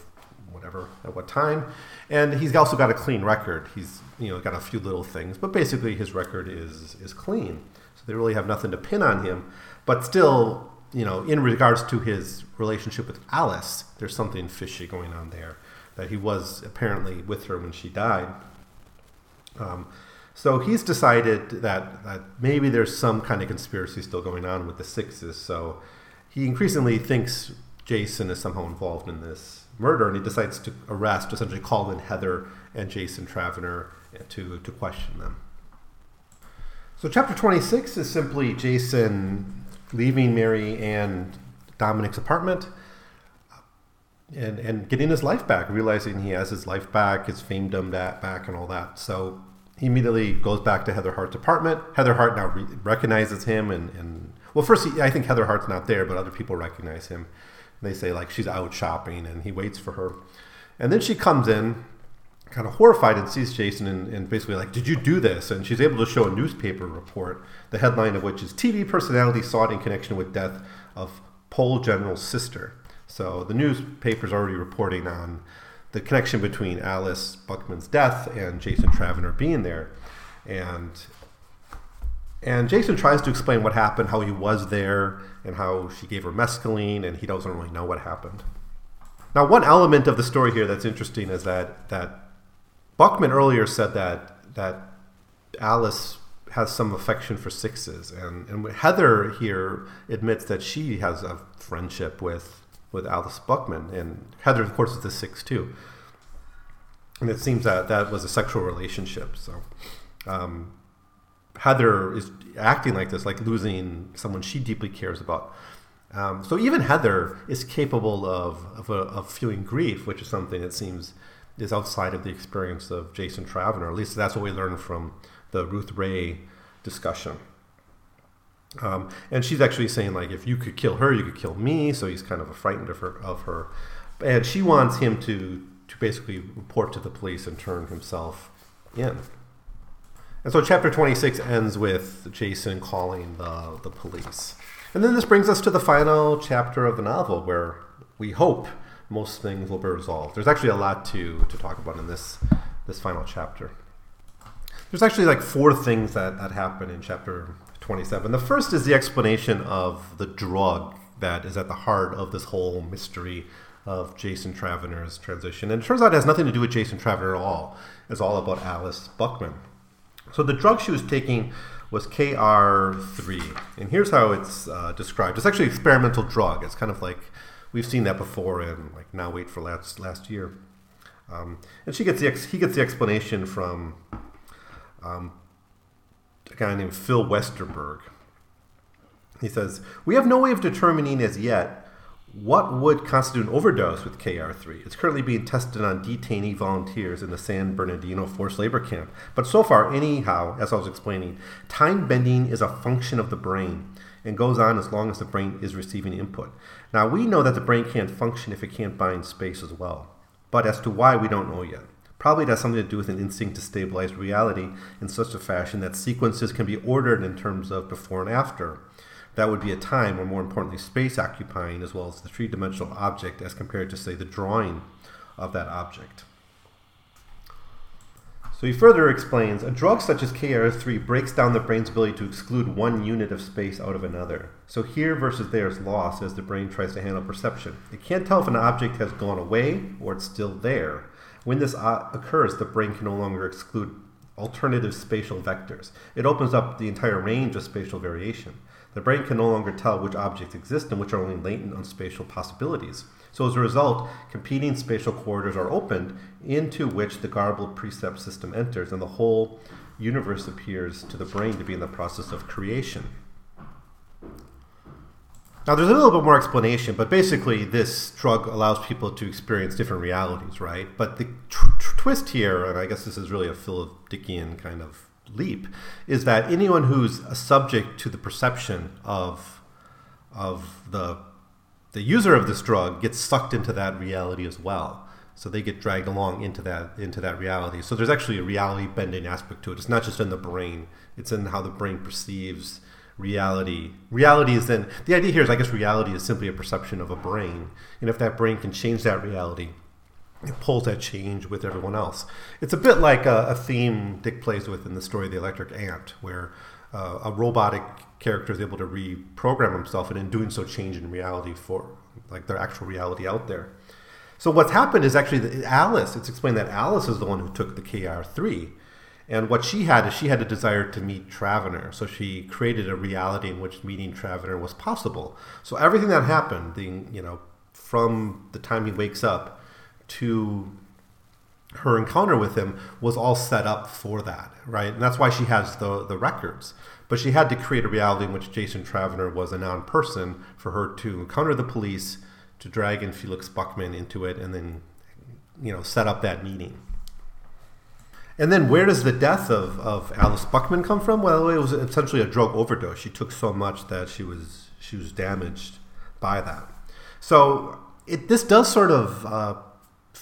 whatever at what time. And he's also got a clean record. He's you know got a few little things, but basically his record is is clean. So they really have nothing to pin on him. But still, you know, in regards to his relationship with Alys, there's something fishy going on there. That he was apparently with her when she died. Um, so he's decided that, that maybe there's some kind of conspiracy still going on with the Sixes. So he increasingly thinks Jason is somehow involved in this murder, and he decides to arrest, essentially call in Heather and Jason Travener to, to question them. So, chapter 26 is simply Jason leaving Mary Ann Dominic's apartment and, and getting his life back, realizing he has his life back, his famedom back, and all that. So, he immediately goes back to Heather Hart's apartment. Heather Hart now re- recognizes him, and, and well, first he, I think Heather Hart's not there, but other people recognize him. They say like she's out shopping, and he waits for her. And then she comes in, kind of horrified, and sees Jason, and, and basically like, "Did you do this?" And she's able to show a newspaper report, the headline of which is "TV personality sought in connection with death of Pole General's sister." So the newspaper's already reporting on the connection between Alys Buckman's death and Jason Travener being there, and and Jason tries to explain what happened, how he was there, and how she gave her mescaline, and he doesn't really know what happened. Now, one element of the story here that's interesting is that that Buckman earlier said that that Alys has some affection for sixes, and and Heather here admits that she has a friendship with with Alys Buckman, and Heather, of course, is the six too. And it seems that that was a sexual relationship. So um, Heather is acting like this, like losing someone she deeply cares about. Um, so even Heather is capable of of, a, of, feeling grief, which is something that seems is outside of the experience of Jason Travener. At least that's what we learned from the Ruth Rae discussion. Um, and she's actually saying like, if you could kill her, you could kill me. So he's kind of frightened of her, of her, and she wants him to to basically report to the police and turn himself in. And so chapter 26 ends with Jason calling the, the police. And then this brings us to the final chapter of the novel where we hope most things will be resolved. There's actually a lot to, to talk about in this, this final chapter. There's actually like four things that, that happen in chapter 27. The first is the explanation of the drug that is at the heart of this whole mystery of Jason Travener's transition. And it turns out it has nothing to do with Jason Travener at all. It's all about Alys Buckman. So the drug she was taking was KR3. And here's how it's uh, described. It's actually an experimental drug. It's kind of like we've seen that before in like Now Wait for Last, last year. Um, and she gets the ex- he gets the explanation from um, a guy named Phil Westerberg. He says, We have no way of determining as yet what would constitute an overdose with KR3. It's currently being tested on detainee volunteers in the San Bernardino forced labor camp. But so far, anyhow, as I was explaining, time bending is a function of the brain and goes on as long as the brain is receiving input. Now, we know that the brain can't function if it can't bind space as well. But as to why, we don't know yet. Probably it has something to do with an instinct to stabilize reality in such a fashion that sequences can be ordered in terms of before and after. That would be a time, or more importantly, space occupying, as well as the three dimensional object, as compared to, say, the drawing of that object. So he further explains a drug such as KR3 breaks down the brain's ability to exclude one unit of space out of another. So here versus there is lost as the brain tries to handle perception. It can't tell if an object has gone away or it's still there. When this uh, occurs, the brain can no longer exclude alternative spatial vectors. It opens up the entire range of spatial variation. The brain can no longer tell which objects exist and which are only latent on spatial possibilities. So as a result, competing spatial corridors are opened into which the garbled precept system enters, and the whole universe appears to the brain to be in the process of creation. Now, there's a little bit more explanation, but basically, this drug allows people to experience different realities, right? But the tr- tr- twist here, and I guess this is really a Philip Dickian kind of leap, is that anyone who's a subject to the perception of of the the user of this drug gets sucked into that reality as well. So they get dragged along into that into that reality. So there's actually a reality bending aspect to it. It's not just in the brain; it's in how the brain perceives reality. Reality is then the idea here is I guess reality is simply a perception of a brain, and if that brain can change that reality, it pulls that change with everyone else. It's a bit like a, a theme Dick plays with in the story of The Electric Ant, where uh, a robotic character is able to reprogram himself and in doing so change in reality for like their actual reality out there. So what's happened is actually that Alys, it's explained that Alys is the one who took the KR3 and what she had is she had a desire to meet Travener. So she created a reality in which meeting Travener was possible. So everything that happened, the, you know, from the time he wakes up to her encounter with him was all set up for that, right? And that's why she has the the records. But she had to create a reality in which Jason Travener was a non person for her to encounter the police, to drag in Felix Buckman into it, and then, you know, set up that meeting. And then where does the death of, of Alys Buckman come from? Well, it was essentially a drug overdose. She took so much that she was she was damaged by that. So it, this does sort of uh,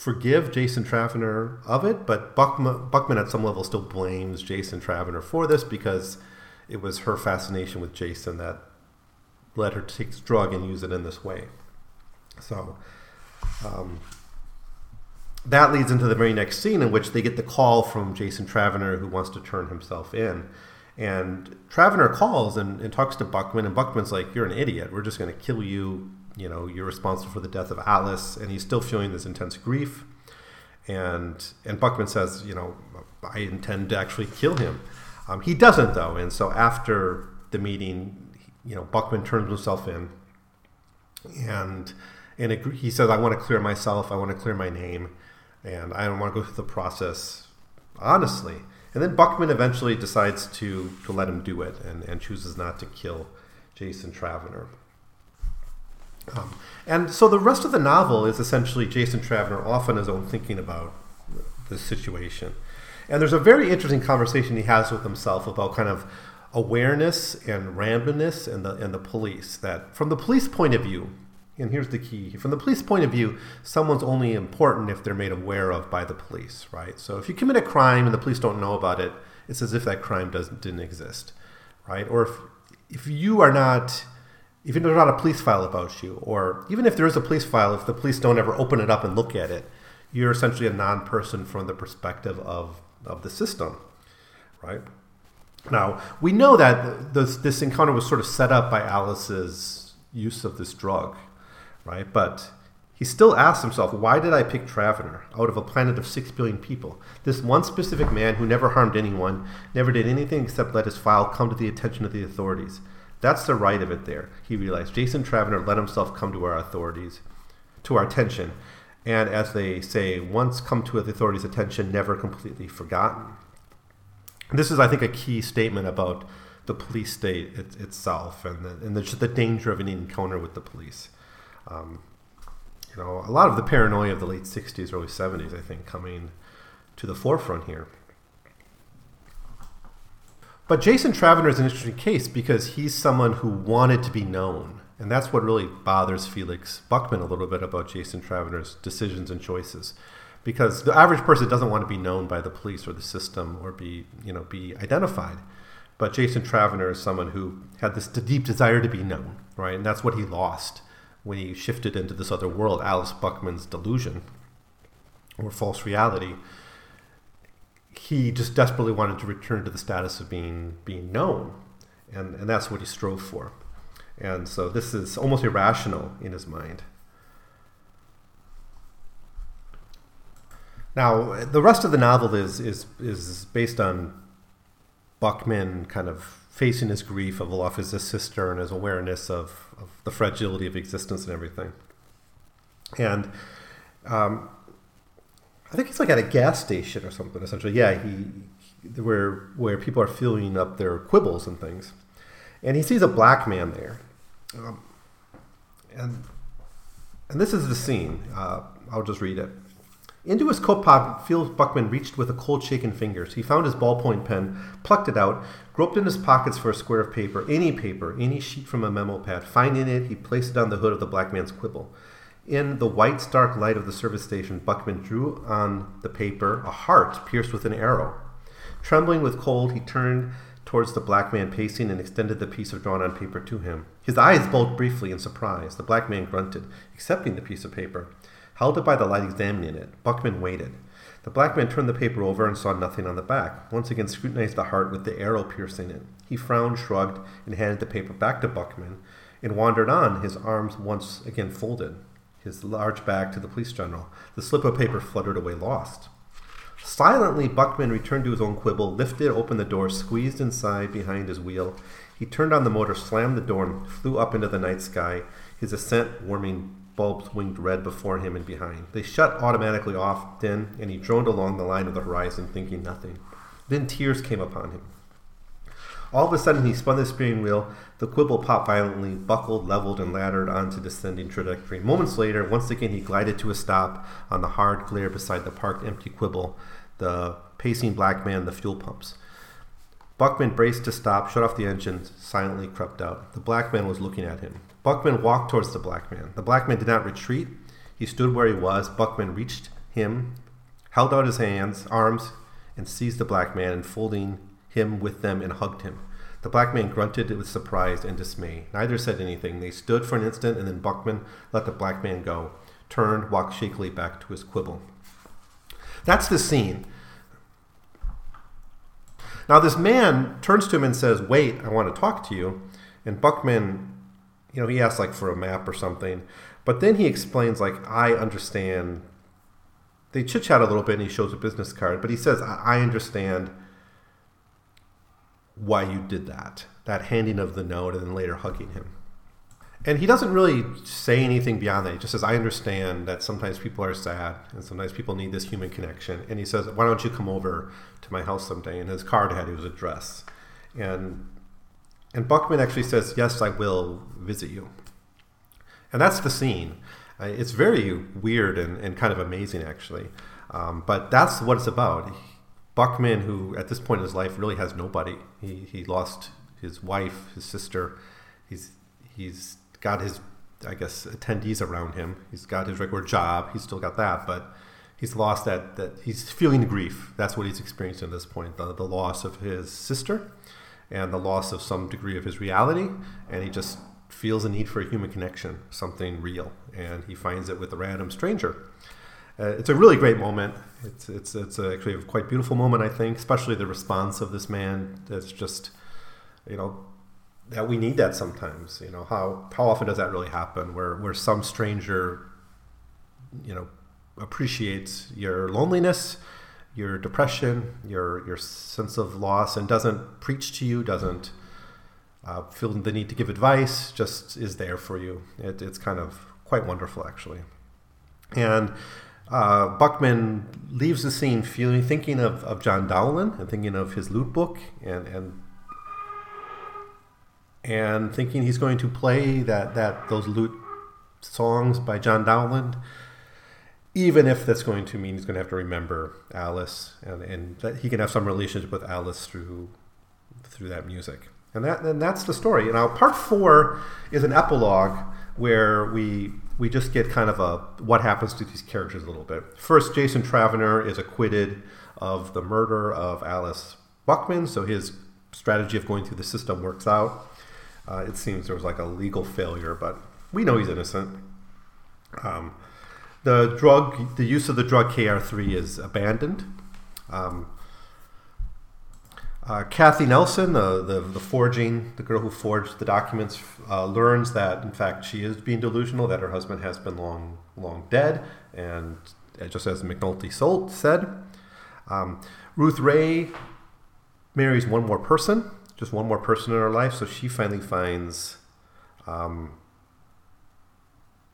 forgive Jason Travener of it, but Buckman, Buckman at some level still blames Jason Travener for this because it was her fascination with Jason that led her to take this drug and use it in this way. So um, that leads into the very next scene in which they get the call from Jason Travener who wants to turn himself in. And Travener calls and, and talks to Buckman, and Buckman's like, You're an idiot. We're just going to kill you. You know, you're responsible for the death of Alys. And he's still feeling this intense grief. And, and Buckman says, You know, I intend to actually kill him. Um, he doesn't, though. And so after the meeting, you know, Buckman turns himself in. And, and it, he says, I want to clear myself. I want to clear my name and I don't want to go through the process honestly. And then Buckman eventually decides to, to let him do it and, and chooses not to kill Jason Travener. Um, and so the rest of the novel is essentially Jason Travener off on his own thinking about the situation. And there's a very interesting conversation he has with himself about kind of awareness and randomness and the, and the police. That from the police point of view, and here's the key from the police point of view someone's only important if they're made aware of by the police right so if you commit a crime and the police don't know about it it's as if that crime doesn't didn't exist right or if if you are not if there's not a police file about you or even if there is a police file if the police don't ever open it up and look at it you're essentially a non-person from the perspective of of the system right now we know that this, this encounter was sort of set up by Alys's use of this drug right? But he still asks himself, why did I pick Travener out of a planet of six billion people? This one specific man who never harmed anyone, never did anything except let his file come to the attention of the authorities. That's the right of it there, he realized. Jason Travener let himself come to our authorities, to our attention. And as they say, once come to the authorities' attention, never completely forgotten. This is, I think, a key statement about the police state it, itself and, the, and the, the danger of an encounter with the police um, you know, a lot of the paranoia of the late 60s, early 70s, I think, coming to the forefront here. But Jason Travener is an interesting case because he's someone who wanted to be known. And that's what really bothers Felix Buckman a little bit about Jason Travener's decisions and choices. Because the average person doesn't want to be known by the police or the system or be, you know, be identified. But Jason Travener is someone who had this deep desire to be known, right? And that's what he lost when he shifted into this other world, Alys Buckman's delusion or false reality, he just desperately wanted to return to the status of being being known, and and that's what he strove for, and so this is almost irrational in his mind. Now, the rest of the novel is is is based on Buckman kind of facing his grief of the loss of his sister and his awareness of, of the fragility of existence and everything. And um, I think it's like at a gas station or something. Essentially, yeah, he where where people are filling up their quibbles and things, and he sees a black man there, um, and and this is the scene. Uh, I'll just read it. Into his coat pocket, Buckman reached with a cold shaken fingers. He found his ballpoint pen, plucked it out, groped in his pockets for a square of paper, any paper, any sheet from a memo pad. Finding it, he placed it on the hood of the black man's quibble. In the white, stark light of the service station, Buckman drew on the paper a heart pierced with an arrow. Trembling with cold, he turned towards the black man pacing and extended the piece of drawn on paper to him. His eyes bulged briefly in surprise. The black man grunted, accepting the piece of paper held it by the light, examining it. Buckman waited. The black man turned the paper over and saw nothing on the back. Once again scrutinized the heart with the arrow piercing it. He frowned, shrugged, and handed the paper back to Buckman, and wandered on, his arms once again folded, his large bag to the police general. The slip of paper fluttered away lost. Silently, Buckman returned to his own quibble, lifted open the door, squeezed inside behind his wheel. He turned on the motor, slammed the door, and flew up into the night sky, his ascent warming bulbs winked red before him and behind. They shut automatically off then, and he droned along the line of the horizon, thinking nothing. Then tears came upon him. All of a sudden, he spun the steering wheel. The quibble popped violently, buckled, leveled, and laddered onto descending trajectory. Moments later, once again, he glided to a stop on the hard glare beside the parked empty quibble. the pacing black man, the fuel pumps. Buckman braced to stop, shut off the engines, silently crept out. The black man was looking at him. Buckman walked towards the black man. The black man did not retreat. He stood where he was. Buckman reached him, held out his hands, arms, and seized the black man, enfolding him with them and hugged him. The black man grunted with surprise and dismay. Neither said anything. They stood for an instant, and then Buckman let the black man go, turned, walked shakily back to his quibble. That's the scene. Now, this man turns to him and says, Wait, I want to talk to you. And Buckman, you know, he asks like for a map or something. But then he explains, like, I understand. They chit chat a little bit and he shows a business card, but he says, I, I understand why you did that. That handing of the note and then later hugging him. And he doesn't really say anything beyond that. He just says, I understand that sometimes people are sad and sometimes people need this human connection. And he says, Why don't you come over to my house someday? And his card had his address. And and Buckman actually says, Yes, I will visit you. And that's the scene. Uh, it's very weird and, and kind of amazing, actually. Um, but that's what it's about. Buckman, who at this point in his life really has nobody, he, he lost his wife, his sister. He's, he's got his, I guess, attendees around him. He's got his regular job. He's still got that, but he's lost that. That he's feeling the grief. That's what he's experiencing at this point: the, the loss of his sister, and the loss of some degree of his reality. And he just feels a need for a human connection, something real, and he finds it with a random stranger. Uh, it's a really great moment. It's it's it's actually a quite beautiful moment, I think, especially the response of this man. That's just, you know, that we need that sometimes. You know, how how often does that really happen? Where where some stranger, you know, appreciates your loneliness, your depression, your your sense of loss, and doesn't preach to you, doesn't uh, feel the need to give advice, just is there for you. It, it's kind of quite wonderful, actually. And uh, Buckman leaves the scene feeling, thinking of, of John Dowland and thinking of his lute book and, and and thinking he's going to play that, that those lute songs by John Dowland, even if that's going to mean he's going to have to remember Alys and, and that he can have some relationship with Alys through through that music. And that and that's the story. Now part four is an epilogue where we we just get kind of a what happens to these characters a little bit. First, Jason Travener is acquitted of the murder of Alys Buckman, so his strategy of going through the system works out. Uh, it seems there was like a legal failure, but we know he's innocent. Um, the drug, the use of the drug KR3 is abandoned. Um, uh, Kathy Nelson, the, the, the, forging, the girl who forged the documents, uh, learns that in fact she is being delusional, that her husband has been long, long dead, and uh, just as McNulty Solt said, um, Ruth Rae marries one more person, just one more person in her life. So she finally finds um,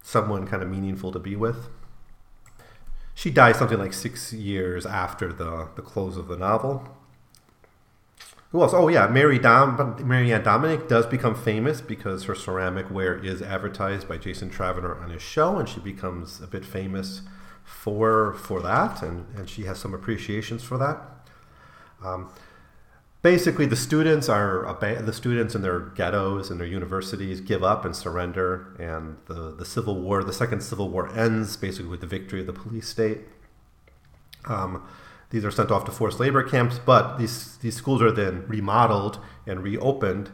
someone kind of meaningful to be with. She dies something like six years after the, the close of the novel. Who else? Oh yeah, Mary Dom- Mary Ann Dominic does become famous because her ceramic ware is advertised by Jason Travener on his show, and she becomes a bit famous for for that, and, and she has some appreciations for that. Um, basically the students are the students in their ghettos and their universities give up and surrender and the, the civil war the second civil war ends basically with the victory of the police state um, these are sent off to forced labor camps but these, these schools are then remodeled and reopened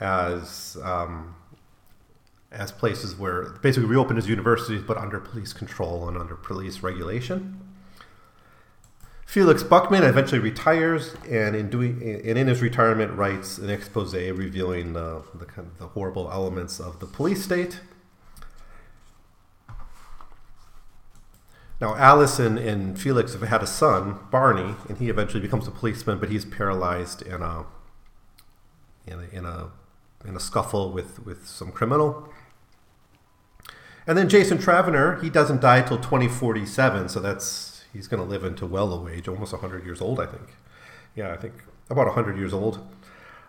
as um, as places where basically reopened as universities but under police control and under police regulation Felix Buckman eventually retires, and in doing and in his retirement writes an expose revealing the, the, kind of the horrible elements of the police state. Now, Allison and, Felix have had a son, Barney, and he eventually becomes a policeman, but he's paralyzed in a in a in a, in a scuffle with, with some criminal. And then Jason Travener, he doesn't die till 2047, so that's he's going to live into well old age, almost 100 years old, I think. Yeah, I think about 100 years old.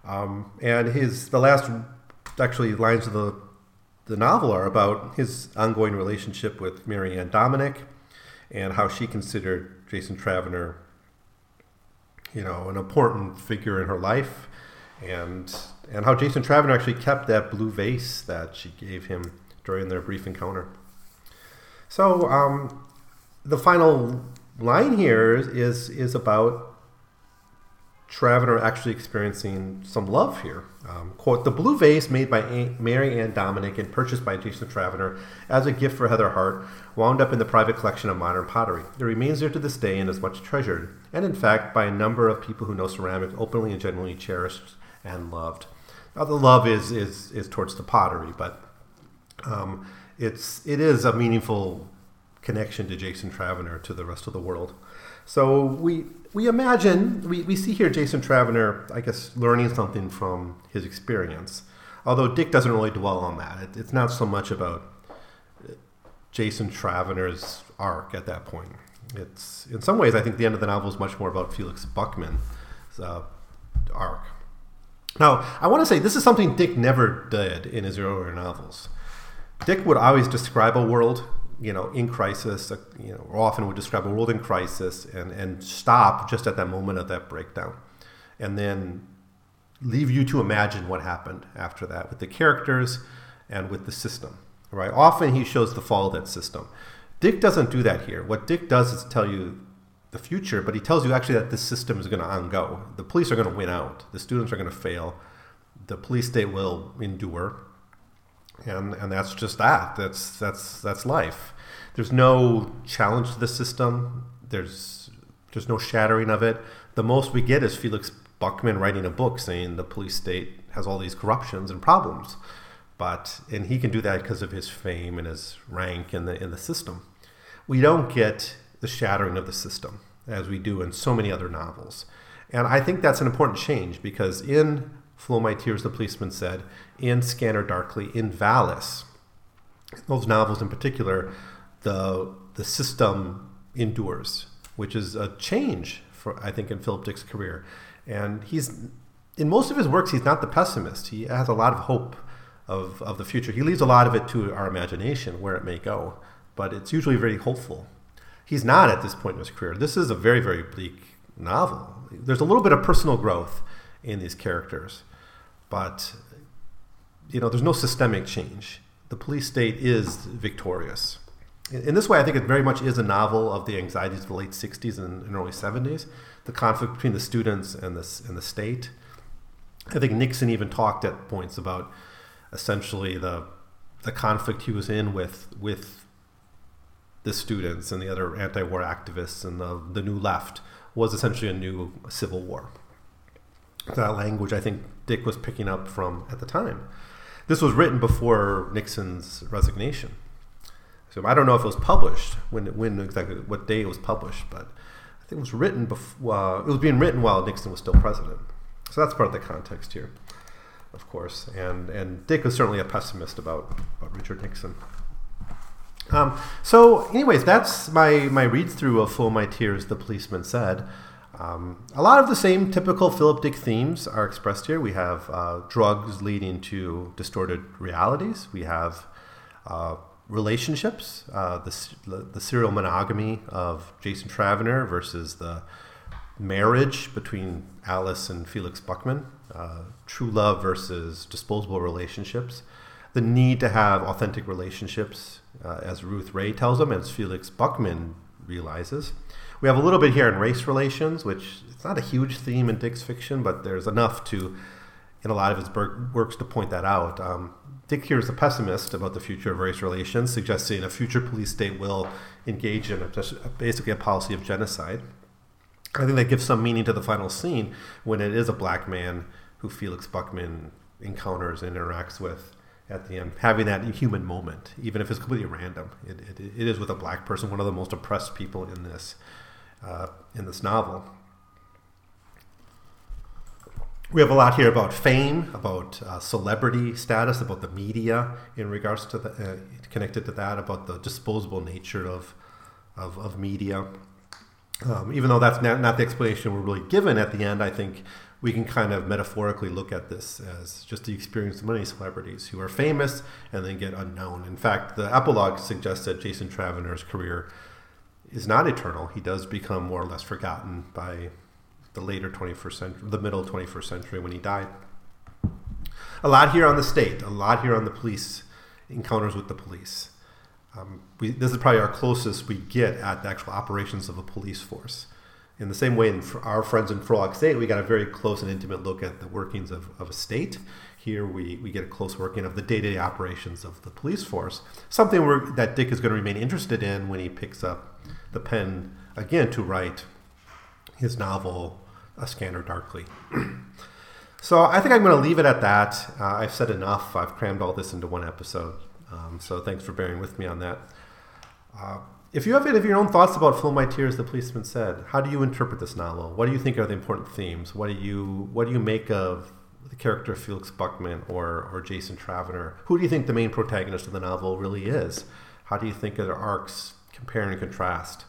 Um, and his the last actually lines of the the novel are about his ongoing relationship with Mary Ann Dominic and how she considered Jason Travener you know, an important figure in her life, and and how Jason Travener actually kept that blue vase that she gave him during their brief encounter. So um, the final line here is is about Travener actually experiencing some love here. Um, quote, the blue vase made by Aunt Mary Ann Dominic and purchased by Jason Travener as a gift for Heather Hart wound up in the private collection of modern pottery. It remains there to this day and is much treasured, and in fact, by a number of people who know ceramics, openly and genuinely cherished and loved. Now, the love is, is, is towards the pottery, but um, it's, it is a meaningful connection to Jason Travener to the rest of the world. So we we imagine we, we see here Jason Travener, I guess, learning something from his experience. Although Dick doesn't really dwell on that. It, it's not so much about Jason Travener's arc at that point. It's in some ways I think the end of the novel is much more about Felix Buckman's uh, arc. Now I want to say this is something Dick never did in his earlier novels. Dick would always describe a world you know, in crisis, uh, you know, often would describe a world in crisis and, and stop just at that moment of that breakdown. And then leave you to imagine what happened after that with the characters and with the system, right? Often he shows the fall of that system. Dick doesn't do that here. What Dick does is tell you the future, but he tells you actually that this system is going to ongo. The police are going to win out. The students are going to fail. The police state will endure and and that's just that. That's that's that's life. There's no challenge to the system. There's there's no shattering of it. The most we get is Felix Buckman writing a book saying the police state has all these corruptions and problems, but and he can do that because of his fame and his rank in the in the system. We don't get the shattering of the system as we do in so many other novels. And I think that's an important change because in Flow My Tears, the policeman said, and Scanner Darkly, in Valis, those novels in particular, the the system endures, which is a change for I think in Philip Dick's career. And he's in most of his works, he's not the pessimist. He has a lot of hope of, of the future. He leaves a lot of it to our imagination where it may go, but it's usually very hopeful. He's not at this point in his career. This is a very, very bleak novel. There's a little bit of personal growth in these characters, but you know, there's no systemic change. The police state is victorious. In, this way, I think it very much is a novel of the anxieties of the late 60s and, and early 70s, the conflict between the students and the, and the state. I think Nixon even talked at points about essentially the the conflict he was in with with the students and the other anti-war activists and the, the new left was essentially a new civil war. That language I think Dick was picking up from at the time. This was written before Nixon's resignation. So I don't know if it was published when when exactly what day it was published, but I think it was written before uh, it was being written while Nixon was still president. So that's part of the context here, of course. And and Dick was certainly a pessimist about about Richard Nixon. Um, so, anyways, that's my my read through of "Flow My Tears." The policeman said. Um, a lot of the same typical Philip Dick themes are expressed here. We have uh, drugs leading to distorted realities. We have uh, relationships, uh, the, the serial monogamy of Jason Travener versus the marriage between Alys and Felix Buckman, uh, true love versus disposable relationships, the need to have authentic relationships, uh, as Ruth Rae tells them, as Felix Buckman realizes. We have a little bit here in race relations, which it's not a huge theme in Dick's fiction, but there's enough to, in a lot of his works, to point that out. Um, Dick here is a pessimist about the future of race relations, suggesting a future police state will engage in a, basically a policy of genocide. I think that gives some meaning to the final scene when it is a black man who Felix Buckman encounters and interacts with at the end, having that human moment, even if it's completely random. It, it, it is with a black person, one of the most oppressed people in this uh, in this novel. We have a lot here about fame, about uh, celebrity status, about the media in regards to the, uh, connected to that, about the disposable nature of, of, of media. Um, even though that's not, not the explanation we're really given at the end, I think we can kind of metaphorically look at this as just the experience of many celebrities who are famous and then get unknown. In fact, the epilogue suggests that Jason Travener's career is not eternal. He does become more or less forgotten by the later 21st century, the middle 21st century when he died. A lot here on the state, a lot here on the police encounters with the police. Um, we, this is probably our closest we get at the actual operations of a police force. In the same way, in our friends in Frolix 8, we got a very close and intimate look at the workings of, of a state. Here, we, we get a close working of the day to day operations of the police force, something that Dick is going to remain interested in when he picks up the pen again to write his novel, A Scanner Darkly. so I think I'm going to leave it at that. Uh, I've said enough. I've crammed all this into one episode. Um, so thanks for bearing with me on that. Uh, if you have any of your own thoughts about Flow My Tears, the policeman said, how do you interpret this novel? What do you think are the important themes? What do you what do you make of the character of Felix Buckman or or Jason Travener? Who do you think the main protagonist of the novel really is? How do you think of their arcs compare and contrast?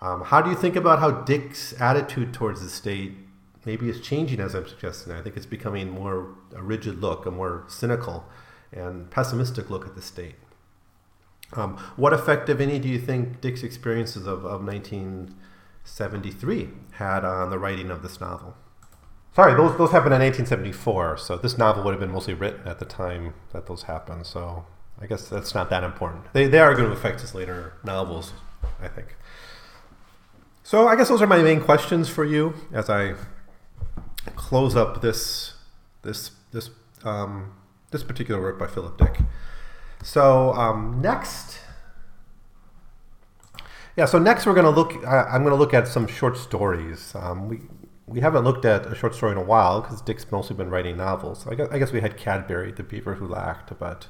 Um, how do you think about how Dick's attitude towards the state maybe is changing as I'm suggesting? I think it's becoming more a rigid look, a more cynical and pessimistic look at the state. Um, what effect, if any, do you think Dick's experiences of, of 1973 had on the writing of this novel? Sorry, those, those happened in 1874, so this novel would have been mostly written at the time that those happened, so I guess that's not that important. They, they are going to affect his later novels, I think. So I guess those are my main questions for you as I close up this this this um, this particular work by Philip Dick. So um, next, yeah. So next we're going to look. I'm going to look at some short stories. Um, we we haven't looked at a short story in a while because Dick's mostly been writing novels. So I, guess, I guess we had Cadbury, the Beaver Who Lacked, but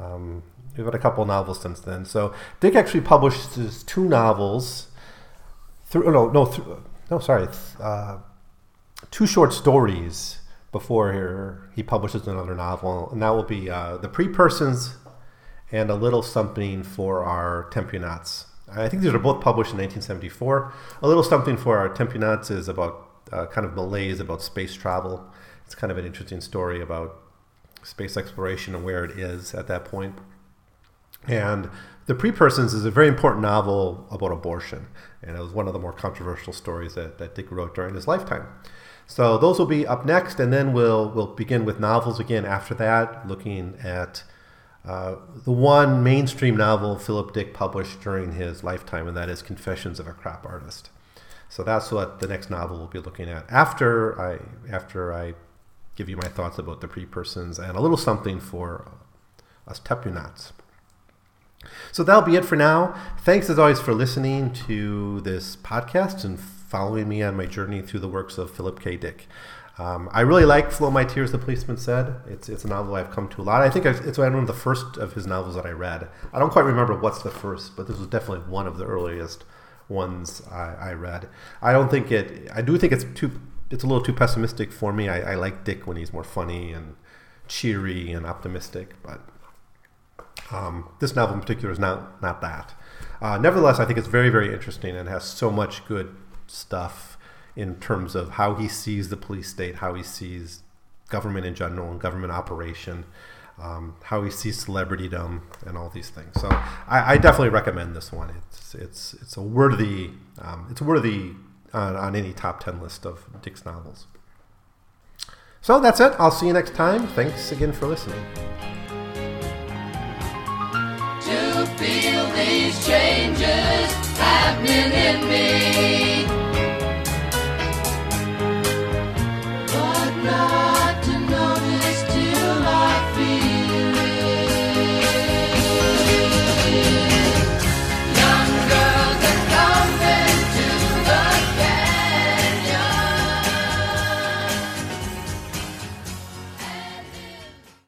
um, we've had a couple novels since then. So Dick actually published his two novels through no no th- no sorry uh, two short stories before he publishes another novel, and that will be uh, the Pre-Persons and a little something for our Tempunauts. I think these are both published in 1974. A little something for our Tempunauts is about uh, kind of malaise about space travel. It's kind of an interesting story about space exploration and where it is at that point. And the Pre-Persons is a very important novel about abortion, and it was one of the more controversial stories that, that Dick wrote during his lifetime. So those will be up next, and then we'll we'll begin with novels again after that, looking at uh, the one mainstream novel Philip Dick published during his lifetime, and that is Confessions of a Crap Artist. So that's what the next novel we'll be looking at after I after I give you my thoughts about the pre-persons and a little something for us Tempunauts. So that'll be it for now. Thanks as always for listening to this podcast and following me on my journey through the works of Philip K. Dick. Um, I really like Flow My Tears, the policeman said. It's, it's a novel I've come to a lot. I think it's one of the first of his novels that I read. I don't quite remember what's the first, but this was definitely one of the earliest ones I, I read. I don't think it, I do think it's too, it's a little too pessimistic for me. I, I like Dick when he's more funny and cheery and optimistic, but um, this novel in particular is not not that. Uh, nevertheless, I think it's very very interesting and has so much good stuff in terms of how he sees the police state, how he sees government in general and government operation, um, how he sees celebritydom, and all these things. So I, I definitely recommend this one. It's it's it's a worthy um, it's worthy on, on any top ten list of Dick's novels. So that's it. I'll see you next time. Thanks again for listening. To feel these changes happening in me.